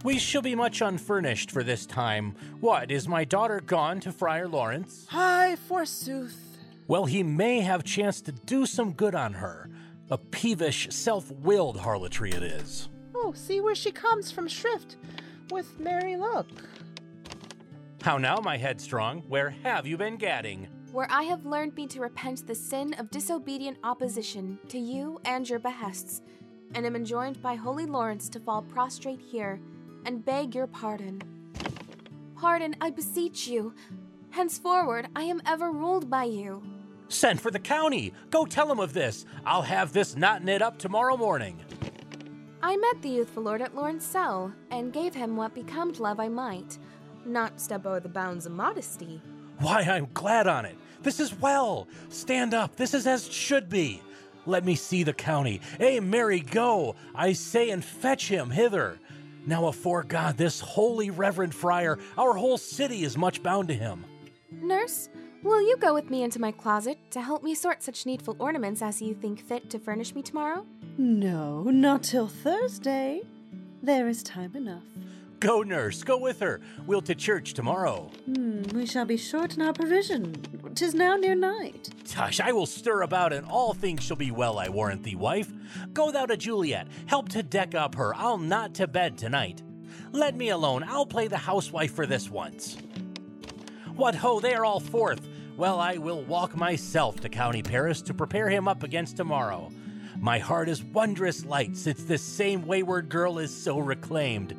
We shall be much unfurnished for this time. What, is my daughter gone to Friar Lawrence? Hi, forsooth. Well, he may have chance to do some good on her. A peevish, self-willed harlotry it is. Oh, see where she comes from Shrift with merry look. How now, my headstrong? Where have you been gadding? Where I have learned me to repent the sin of disobedient opposition to you and your behests, and am enjoined by Holy Lawrence to fall prostrate here and beg your pardon. Pardon, I beseech you. Henceforward, I am ever ruled by you. Send for the county. Go tell him of this. I'll have this knot knit up tomorrow morning. I met the youthful lord at Lawrence cell, and gave him what becomed love I might, not step o'er the bounds of modesty. Why, I'm glad on it. This is well. Stand up. This is as should be. Let me see the county. Hey, marry, go, I say, and fetch him hither. Now, afore God, this holy reverend friar, our whole city is much bound to him. Nurse, will you go with me into my closet to help me sort such needful ornaments as you think fit to furnish me tomorrow? No, not till Thursday. There is time enough. Go, nurse, go with her. We'll to church tomorrow. Hmm, we shall be short in our provision. Tis now near night. Tush, I will stir about, and all things shall be well, I warrant thee, wife. Go thou to Juliet, help to deck up her. I'll not to bed tonight. Let me alone, I'll play the housewife for this once. What ho, they are all forth. Well, I will walk myself to County Paris to prepare him up against tomorrow. My heart is wondrous light since this same wayward girl is so reclaimed.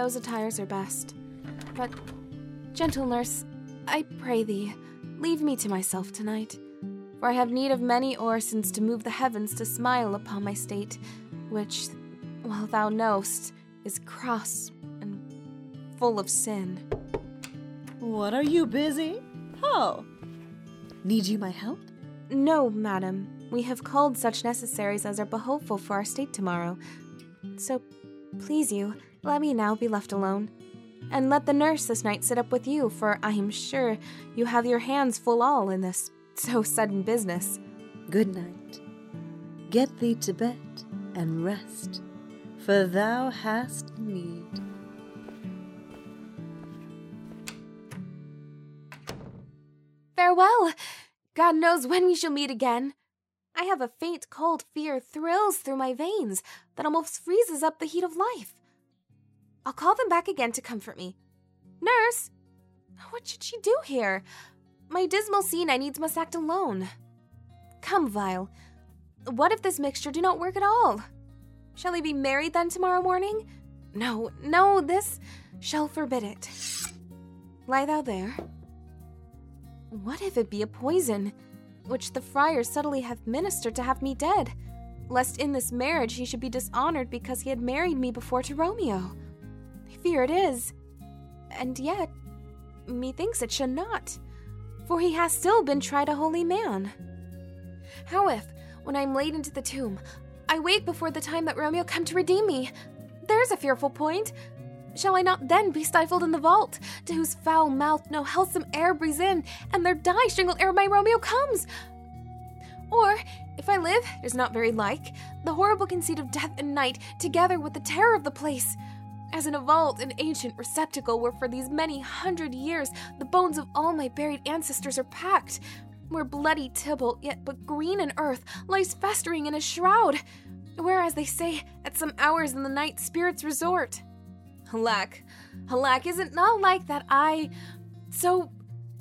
Those attires are best. But, gentle nurse, I pray thee, leave me to myself tonight. For I have need of many orisons to move the heavens to smile upon my state, which, well thou knowst, is cross and full of sin. What are you busy? Oh. Need you my help? No, madam. We have called such necessaries as are behoveful for our state tomorrow. So, please you, let me now be left alone. And let the nurse this night sit up with you, for I am sure you have your hands full all in this so sudden business. Good night. Get thee to bed and rest, for thou hast need. Farewell! God knows when we shall meet again. I have a faint cold fear thrills through my veins that almost freezes up the heat of life. I'll call them back again to comfort me. Nurse! What should she do here? My dismal scene I needs must act alone. Come, vial. What if this mixture do not work at all? Shall he be married then tomorrow morning? No, no, this shall forbid it. Lie thou there. What if it be a poison, which the friar subtly hath ministered to have me dead, lest in this marriage he should be dishonored because he had married me before to Romeo? Fear it is. And yet, methinks it should not, for he has still been tried a holy man. How if, when I am laid into the tomb, I wake before the time that Romeo come to redeem me? There's a fearful point. Shall I not then be stifled in the vault, to whose foul mouth no wholesome air breathes in, and there die shingled ere my Romeo comes? Or, if I live, it is not very like, the horrible conceit of death and night, together with the terror of the place. As in a vault, an ancient receptacle where for these many hundred years the bones of all my buried ancestors are packed, where bloody Tybalt, yet but green in earth, lies festering in a shroud, where, as they say, at some hours in the night spirits resort. Alack, alack, is it not like that I, so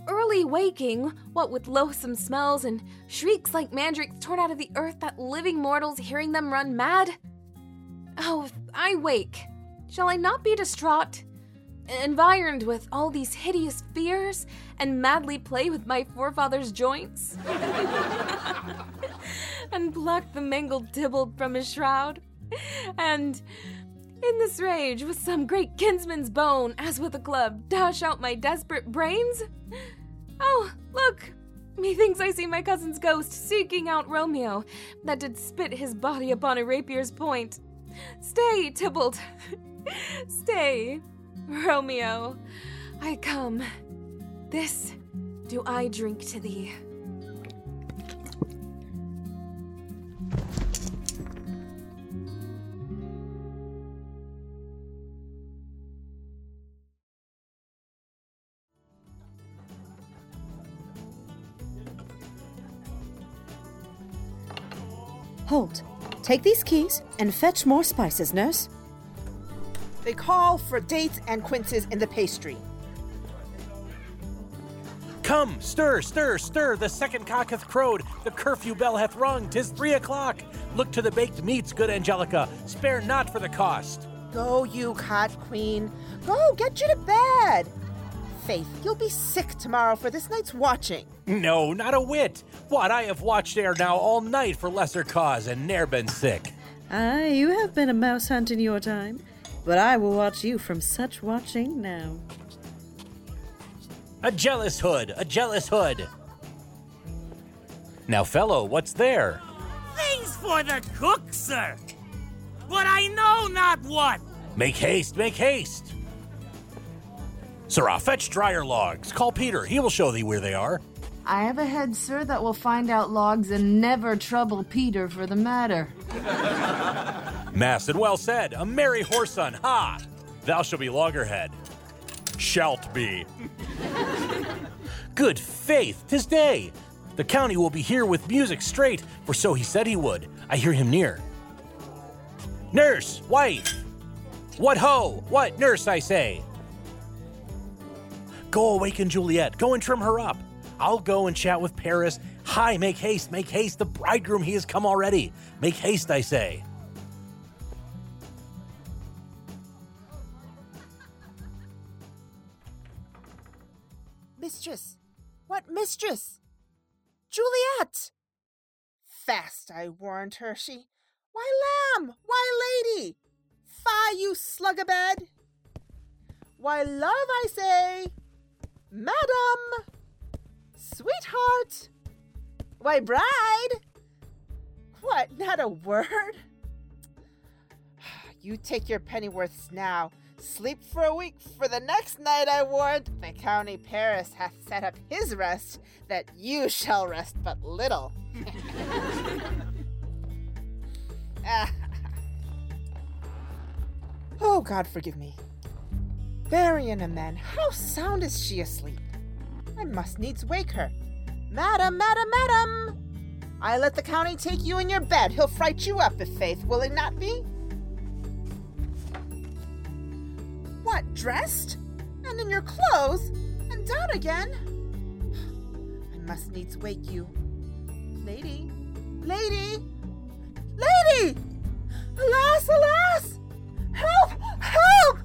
early waking, what with loathsome smells and shrieks like mandrakes torn out of the earth, that living mortals hearing them run mad? Oh, I wake, shall I not be distraught? Environed with all these hideous fears, and madly play with my forefathers' joints? *laughs* and pluck the mangled Tybalt from his shroud? And in this rage, with some great kinsman's bone, as with a club, dash out my desperate brains? Oh, look! Methinks I see my cousin's ghost seeking out Romeo, that did spit his body upon a rapier's point. Stay, Tybalt. Stay, Romeo. I come. This do I drink to thee. Hold. Take these keys and fetch more spices, nurse. They call for dates and quinces in the pastry. Come, stir, stir, stir. The second cock hath crowed. The curfew bell hath rung. Tis three o'clock. Look to the baked meats, good Angelica. Spare not for the cost. Go, you cod queen. Go, get you to bed. Faith, you'll be sick tomorrow for this night's watching. No, not a whit. What, I have watched ere now all night for lesser cause and ne'er been sick. Ah, you have been a mouse hunt in your time, but I will watch you from such watching now. A jealous hood, a jealous hood. Now, fellow, what's there? Things for the cook, sir. But I know not what. Make haste, make haste. Sirrah, fetch dryer logs. Call Peter, he will show thee where they are. I have a head, sir, that will find out logs and never trouble Peter for the matter. Mass and well said. A merry whoreson, ha! Thou shalt be loggerhead. Shalt be. Good faith, tis day. The county will be here with music straight, for so he said he would. I hear him near. Nurse, wife! What ho? What, nurse, I say? Go awaken Juliet. Go and trim her up. I'll go and chat with Paris. Hi, make haste, make haste. The bridegroom, he has come already. Make haste, I say. Mistress! What mistress? Juliet! Fast, I warned her. She. Why, lamb! Why, lady! Fie, you slug-a-bed! Why, love, I say! Madam! Sweetheart! Why, bride! What, not a word? *sighs* You take your pennyworths now. Sleep for a week. For the next night, I warrant, the county Paris hath set up his rest, that you shall rest but little. *laughs* Ah. oh, God forgive me. Varian amen, how sound is she asleep? I must needs wake her. Madam, madam, madam! I let the county take you in your bed. He'll fright you up, if faith, will it not be? What, dressed? And in your clothes? And down again? I must needs wake you. Lady, lady, lady! Alas, alas! Help, help!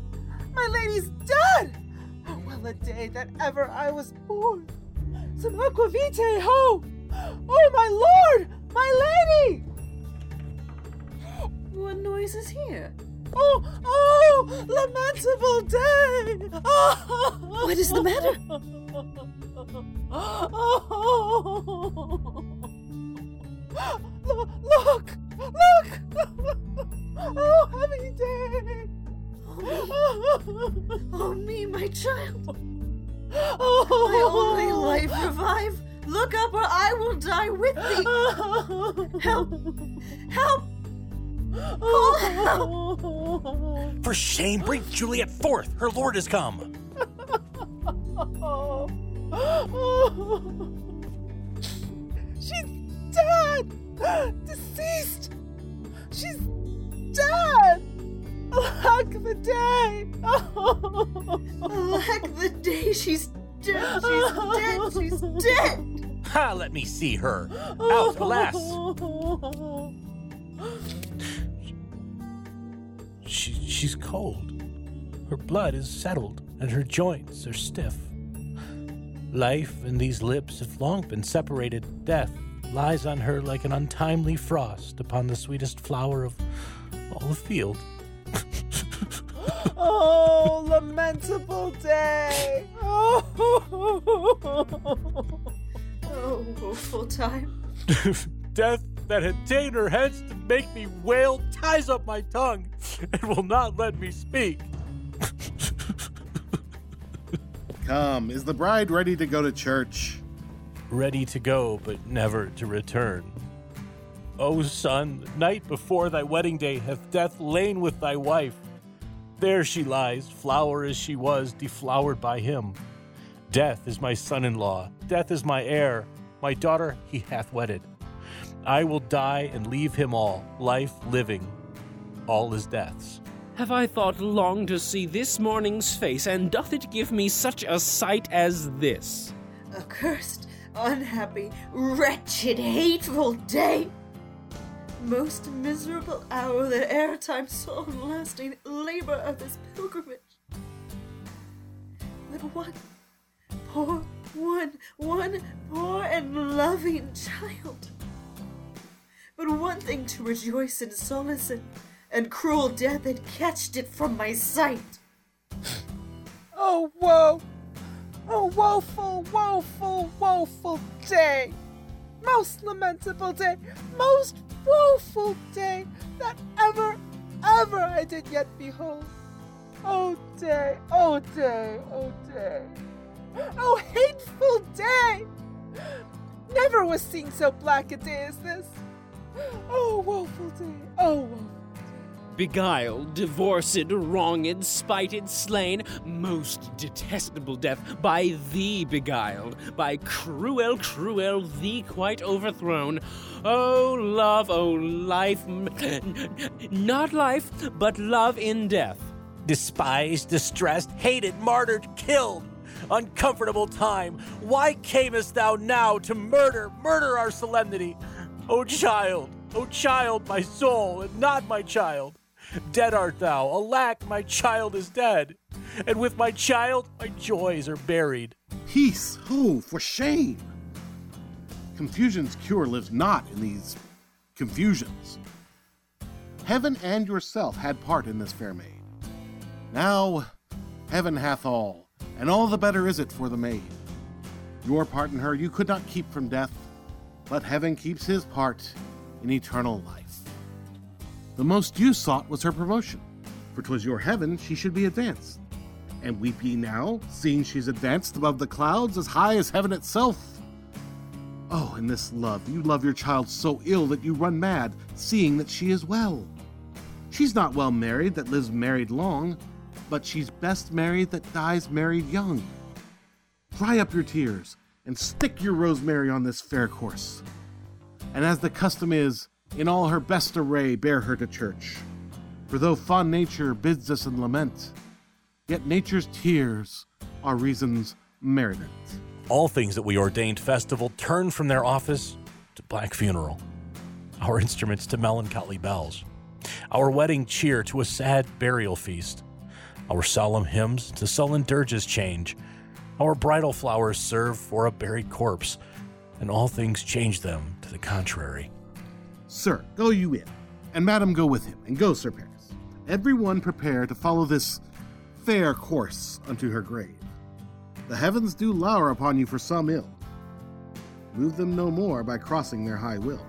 My lady's Oh, a day that ever I was born! Some aqua vitae, ho! Oh, my lord! My lady! What noise is here? Oh, oh, lamentable day! Oh, *laughs* What is the matter? *laughs* Look, look, look! *laughs* Oh, heavy day! Oh, oh, me, my child! Oh, My only life revive! Look up, or I will die with thee! Help! Help! Call help! For shame, bring Juliet forth. Her lord is come. She's dead! Deceased! She's dead! Alack the day! Alack the day she's dead! She's dead! She's dead! Ha, let me see her. Out, alas. She, she's cold. Her blood is settled, and her joints are stiff. Life and these lips have long been separated. Death lies on her like an untimely frost upon the sweetest flower of all the field. *laughs* Oh, lamentable day! Oh, Oh, whole time. *laughs* Death that had ta'en her hence to make me wail ties up my tongue and will not let me speak. Come, is the bride ready to go to church? Ready to go, but never to return. O son, the night before thy wedding day hath death lain with thy wife. There she lies, flower as she was, deflowered by him. Death is my son in law, death is my heir, my daughter he hath wedded. I will die and leave him all, life living, all is death's. Have I thought long to see this morning's face, and doth it give me such a sight as this? Accursed, unhappy, wretched, hateful day! Most miserable hour that e'er time saw in lasting labor of this pilgrimage. But one poor, one, one poor and loving child. But one thing to rejoice in solace in, and cruel death had catched it from my sight. Oh, woe! Oh, woeful, woeful, woeful day! Most lamentable day, most woeful day that ever, ever I did yet behold. Oh, day, oh, day, oh, day. Oh, hateful day! Never was seen so black a day as this. Oh, woeful day, oh, woeful. Beguiled, divorced, wronged, spited, slain, most detestable death, by thee beguiled, by cruel, cruel, thee quite overthrown. Oh, love, oh, life, not life, but love in death. Despised, distressed, hated, martyred, killed. Uncomfortable time, why camest thou now to murder, murder our solemnity? O child, O child, my soul, and not my child. Dead art thou, alack, my child is dead. And with my child, my joys are buried. Peace, ho, for shame! Confusion's cure lives not in these confusions. Heaven and yourself had part in this fair maid. Now, heaven hath all, and all the better is it for the maid. Your part in her you could not keep from death, but heaven keeps his part in eternal life. The most you sought was her promotion, for 'twas your heaven she should be advanced. And weep ye now, seeing she's advanced above the clouds as high as heaven itself? Oh, in this love, you love your child so ill that you run mad, seeing that she is well. She's not well married that lives married long, but she's best married that dies married young. Dry up your tears and stick your rosemary on this fair course. And as the custom is, in all her best array, bear her to church. For though fond nature bids us in lament, yet nature's tears are reason's merriment. All things that we ordained festival turn from their office to black funeral, our *laughs* instruments to melancholy bells, our wedding cheer to a sad burial feast, our solemn hymns to sullen dirges change, our bridal flowers serve for a buried corpse, and all things change them to the contrary. Sir, go you in, and madam go with him, and go, Sir Paris. Every one prepare to follow this fair course unto her grave. The heavens do lower upon you for some ill. Move them no more by crossing their high will.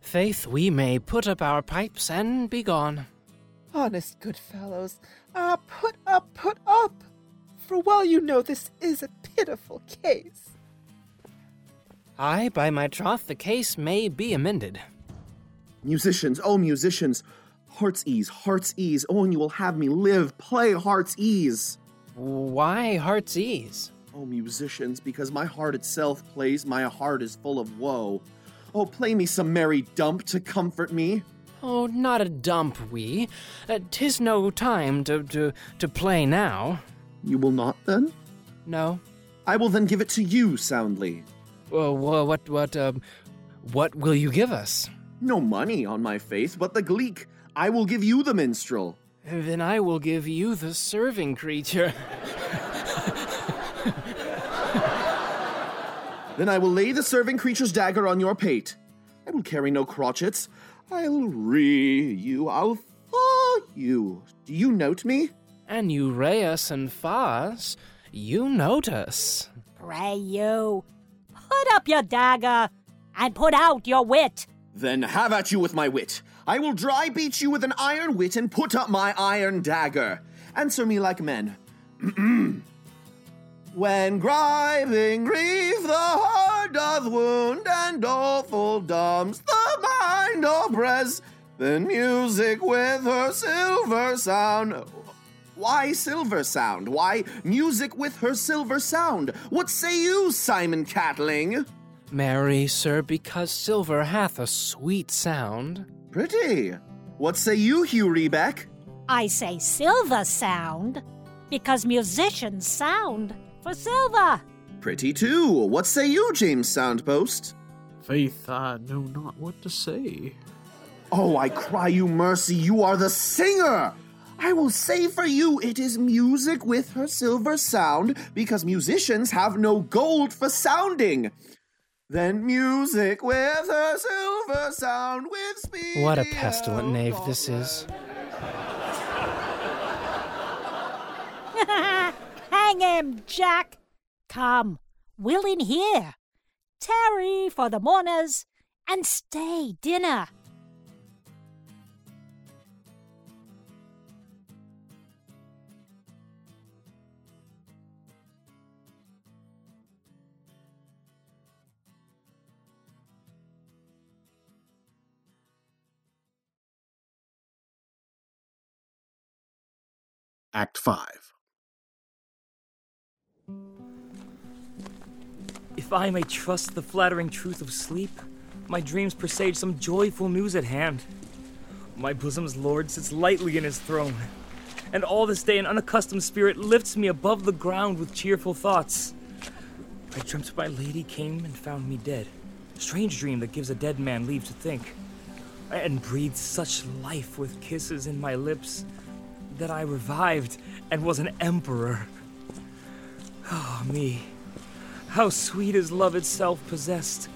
Faith, we may put up our pipes and be gone. Honest good fellows, ah, put up, put up! For well you know this is a pitiful case. Aye, by my troth, the case may be amended. Musicians, oh musicians, heart's ease, heart's ease. Oh, and you will have me live. Play heart's ease. Why heart's ease? Oh, musicians, because my heart itself plays, my heart is full of woe. Oh, play me some merry dump to comfort me. Oh, not a dump, we. Uh, tis no time to, to, to play now. You will not then? No. I will then give it to you soundly. Well, wha- what, what, um, what will you give us? No money on my faith, but the gleek. I will give you the minstrel. Then I will give you the serving creature. *laughs* Then I will lay the serving creature's dagger on your pate, I will carry no crotchets. I'll re you, I'll thaw you. Do you note me? And you Reyes and Faz, you notice. Pray you. Put up your dagger and put out your wit. Then have at you with my wit. I will dry beat you with an iron wit and put up my iron dagger. Answer me like men. *clears throat* when griping grief the heart doth wound and awful dumbs the mind oppress, then music with her silver sound. Why silver sound? Why music with her silver sound? What say you, Simon Catling? Marry, sir, because silver hath a sweet sound. Pretty. What say you, Hugh Rebeck? I say silver sound because musicians sound for silver. Pretty too. What say you, James Soundpost? Faith, I know not what to say. Oh, I cry you mercy, you are the singer! I will say for you, it is music with her silver sound, because musicians have no gold for sounding. Then music with her silver sound with speed. What a pestilent knave this is. *laughs* Hang him, Jack. Come, we'll in here. Tarry for the mourners and stay dinner. Act 5. If I may trust the flattering truth of sleep, my dreams presage some joyful news at hand. My bosom's lord sits lightly in his throne, and all this day an unaccustomed spirit lifts me above the ground with cheerful thoughts. I dreamt my lady came and found me dead. Strange dream that gives a dead man leave to think. And breathed such life with kisses in my lips that I revived and was an emperor. Oh, me. How sweet is love itself possessed.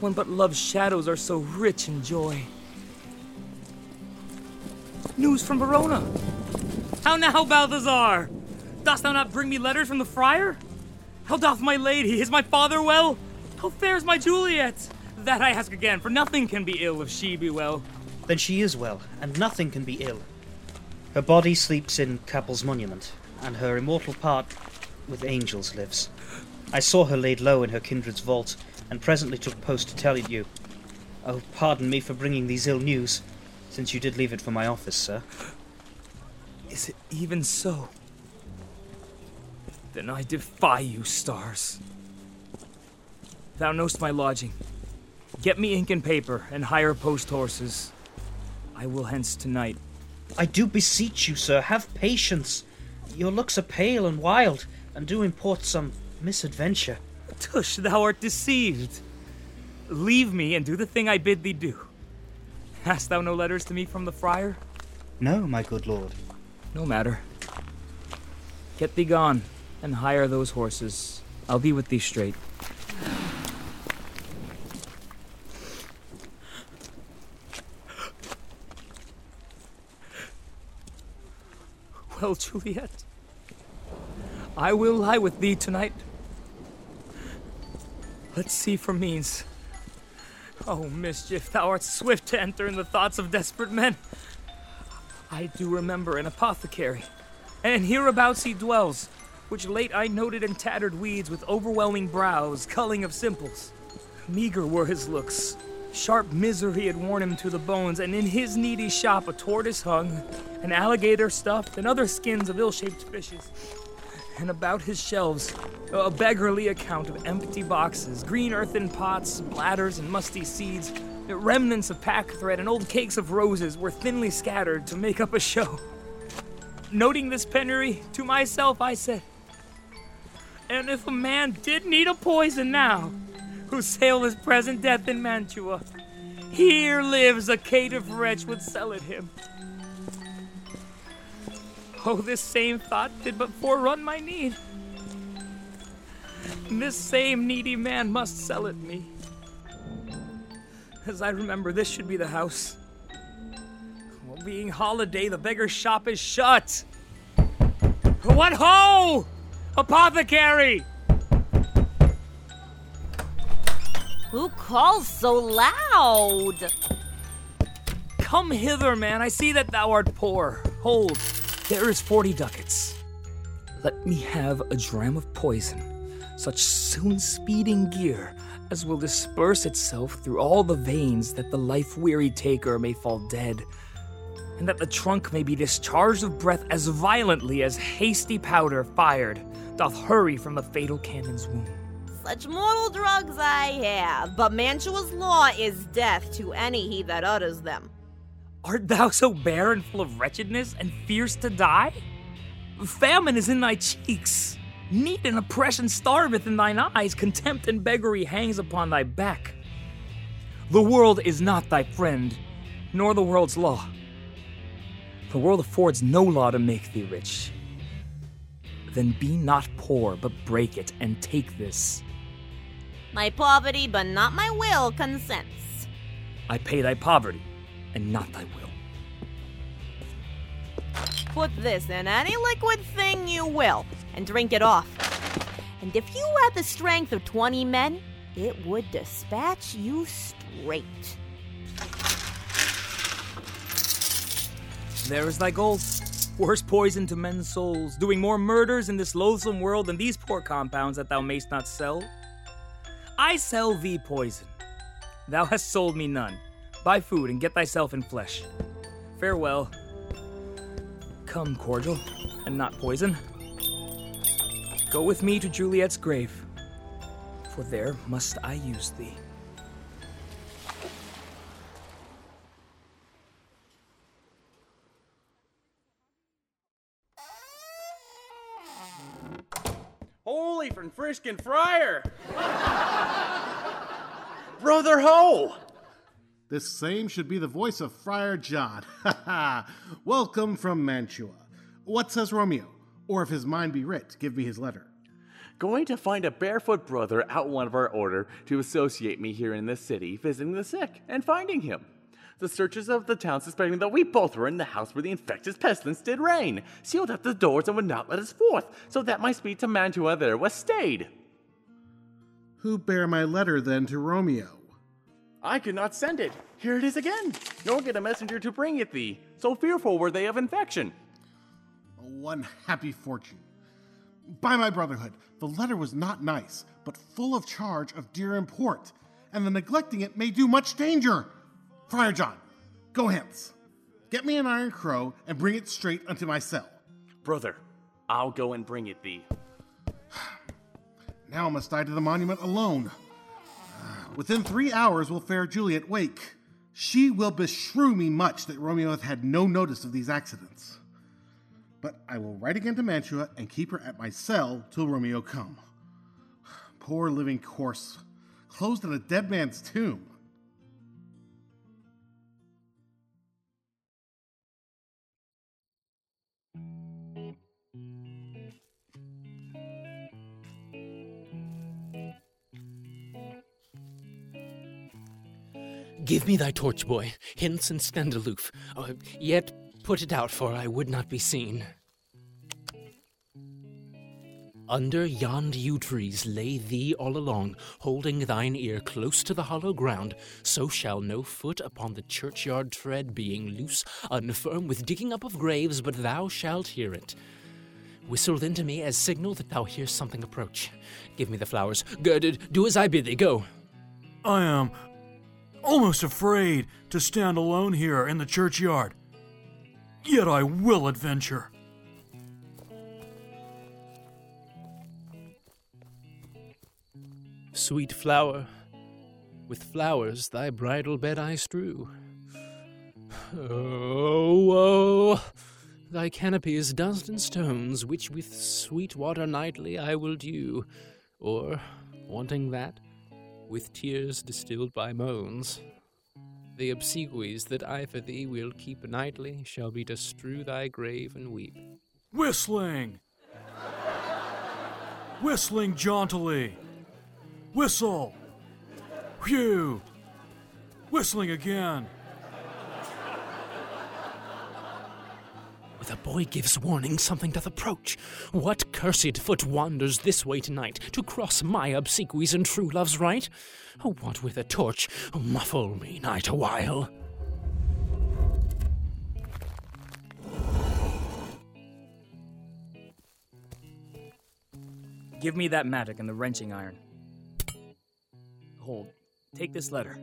One but love's shadows are so rich in joy. News from Verona. How now, Balthazar? Dost thou not bring me letters from the friar? How doth my lady? Is my father well? How fares my Juliet? That I ask again, for nothing can be ill if she be well. Then she is well, and nothing can be ill. Her body sleeps in Capel's monument, and her immortal part with angels lives. I saw her laid low in her kindred's vault, and presently took post to tell you. Oh, pardon me for bringing these ill news, since you did leave it for my office, sir. Is it even so? Then I defy you, stars. Thou knowst my lodging. Get me ink and paper, and hire post horses. I will hence tonight. I do beseech you, sir, have patience. Your looks are pale and wild, and do import some misadventure. Tush, thou art deceived. Leave me and do the thing I bid thee do. Hast thou no letters to me from the friar? No, my good lord. No matter. Get thee gone, and hire those horses. I'll be with thee straight. Well, Juliet, I will lie with thee tonight. Let's see for means. Oh, mischief, thou art swift to enter in the thoughts of desperate men. I do remember an apothecary, and hereabouts he dwells, which late I noted in tattered weeds with overwhelming brows, culling of simples. Meager were his looks. Sharp misery had worn him to the bones, and in his needy shop a tortoise hung, an alligator stuffed, and other skins of ill shaped fishes. And about his shelves, a beggarly account of empty boxes, green earthen pots, bladders, and musty seeds, remnants of pack thread, and old cakes of roses were thinly scattered to make up a show. Noting this penury, to myself I said, And if a man did need a poison now, who sailed his present death in Mantua, here lives a caitiff wretch would sell it him. Oh, this same thought did but forerun my need. This same needy man must sell it me. As I remember, this should be the house. Well, being holiday, the beggar's shop is shut. What ho! Apothecary! Who calls so loud? Come hither, man. I see that thou art poor. Hold, there is forty ducats. Let me have a dram of poison, such soon speeding gear as will disperse itself through all the veins that the life weary taker may fall dead, and that the trunk may be discharged of breath as violently as hasty powder fired doth hurry from the fatal cannon's wound. Such mortal drugs I have, but Mantua's law is death to any he that utters them. Art thou so bare and full of wretchedness and fierce to die? Famine is in thy cheeks. Need and oppression starveth in thine eyes. Contempt and beggary hangs upon thy back. The world is not thy friend, nor the world's law. The world affords no law to make thee rich. Then be not poor, but break it and take this. My poverty, but not my will, consents. I pay thy poverty, and not thy will. Put this in any liquid thing you will, and drink it off. And if you had the strength of 20 men, it would dispatch you straight. There is thy gold. Worse poison to men's souls, doing more murders in this loathsome world than these poor compounds that thou mayst not sell. I sell thee poison. Thou hast sold me none. Buy food and get thyself in flesh. Farewell. Come, cordial, and not poison. Go with me to Juliet's grave, for there must I use thee. Holy Franciscan Friar! *laughs* Brother Ho! This same should be the voice of Friar John. *laughs* Welcome from Mantua. What says Romeo? Or if his mind be writ, give me his letter. Going to find a barefoot brother out one of our order to associate me here in this city, visiting the sick, and finding him. The searchers of the town suspecting that we both were in the house where the infectious pestilence did reign, sealed up the doors and would not let us forth, so that my speed to Mantua there was stayed. Who bare my letter then to Romeo? I could not send it. Here it is again. Nor get a messenger to bring it thee. So fearful were they of infection. One happy fortune. By my brotherhood, the letter was not nice, but full of charge of dear import, and the neglecting it may do much danger. Friar John, go hence. Get me an iron crow and bring it straight unto my cell. Brother, I'll go and bring it thee. *sighs* Now must I to the monument alone. *sighs* Within three hours will fair Juliet wake. She will beshrew me much that Romeo hath had no notice of these accidents. But I will write again to Mantua and keep her at my cell till Romeo come. *sighs* Poor living corse, closed in a dead man's tomb. Give me thy torch, boy, hence and stand aloof. Uh, yet put it out, for I would not be seen. Under yond yew trees lay thee all along, holding thine ear close to the hollow ground, so shall no foot upon the churchyard tread, being loose, unfirm with digging up of graves, but thou shalt hear it. Whistle then to me as signal that thou hearst something approach. Give me the flowers. Girded, do as I bid thee, go. I am almost afraid to stand alone here in the churchyard. Yet I will adventure. Sweet flower, with flowers thy bridal bed I strew. Oh, oh, thy canopy is dust and stones, which with sweet water nightly I will dew, or, wanting that, with tears distilled by moans. The obsequies that I for thee will keep nightly shall be to strew thy grave and weep. Whistling! Whistling jauntily! Whistle! Whew! Whistling again. The boy gives warning something doth approach. What cursed foot wanders this way tonight to cross my obsequies and true love's right? Oh, what with a torch muffle me night awhile. Give me that mattock and the wrenching iron. Hold, take this letter.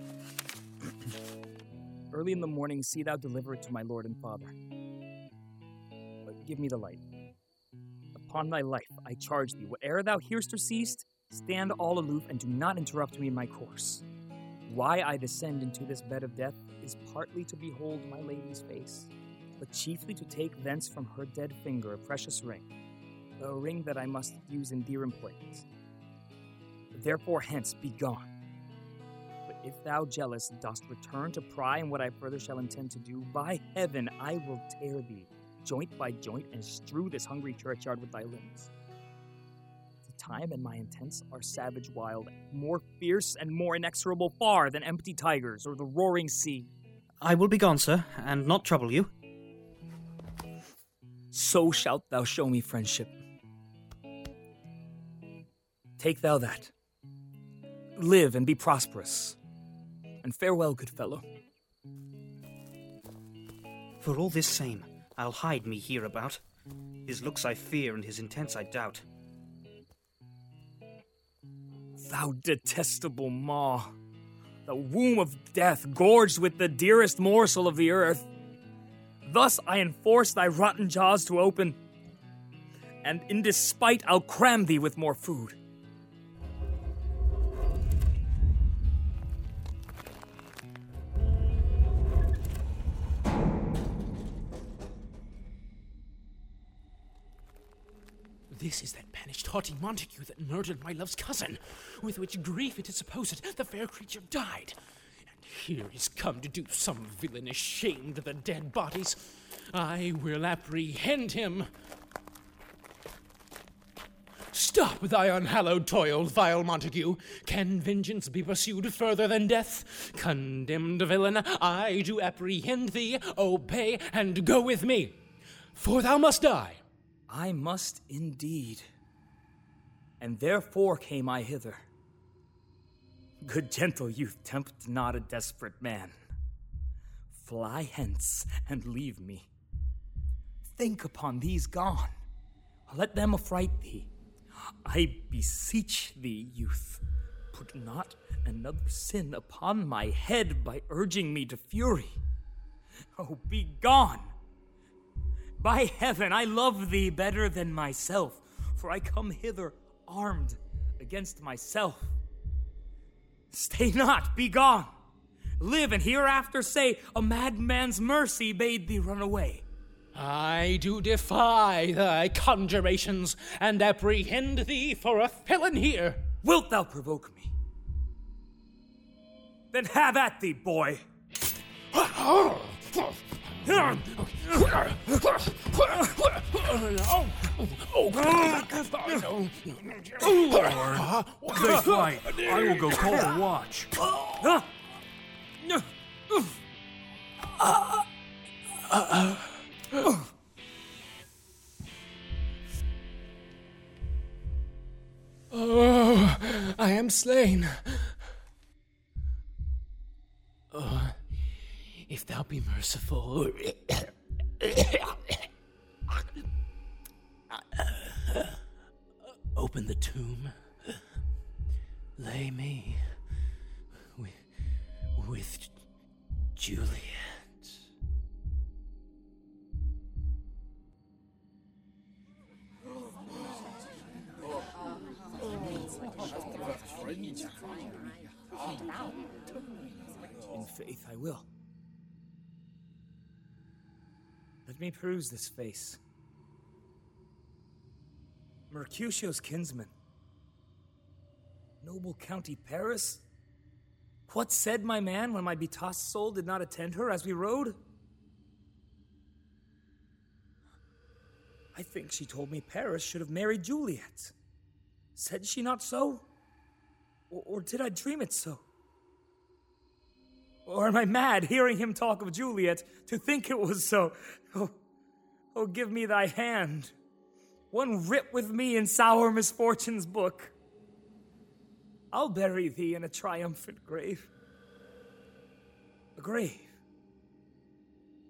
*clears throat* Early in the morning, see thou deliver it to my lord and father. Give me the light. Upon thy life, I charge thee, whate'er thou hearest or seest, stand all aloof and do not interrupt me in my course. Why I descend into this bed of death is partly to behold my lady's face, but chiefly to take thence from her dead finger a precious ring, a ring that I must use in dear employment. Therefore, hence, be gone. But if thou, jealous, dost return to pry in what I further shall intend to do, by heaven, I will tear thee, joint by joint, and strew this hungry churchyard with thy limbs. The time and my intents are savage wild, more fierce and more inexorable far than empty tigers or the roaring sea. I will be gone, sir, and not trouble you. So shalt thou show me friendship. Take thou that. Live and be prosperous. And farewell, good fellow. For all this same, I'll hide me hereabout. His looks I fear, and his intents I doubt. Thou detestable maw, the womb of death, gorged with the dearest morsel of the earth. Thus I enforce thy rotten jaws to open, and in despite I'll cram thee with more food. This is that banished haughty Montague that murdered my love's cousin, with which grief it is supposed the fair creature died. And here he's come to do some villainous shame to the dead bodies. I will apprehend him. Stop thy unhallowed toil, vile Montague. Can vengeance be pursued further than death? Condemned villain, I do apprehend thee. Obey and go with me, for thou must die. I must indeed. And therefore came I hither. Good gentle youth, tempt not a desperate man. Fly hence and leave me. Think upon these gone. Let them affright thee. I beseech thee, youth, put not another sin upon my head by urging me to fury. Oh, be gone! By heaven, I love thee better than myself, for I come hither armed against myself. Stay not, be gone. Live and hereafter say, a madman's mercy bade thee run away. I do defy thy conjurations and apprehend thee for a felon here. Wilt thou provoke me? Then have at thee, boy. *laughs* Lord, they fight. I will go call the watch. Oh, I am slain. Oh, if thou be merciful. Open the tomb. Lay me with, with Juliet. In faith, I will. Let me peruse this face. Mercutio's kinsman. Noble County Paris? What said my man when my betossed soul did not attend her as we rode? I think she told me Paris should have married Juliet. Said she not so? Or, or did I dream it so? Or am I mad hearing him talk of Juliet to think it was so? Oh, oh give me thy hand. One writ with me in sour misfortune's book. I'll bury thee in a triumphant grave. A grave?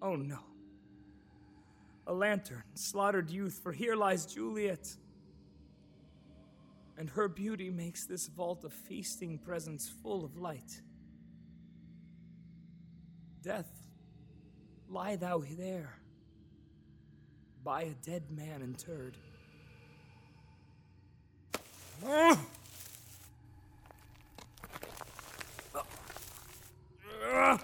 Oh no. A lantern, slaughtered youth, for here lies Juliet. And her beauty makes this vault a feasting presence full of light. Death, lie thou there, by a dead man interred. Ah! Ah!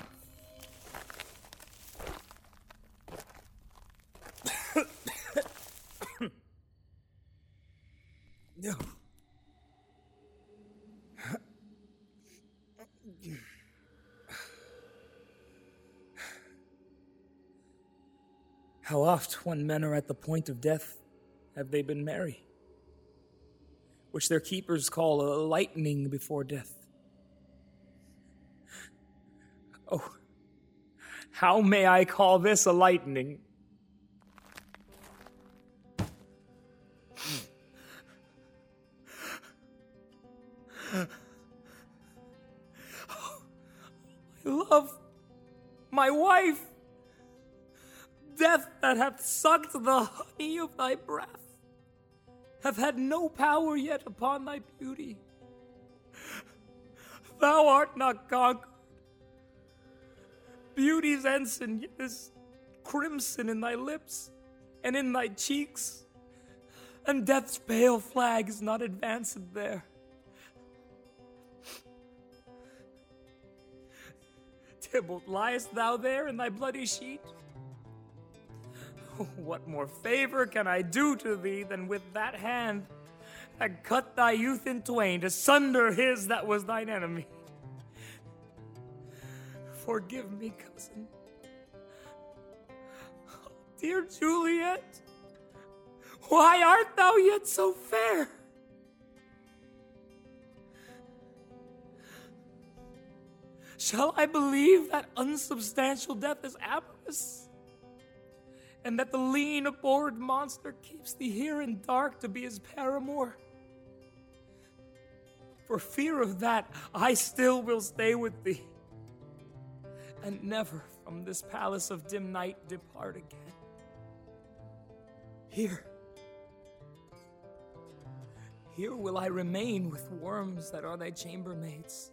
No. How oft, when men are at the point of death, have they been merry? Which their keepers call a lightning before death. Oh, how may I call this a lightning? That hath sucked the honey of thy breath, have had no power yet upon thy beauty. Thou art not conquered. Beauty's ensign is crimson in thy lips and in thy cheeks, and death's pale flag is not advanced there. Tybalt, liest thou there in thy bloody sheet? *laughs* What more favor can I do to thee than with that hand that cut thy youth in twain to sunder his that was thine enemy? *laughs* Forgive me, cousin. Oh, dear Juliet, why art thou yet so fair? Shall I believe that unsubstantial death is avarice? And that the lean, abhorred monster keeps thee here in dark to be his paramour? For fear of that, I still will stay with thee, and never from this palace of dim night depart again. Here, here will I remain with worms that are thy chambermaids.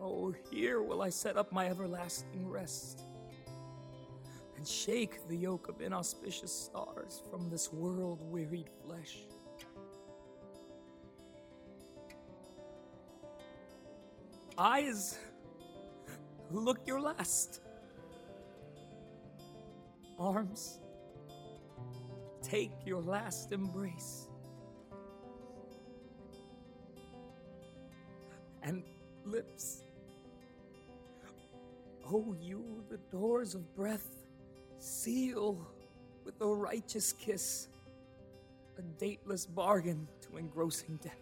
Oh, here will I set up my everlasting rest and shake the yoke of inauspicious stars from this world wearied flesh. Eyes, look your last. Arms, take your last embrace. And lips, oh, you, the doors of breath, seal with a righteous kiss a dateless bargain to engrossing death.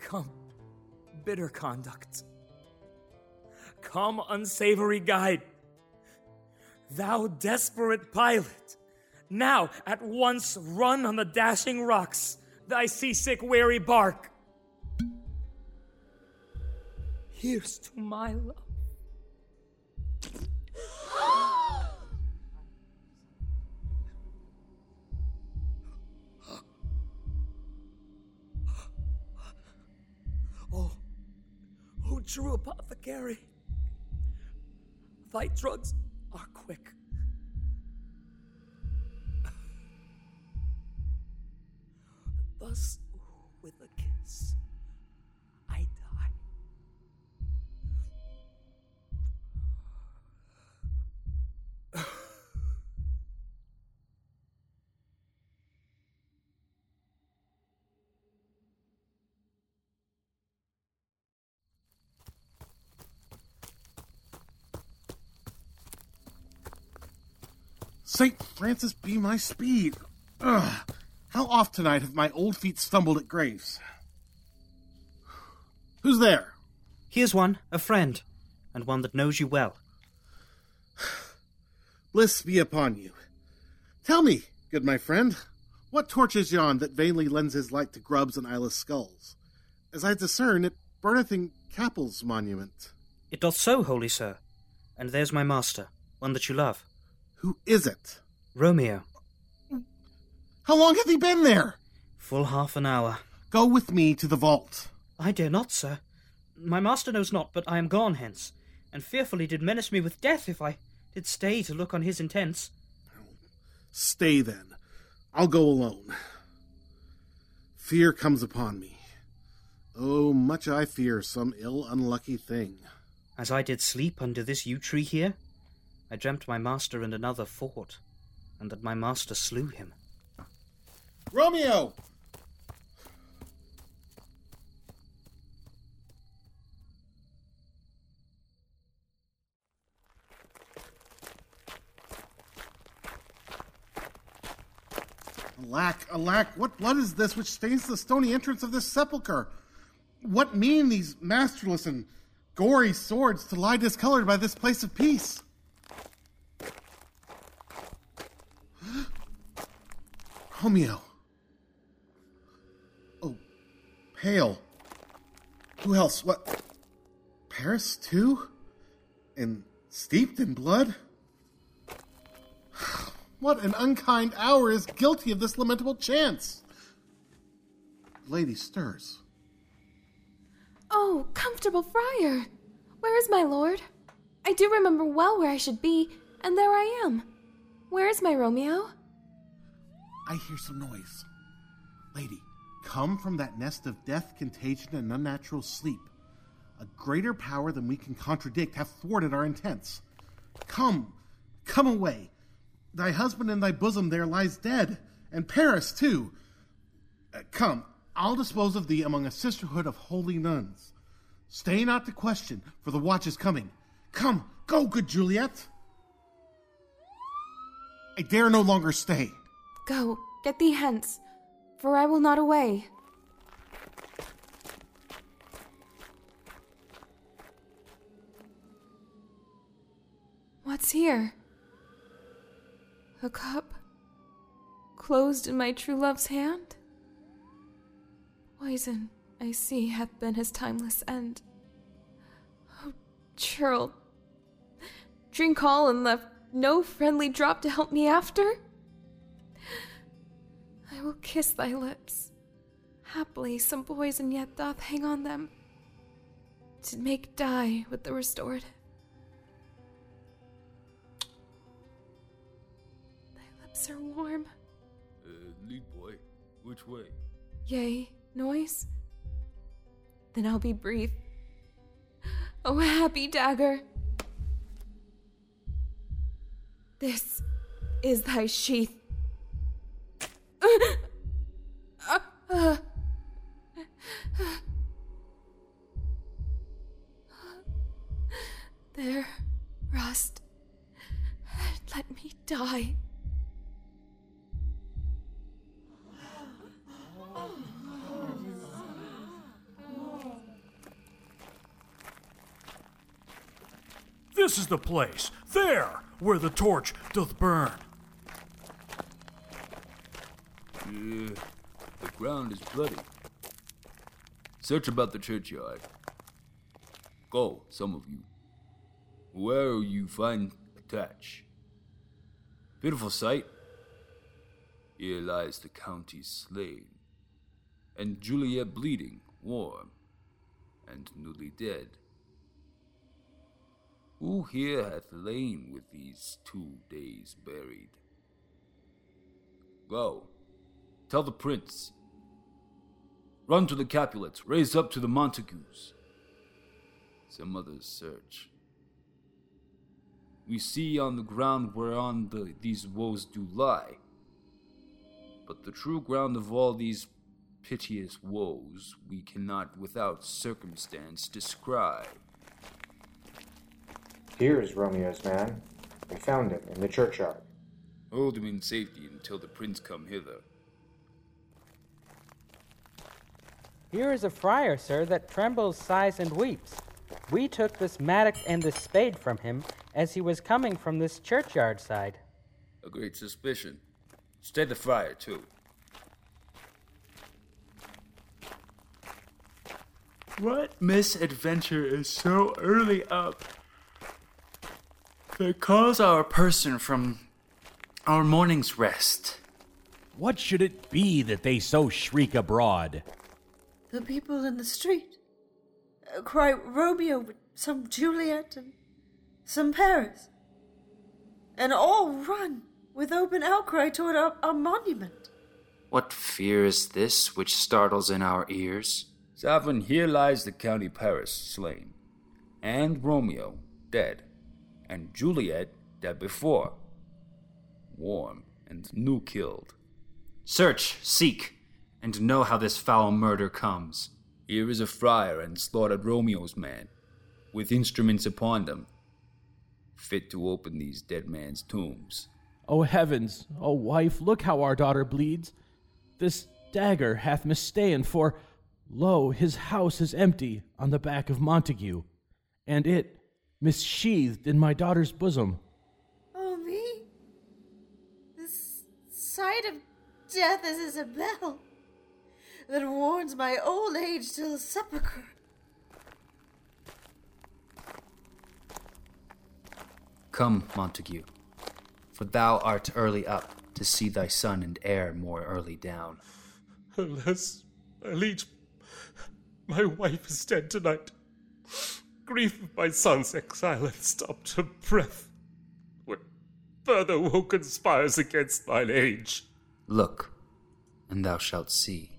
Come, bitter conduct. Come, unsavory guide. Thou desperate pilot, now at once run on the dashing rocks thy seasick, weary bark. Here's to my love. *gasps* Oh, oh, true apothecary, thy drugs are quick. *sighs* Thus, with a kiss, I die. St. Francis be my speed. Ugh. How oft tonight have my old feet stumbled at graves? Who's there? Here's one, a friend, and one that knows you well. Bliss be upon you. Tell me, good my friend, what torch is yon that vainly lends his light to grubs and eyeless skulls? As I discern, it burneth in Capel's monument. It doth so, holy sir. And there's my master, one that you love. Who is it? Romeo. How long hath he been there? Full half an hour. Go with me to the vault. I dare not, sir. My master knows not, but I am gone hence, and fearfully did menace me with death if I did stay to look on his intents. Stay then. I'll go alone. Fear comes upon me. Oh, much I fear some ill unlucky thing. As I did sleep under this yew tree here, I dreamt my master and another fought, and that my master slew him. Romeo! Alack, alack, what blood is this which stains the stony entrance of this sepulchre? What mean these masterless and gory swords to lie discolored by this place of peace? Romeo. Oh, pale. Who else? What? Paris, too? And steeped in blood? *sighs* What an unkind hour is guilty of this lamentable chance! Lady stirs. Oh, comfortable friar! Where is my lord? I do remember well where I should be, and there I am. Where is my Romeo? I hear some noise. Lady, come from that nest of death, contagion, and unnatural sleep. A greater power than we can contradict hath thwarted our intents. Come, come away. Thy husband in thy bosom there lies dead, and Paris too. Uh, come, I'll dispose of thee among a sisterhood of holy nuns. Stay not to question, for the watch is coming. Come, go, good Juliet. I dare no longer stay. Go, get thee hence, for I will not away. What's here? A cup closed in my true love's hand? Poison, I see, hath been his timeless end. Oh, churl, drink all and left no friendly drop to help me after? I will kiss thy lips. Haply some poison yet doth hang on them, to make die with the restored. Thy lips are warm. Uh, lead boy, which way? Yea, noise? Then I'll be brief. Oh, happy dagger! This is thy sheath. There, rust. Let me die. This is the place, there, where the torch doth burn. The ground is bloody. Search about the churchyard. Go, some of you. Where will you find a thatch. Pitiful sight. Here lies the county slain, and Juliet bleeding, warm, and newly dead. Who here hath lain with these two days buried? Go, tell the prince. Run to the Capulets, raise up to the Montagues. Some others search. We see on the ground whereon the, these woes do lie. But the true ground of all these piteous woes we cannot without circumstance describe. Here is Romeo's man. We found him in the churchyard. Hold him in safety until the prince come hither. Here is a friar, sir, that trembles, sighs, and weeps. We took this mattock and this spade from him as he was coming from this churchyard side. A great suspicion. Stay the friar, too. What misadventure is so early up that calls our person from our morning's rest? What should it be that they so shriek abroad? The people in the street uh, cry Romeo with some Juliet and some Paris. And all run with open outcry toward our, our monument. What fear is this which startles in our ears? Sovereign, here lies the county Paris slain, and Romeo dead, and Juliet dead before. Warm and new killed. Search, seek, and know how this foul murder comes. Here is a friar and slaughtered Romeo's man, with instruments upon them, fit to open these dead man's tombs. O heavens, O wife, look how our daughter bleeds. This dagger hath mista'en, for lo, his house is empty on the back of Montague, and it missheathed in my daughter's bosom. Oh, me? This sight of death is as a bell that warns my old age till sepulchre. Come, Montague, for thou art early up to see thy son and heir more early down. Alas, my liege, my wife is dead tonight. Grief of my son's exile hath stopped her breath. What further woe conspires against mine age? Look, and thou shalt see.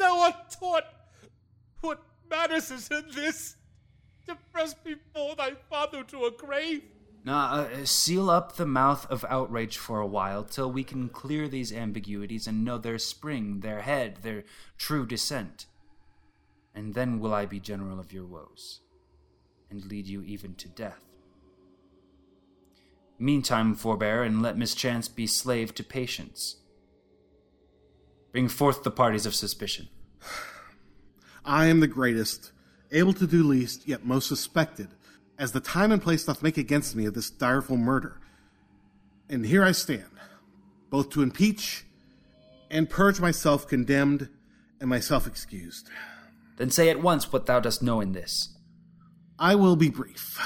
Thou art taught! What matters is in this? To press before thy father to a grave? Now, uh, seal up the mouth of outrage for a while till we can clear these ambiguities and know their spring, their head, their true descent. And then will I be general of your woes, and lead you even to death. Meantime, forbear, and let mischance be slave to patience. Bring forth the parties of suspicion. I am the greatest, able to do least, yet most suspected, as the time and place doth make against me of this direful murder. And here I stand, both to impeach and purge myself condemned and myself excused. Then say at once what thou dost know in this. I will be brief.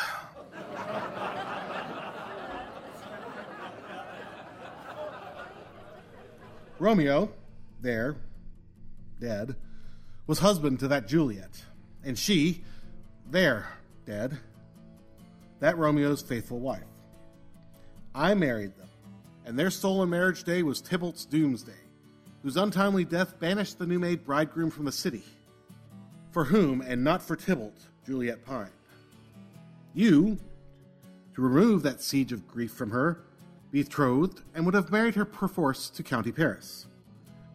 Romeo, there, dead, was husband to that Juliet, and she, there, dead, that Romeo's faithful wife. I married them, and their stolen marriage day was Tybalt's doomsday, whose untimely death banished the new made bridegroom from the city, for whom, and not for Tybalt, Juliet pined. You, to remove that siege of grief from her, betrothed, and would have married her perforce to County Paris.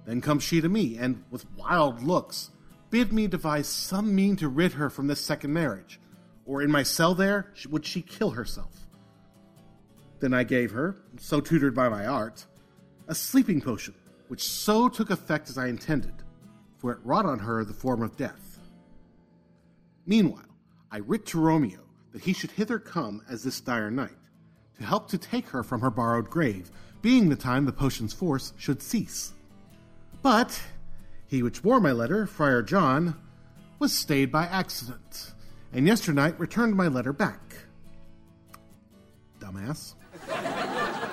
Then comes she to me, and with wild looks, bid me devise some mean to rid her from this second marriage, or in my cell there would she kill herself. Then I gave her, so tutored by my art, a sleeping potion, which so took effect as I intended, for it wrought on her the form of death. Meanwhile, I writ to Romeo that he should hither come as this dire night, to help to take her from her borrowed grave, being the time the potion's force should cease. But he which bore my letter, Friar John, was stayed by accident, and yesternight returned my letter back. Dumbass. *laughs*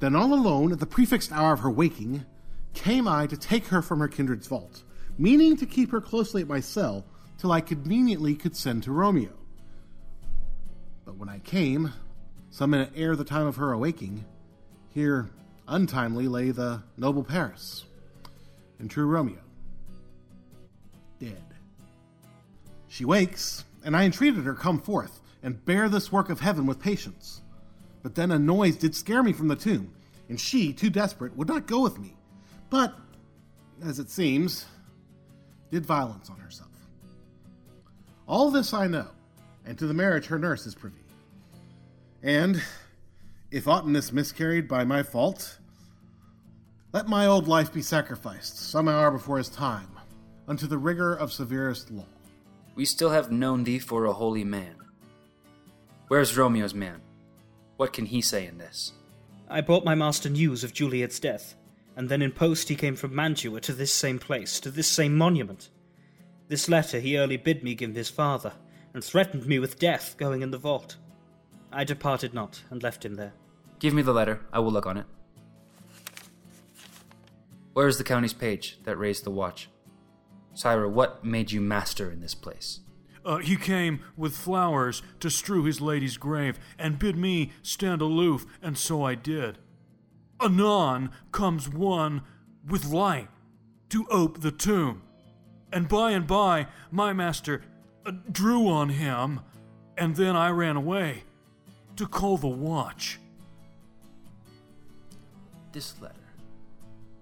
then, all alone, at the prefixed hour of her waking, came I to take her from her kindred's vault, meaning to keep her closely at my cell till I conveniently could send to Romeo. But when I came, some minute ere the time of her awaking, here untimely lay the noble Paris and true Romeo. Dead. She wakes, and I entreated her come forth and bear this work of heaven with patience. But then a noise did scare me from the tomb, and she, too desperate, would not go with me, but, as it seems, did violence on herself. All this I know, and to the marriage her nurse is privy. And, if aught in this miscarried by my fault, Let my old life be sacrificed, some hour before his time, unto the rigor of severest law. We still have known thee for a holy man. Where's Romeo's man? What can he say in this? I brought my master news of Juliet's death, and then in post he came from Mantua to this same place, to this same monument. This letter he early bid me give his father, and threatened me with death going in the vault. I departed not, and left him there. Give me the letter. I will look on it. Where is the county's page that raised the watch? Sirrah, what made you master in this place? Uh, he came with flowers to strew his lady's grave, and bid me stand aloof, and so I did. Anon comes one with light to ope the tomb, and by and by my master uh, drew on him, and then I ran away to call the watch. This letter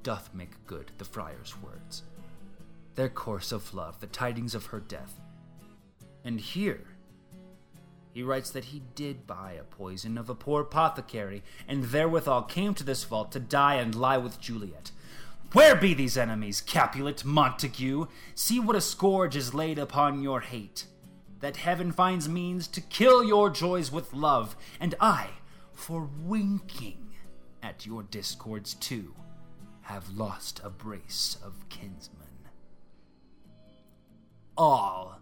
doth make good the friar's words, their course of love, the tidings of her death. And here he writes that he did buy a poison of a poor apothecary, and therewithal came to this vault to die and lie with Juliet. Where be these enemies, Capulet, Montague? See what a scourge is laid upon your hate. That heaven finds means to kill your joys with love, and I, for winking at your discords too, have lost a brace of kinsmen. All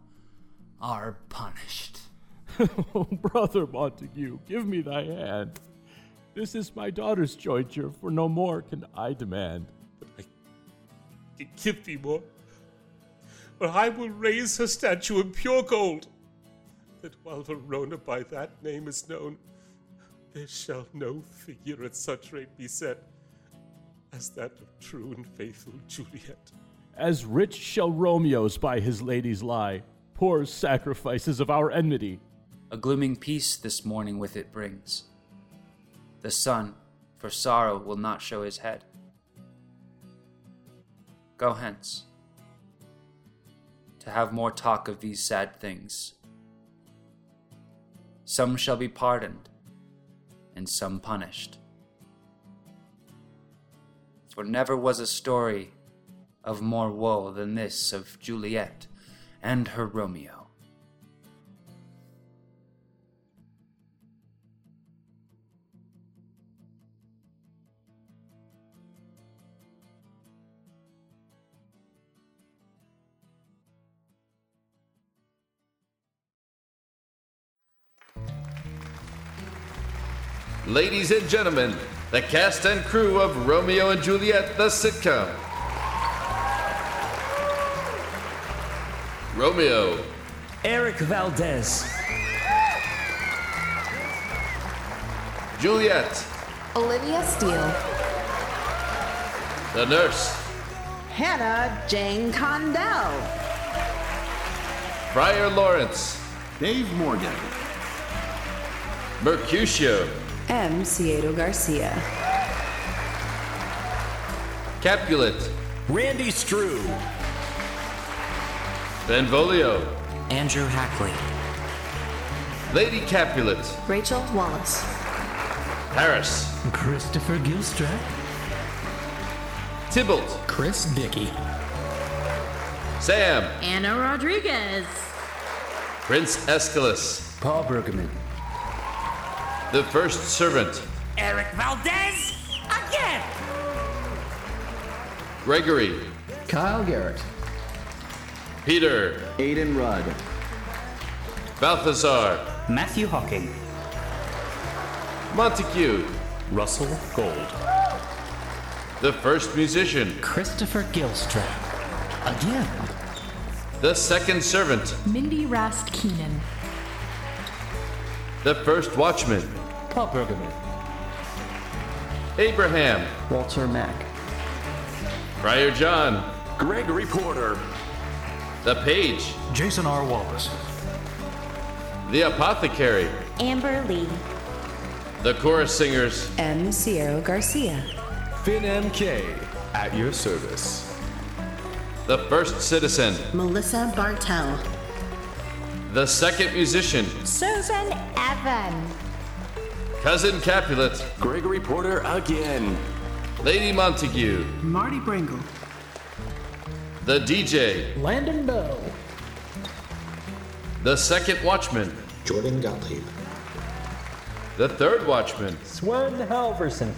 are punished. *laughs* oh, brother Montague, give me thy hand. This is my daughter's jointure, for no more can I demand. I can Give thee more, or I will raise her statue in pure gold, that while Verona by that name is known, there shall no figure at such rate be set as that of true and faithful Juliet. As rich shall Romeo's by his ladies lie, poor sacrifices of our enmity. A glooming peace this morning with it brings. The sun, for sorrow, will not show his head. Go hence, to have more talk of these sad things. Some shall be pardoned, and some punished. For never was a story of more woe than this of Juliet and her Romeo. Ladies and gentlemen, the cast and crew of Romeo and Juliet, the sitcom. Romeo, Eric Valdez. Juliet, Olivia Steele. the nurse, Hannah Jane Condell. Friar Lawrence, Dave Morgan, Mercutio, M. Ciedo Garcia. Capulet, Randy Strew. Benvolio, Andrew Hackley. Lady Capulet, Rachel Wallace. Paris, Christopher Gilstrap. Tybalt, Chris Dickey. Sam, Anna Rodriguez. Prince Escalus, Paul Brueggemann, the first servant, Eric Valdez again. Gregory, Kyle Garrett, Peter, Aiden Rudd, Balthazar, Matthew Hawking. Montague, Russell Gold. the first musician, Christopher Gilstrap. Again. the second servant, Mindy Rast Keenan. The first watchman, Paul Bergman. Abraham, Walter Mack, Friar John, Gregory Porter. the page, Jason R. Wallace. the apothecary, Amber Lee. the chorus singers, M. Sierra Garcia. Finn MK, at your service. the first citizen, Melissa Bartell. The second musician, Susan Evan. cousin Capulet, Gregory Porter again. Lady Montague. Marty Bringle. The DJ. Landon Bell. The second watchman. Jordan Gottlieb. The third watchman. Swen Halverson.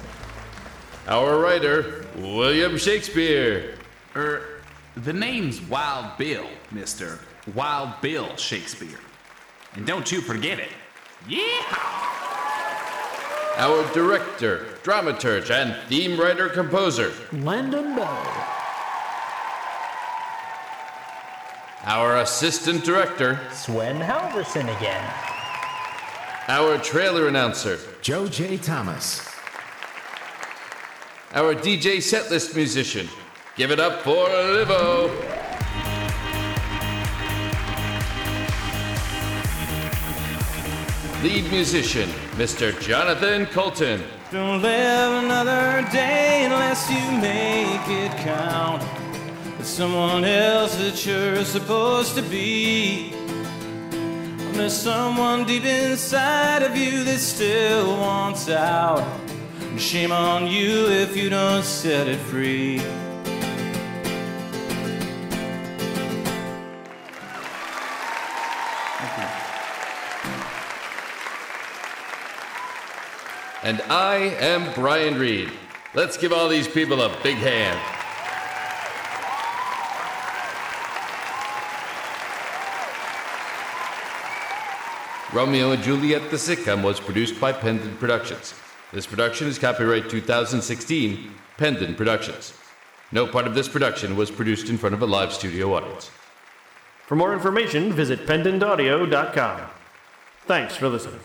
Our writer, William Shakespeare. Er, the name's Wild Bill, Mr. Wild Bill Shakespeare. And don't you forget it. Yeah! Our director, dramaturge, and theme writer composer. Landon Bell. Our assistant director. Swen Halverson again. Our trailer announcer. Joe J. Thomas. Our DJ setlist musician. Give it up for Livo. Lead musician, Mr. Jonathan Colton. Don't live another day unless you make it count. With someone else that you're supposed to be. There's someone deep inside of you that still wants out. And shame on you if you don't set it free. And I am Brian Reed. Let's give all these people a big hand. Romeo and Juliet the sitcom was produced by Pendant Productions. This production is copyright 2016, Pendant Productions. No part of this production was produced in front of a live studio audience. For more information, visit pendantaudio.com. Thanks for listening.